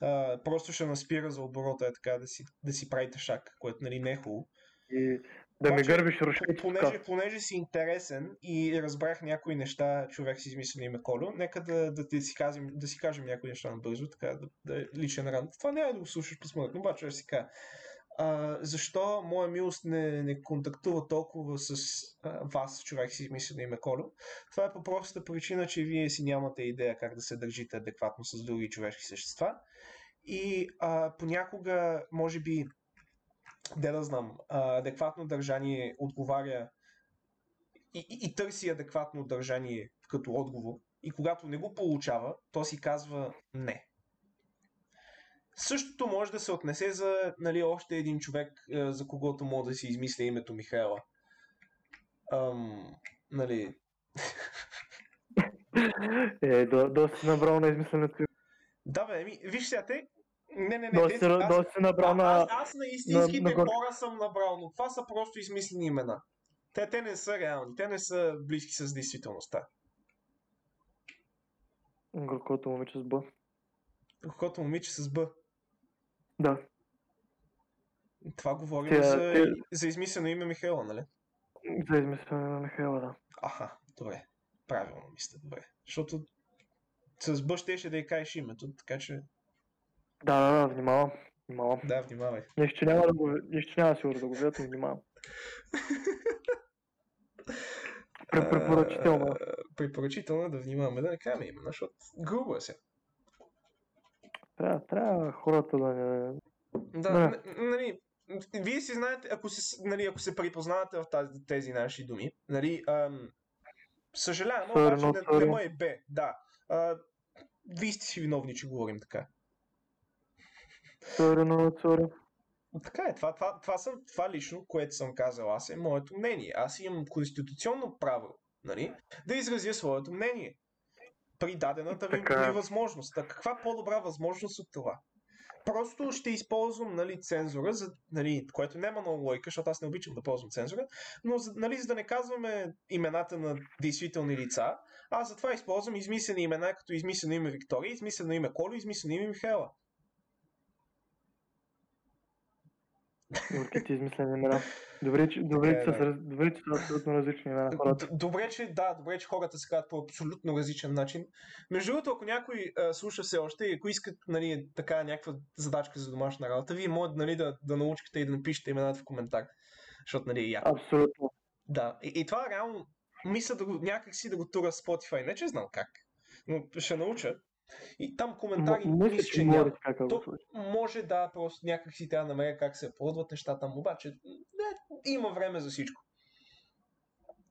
а, просто ще наспира за оборота, е така, да си, да си правите шак, което нали, не е хубаво. И да ми гърбиш рушите Понеже, понеже си интересен и разбрах някои неща, човек си измисли име Колю, нека да, да, да, си, кажем, да си кажем някои неща набързо, така да, да е личен ран. Това е да го слушаш посмъртно, обаче ще си кажа. А, защо моя милост не, не контактува толкова с а, вас, човек си измисли име Колю? Това е по простата причина, че вие си нямате идея как да се държите адекватно с други човешки същества. И а, понякога, може би, де да знам, адекватно държание отговаря и, и, и търси адекватно държание като отговор. И когато не го получава, то си казва не. Същото може да се отнесе за нали, още един човек, е, за когото мога да си измисля името Михаела. Ам, нали, Е, до, доста набрал на измисленето да бе, ами, виж сега те, не, не, не, Доста, те- си- аз- доста набрал на... аз, аз на истинските на гор- хора съм набрал, но това са просто измислени имена. Те, те не са реални, те не са близки с действителността. Горкото момиче с Б. Каквото момиче с Б. Да. Това говорим Тя- за, тя- за измислено име Михайла, нали? За измислене на Михайла, да. Аха, добре. Правилно мисля, добре. Защото с Б щеше да й кажеш името, така че Да, да, да, внимавам. Внимавам. да, внимавай. Нищо няма да го, нищо няма сигурно да го видят, но внимавам. Пре- Препоръчително. Препоръчително е да внимаваме да не кажем имена, защото грубо е сега. Трябва, трябва хората да не... Да, Да. нали, вие си знаете, ако се, нали, ако се припознавате в тази, тези наши думи, нали, ам, съжалявам, обаче не, не ме е бе, да. А, вие сте си виновни, че говорим така. Сори, но сори. Така е, това, това, това, съм, това лично, което съм казал аз е моето мнение. Аз имам конституционно право, нали, да изразя своето мнение. При дадената ви, Така е. ми възможност. А каква по-добра възможност от това? Просто ще използвам нали, цензура, за, нали, което няма много лойка, защото аз не обичам да ползвам цензура, но за, нали, за да не казваме имената на действителни лица, аз затова използвам измислени имена, като измислено име Виктория, измислено име Коло, измислено име Михаела. Добре, ти измислени имена. Добре, че, добре, е, че са, да. добре, че са абсолютно различни имена на хората. Добре, че да, добре, че хората се казват по абсолютно различен начин. Между другото, ако някой а, слуша все още и ако искат нали, така някаква задачка за домашна работа, вие може нали, да, да научите и да напишете имената в коментар. Защото нали е яко. Абсолютно. Да. И, и това реално мисля да го, някак си да го тура Spotify. Не че знам как, но ще науча. И там коментари М- Мисля, че няма. така да То-. Може да, просто някак си трябва да намеря как се ползват нещата, обаче не, има време за всичко.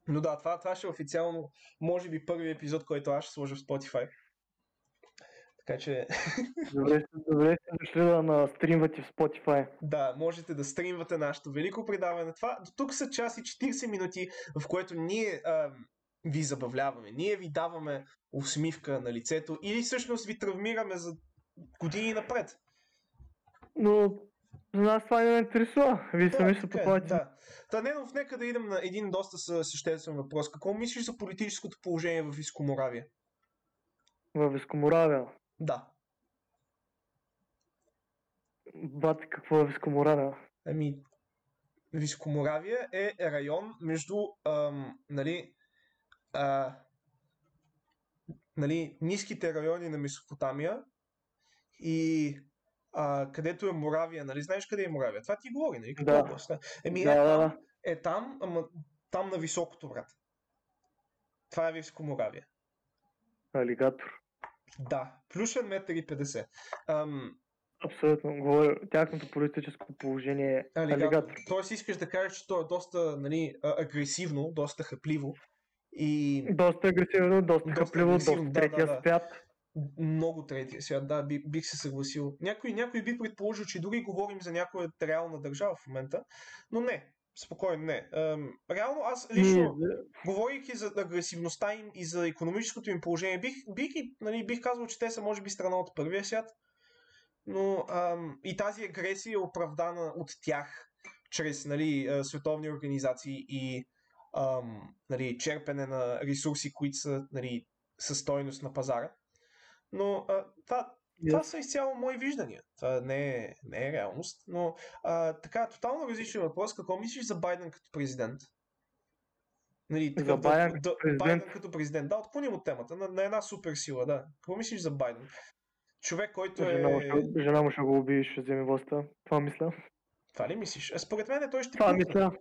Но да, това, това ще е официално, може би първи епизод, който аз ще сложа в Spotify. Така че, Добре, добре сте дошли да на стримвате в Spotify. да, можете да стримвате нашето велико предаване. Това, до тук са час и 40 минути, в което ние а, ви забавляваме. Ние ви даваме усмивка на лицето или всъщност ви травмираме за години напред. Но за нас това не ме интересува. Вие сами се е, попадате. да. Та, Ненов, нека да идем на един доста съ- съществен въпрос. Какво мислиш за политическото положение в Искоморавия? В Вискоморавия. Да. Бате, какво е Вискоморавия? Ами, Вискоморавия е район между, ам, нали, а, нали, ниските райони на Месопотамия и а, където е Моравия, нали? Знаеш къде е Моравия? Това ти говори, нали? Като Да. област. да. Еми, Да, е, да, е там, ама там на високото, брат. Това е Вискоморавия. Алигатор. Да, плюшен метър и 50. Ам, Абсолютно. Говоря, тяхното политическо положение е алигатор. алигатор. Тоест искаш да кажеш, че то е доста нали, агресивно, доста хапливо и Доста агресивно, доста Доста агресивно, доста да, третия да, да. свят. много третия свят. Да, би, бих се съгласил. Някой, някой би предположил, че дори говорим за някоя реална държава в момента, но не. Спокойно, не. Реално аз лично, говорейки за агресивността им и за економическото им положение, бих, бих, нали, бих казал, че те са може би страна от първия свят, но ам, и тази агресия е оправдана от тях чрез нали, световни организации и ам, нали, черпене на ресурси, които са нали, със стойност на пазара. Но а, това, това са изцяло мои виждания. Това не е, не е реалност. Но а, така, тотално различен въпрос. Какво мислиш за Байден като президент? Нали, За такъв Байден да, президент? Байден като президент. Да, отклоним от темата. На, на една супер сила, да. Какво мислиш за Байден? Човек, който Жена му, е... ще, жена му ще го убие и ще вземе властта. Това мисля. Това ли мислиш? А според мен той ще Това мисля.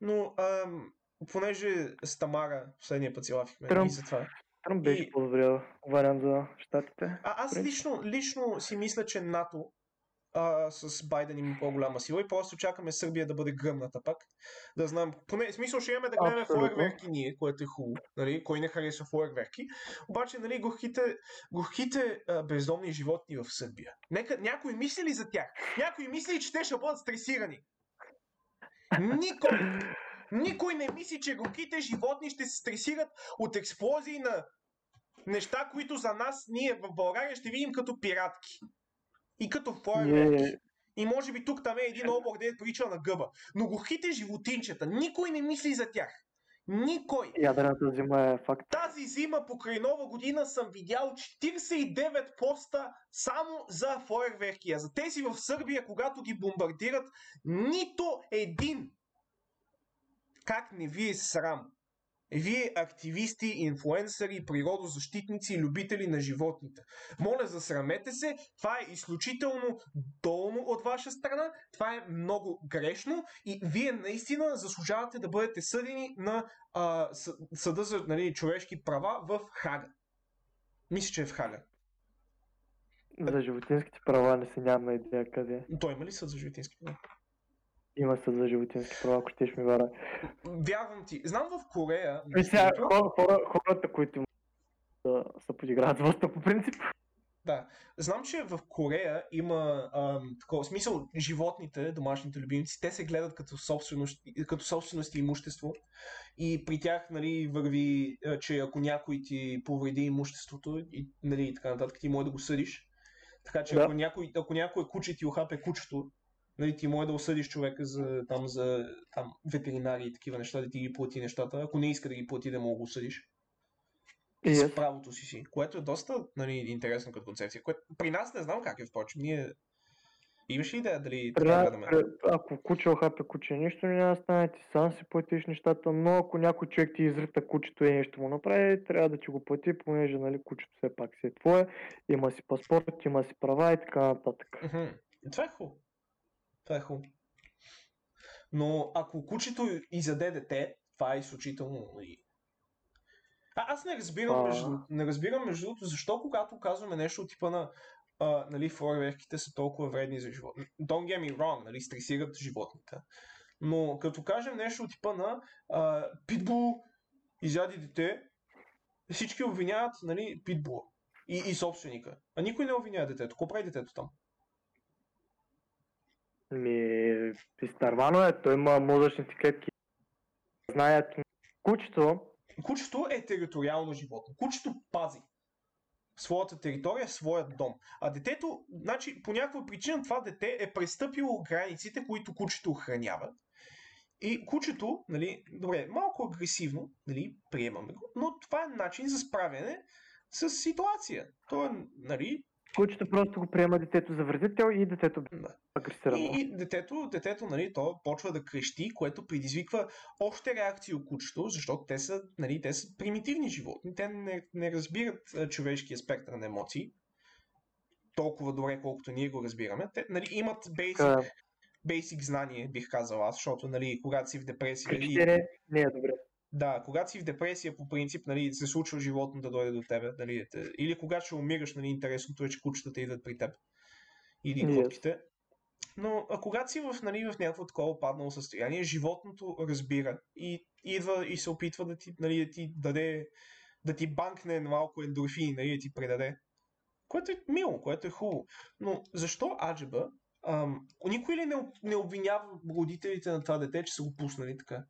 Но ам, понеже с Тамара последния път си лафихме Тръмп. и затова. Тръмп беше И- по-добрия вариант за щатите. А, аз лично, лично си мисля, че НАТО а, с Байден има по-голяма сила и просто чакаме Сърбия да бъде гръмната пак. Да знам, поне, в смисъл ще имаме да гледаме фойерверки ние, което е хубаво. Нали? Кой не харесва фойерверки. Обаче, нали, горките, горките а, бездомни животни в Сърбия. Нека, някой мисли ли за тях? Някой мисли, че те ще бъдат стресирани? Никой! Никой не мисли, че горките животни ще се стресират от експлозии на неща, които за нас ние в България ще видим като пиратки. И като фойерверки. И може би тук там е един облак, де е прилича на гъба. Но горките животинчета, никой не мисли за тях. Никой! Ядрената зима е факт. Тази зима покрай нова година съм видял 49 поста само за фойерверки. А за тези в Сърбия, когато ги бомбардират, нито един. Как не ви е срам? Вие активисти, инфлуенсъри, природозащитници и любители на животните. Моля, засрамете се. Това е изключително долно от ваша страна. Това е много грешно и вие наистина заслужавате да бъдете съдени на а, съда за нали, човешки права в Хага. Мисля, че е в Хага. За животинските права не се няма идея къде. Той има ли съд за животински права? Има съд за животински права, ако ще ми вара. Вярвам ти. Знам в Корея... И сега, хора, хора, хората, които да се подиграват властта по принцип. Да. Знам, че в Корея има ам, такова смисъл животните, домашните любимци, те се гледат като собственост, като собственост и имущество. И при тях нали, върви, че ако някой ти повреди имуществото и нали, така нататък, ти може да го съдиш. Така че да. ако, някой, ако някой куче ти охапе кучето, нали, ти може да осъдиш човека за, там, за там, ветеринари и такива неща, да ти ги плати нещата, ако не иска да ги плати, да да го осъдиш. Yes. С правото си си, което е доста нали, интересно като концепция. Което при нас не знам как е, впрочем. Ние Имаш ли идея дали така да ме... Ако куче охапе куче, нищо няма да стане, ти сам си платиш нещата, но ако някой човек ти изрита кучето и нещо му направи, трябва да ти го плати, понеже нали, кучето все пак си е твое, има си паспорт, има си права и така нататък. Mm-hmm. Това е хубаво. Това е хубаво. Но ако кучето изяде дете, това е изключително. Нали. А, аз не разбирам, а... между, не разбирам между другото, защо когато казваме нещо от типа на а, нали, фойерверките са толкова вредни за живота. Don't get me wrong, нали, стресират животните. Но като кажем нещо от типа на а, питбул изяди дете, всички обвиняват нали, питбула и, и собственика. А никой не обвинява детето. Какво прави детето там? Ми, нормално е, той има мозъчните клетки. Знаят кучето. Кучето е териториално животно. Кучето пази своята територия, своят дом. А детето, значи, по някаква причина това дете е престъпило границите, които кучето охранява. И кучето, нали, добре, малко агресивно, нали, приемаме го, но това е начин за справяне с ситуация. То е, нали, Кучето просто го приема детето за вредител и детето да. агресира. И, и детето, детето нали, то почва да крещи, което предизвиква още реакции от кучето, защото те са, нали, те са примитивни животни. Те не, не разбират човешкия спектър на емоции толкова добре, колкото ние го разбираме. Те нали, имат basic, basic знание, бих казал аз, защото нали, когато си в депресия... Крещене и... не е добре. Да, когато си в депресия, по принцип, нали, се случва животно да дойде до тебе. Нали, или когато ще умираш, нали, интересното е, че кучетата идват при теб. Или yes. Но а когато си в, нали, в някакво такова паднало състояние, животното разбира и идва и се опитва да ти, нали, да ти даде, да ти банкне малко ендорфини, нали, да ти предаде. Което е мило, което е хубаво. Но защо аджеба? Ам, никой ли не, не обвинява родителите на това дете, че са го пуснали така?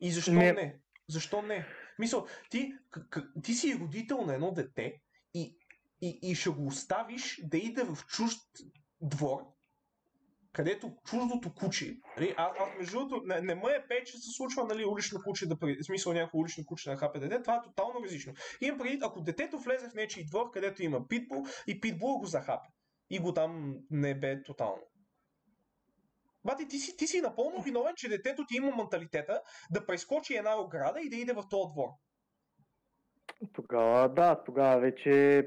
И защо не? не? Защо не? Мисъл, ти, к- ти си родител на едно дете и, и, и ще го оставиш да иде в чужд двор, където чуждото куче, нали, аз, аз между другото не, не ме е пе, че се случва нали, улично куче да в смисъл някакво улично куче хапе дете, това е тотално различно. Имам преди, ако детето влезе в нечи двор, където има питбул и питбул го захапе и го там не бе тотално. Бати, ти си, ти си напълно виновен, че детето ти има менталитета да прескочи една ограда и да иде в този двор. Тогава да, тогава вече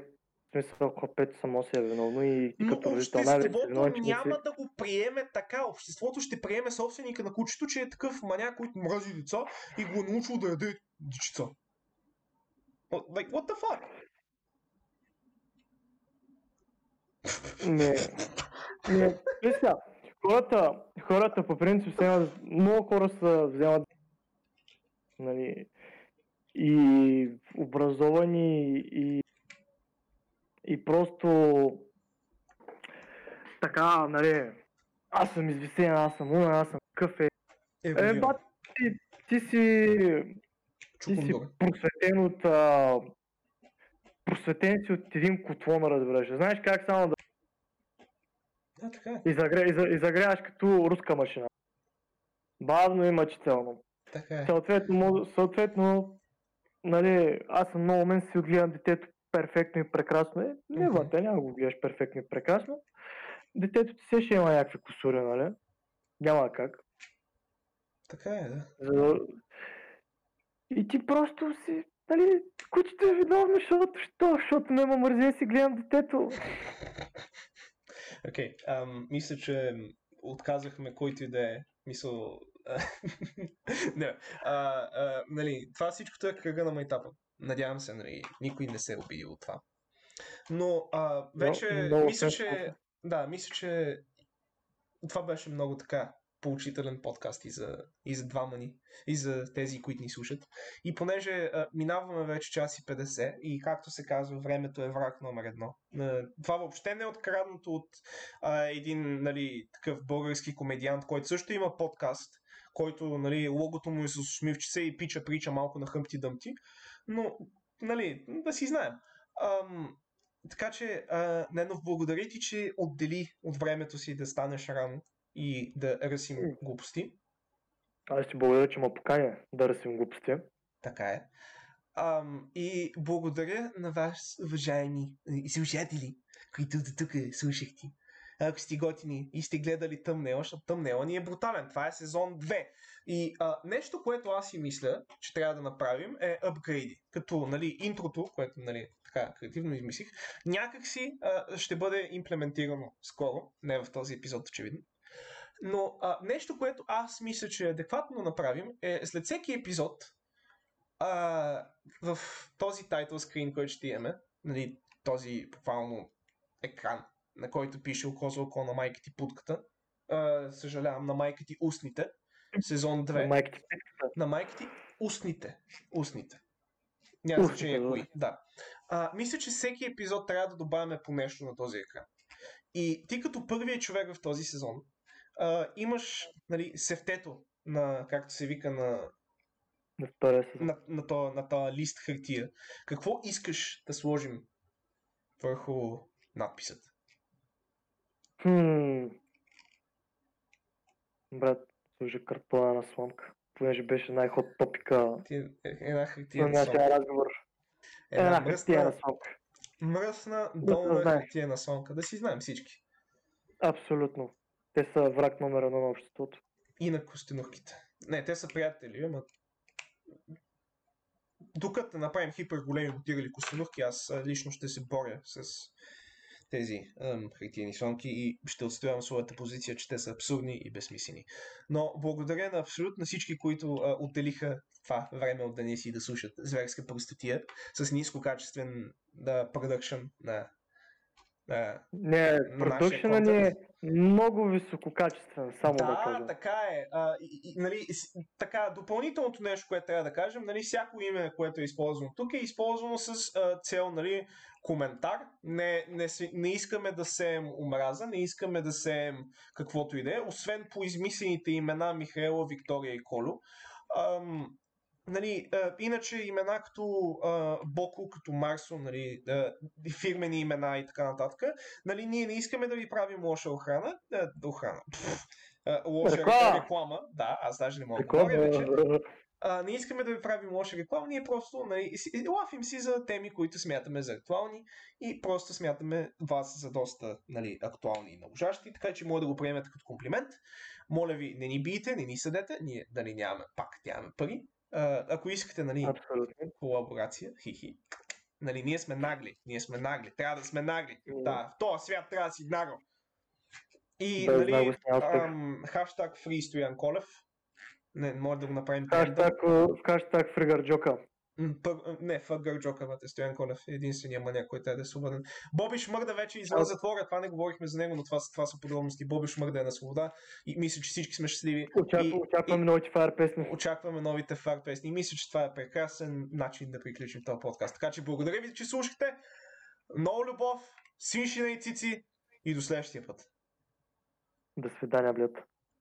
смисъл хлапето само си е виновно и Но като обществото виновен, няма си... да го приеме така. Обществото ще приеме собственика на кучето, че е такъв маня, който мрази деца и го е научил да яде дечица. Like, what the fuck? Не. Не. Хората, хората по принцип вземат, много хора са вземат нали, и образовани и, и просто така, нали, аз съм извисен, аз съм умен, аз съм кафе. Е, е ба, ти, ти си, ти си просветен от а, просветен си от един котлон, разбираш. Знаеш как само така. И, загре, и, за, и загряваш като руска машина. Бавно и мъчително. Така е. Съответно, съответно нали, аз съм много мен си отгледам детето перфектно и прекрасно. Е, не, mm те няма го гледаш перфектно и прекрасно. Детето ти се ще има някакви кусури, нали? Няма как. Така е, да. За... И ти просто си, нали, кучето е виновно, защото, що? Защото ме да си гледам детето. Окей, ам, мисля, че отказахме който и да е. Мисъл... не, а, а, нали, това всичкото е кръга на майтапа. Надявам се, нали, никой не се е обидил от това. Но а, вече, много мисля, че... Да, мисля, че това беше много така поучителен подкаст и за, и за двама ни, и за тези, които ни слушат. И понеже а, минаваме вече час и 50 и както се казва, времето е враг номер едно. А, това въобще не е откраднато от а, един нали, такъв български комедиант, който също има подкаст, който нали, логото му е с усмивчица и пича прича малко на хъмти дъмти. Но, нали, да си знаем. Ам, така че, а, Ненов, благодаря ти, че отдели от времето си да станеш рано и да ръсим глупости. Аз ти благодаря, че ме поканя да ръсим глупости. Така е. Ам, и благодаря на вас, уважаеми и слушатели, които до тук слушахте. Ако сте готини и сте гледали Тъмнела, защото Тъмнела ни е брутален. Това е сезон 2. И а, нещо, което аз си мисля, че трябва да направим е апгрейди. Като нали, интрото, което нали, така креативно измислих, някакси а, ще бъде имплементирано скоро. Не в този епизод, очевидно. Но а, нещо, което аз мисля, че е адекватно направим, е след всеки епизод а, в този title screen, който ще имаме, нали, този буквално екран, на който пише око за око на майка ти путката, а, съжалявам, на майка ти устните, сезон 2, На майка ти на майка ти устните, устните. Няма значение кои, да. А, мисля, че всеки епизод трябва да добавяме по нещо на този екран. И ти като първият човек в този сезон, а, имаш нали, сефтето на, както се вика, на, на на, на, то, на този лист хартия. Какво искаш да сложим върху надписът? Хм. Брат, служи картона на слонка. Понеже беше най-хот топика Ти, е- една хартия на нашия разговор. Една Една хартия на слонка. мръсна долна хартия на сонка. Да си знаем всички. Абсолютно. Те са враг номер едно на обществото. И на костенурките. Не, те са приятели, ама... Докато направим хипер големи мутирали костенурки, аз лично ще се боря с тези ам, хартиени сонки и ще отстоявам своята позиция, че те са абсурдни и безсмислени. Но благодаря на абсолютно всички, които а, отделиха това време от деня си да слушат зверска простотия с нискокачествен да, продъкшн на, на Не, нашия продукшена ни е много висококачествен, само да, да, кажа. така е. А, и, и, нали, така, допълнителното нещо, което трябва да кажем, нали, всяко име, което е използвано тук, е използвано с а, цел нали, коментар. Не, не, не искаме да сеем омраза, не искаме да сеем каквото и да е, освен по измислените имена Михаела, Виктория и Колю. Ам, Нали, а, иначе имена като а, Боко, като Марсо, нали, а, фирмени имена и така нататък, нали, ние не искаме да ви правим лоша охрана, а, охрана, пф, а, лоша Реклама. реклама, да, аз даже не мога да говоря вече, а, не искаме да ви правим лоша реклама, ние просто нали, лафим си за теми, които смятаме за актуални и просто смятаме вас за доста нали, актуални и наложащи, така че може да го приемете като комплимент. Моля ви, не ни биете, не ни съдете, ние дали нямаме, пак нямаме пари. А, ако искате, нали, Абсолютно. колаборация, хихи. Нали, ние сме нагли, ние сме нагли, трябва да сме нагли. М. Да, в този свят трябва да си нагъл. И, Без нали, ам, хаштаг Free Стоян Колев. Не, може да го направим. Хаштаг, хаштаг фригър джока. М, пър- Не, фъгър Джока, бате, Стоян Колев е единствения маняк, който е да е свободен. Боби Шмърда вече е извън А- затвора, това не говорихме за него, но това, това са подробности. Боби Шмърда е на свобода и мисля, че всички сме щастливи. Очаква, И- очакваме новите фаер песни. Очакваме новите фар песни. И мисля, че това е прекрасен начин да приключим този подкаст. Така че благодаря ви, че слушахте. Много любов, свиншина и цици и до следващия път. До свидания, блядь.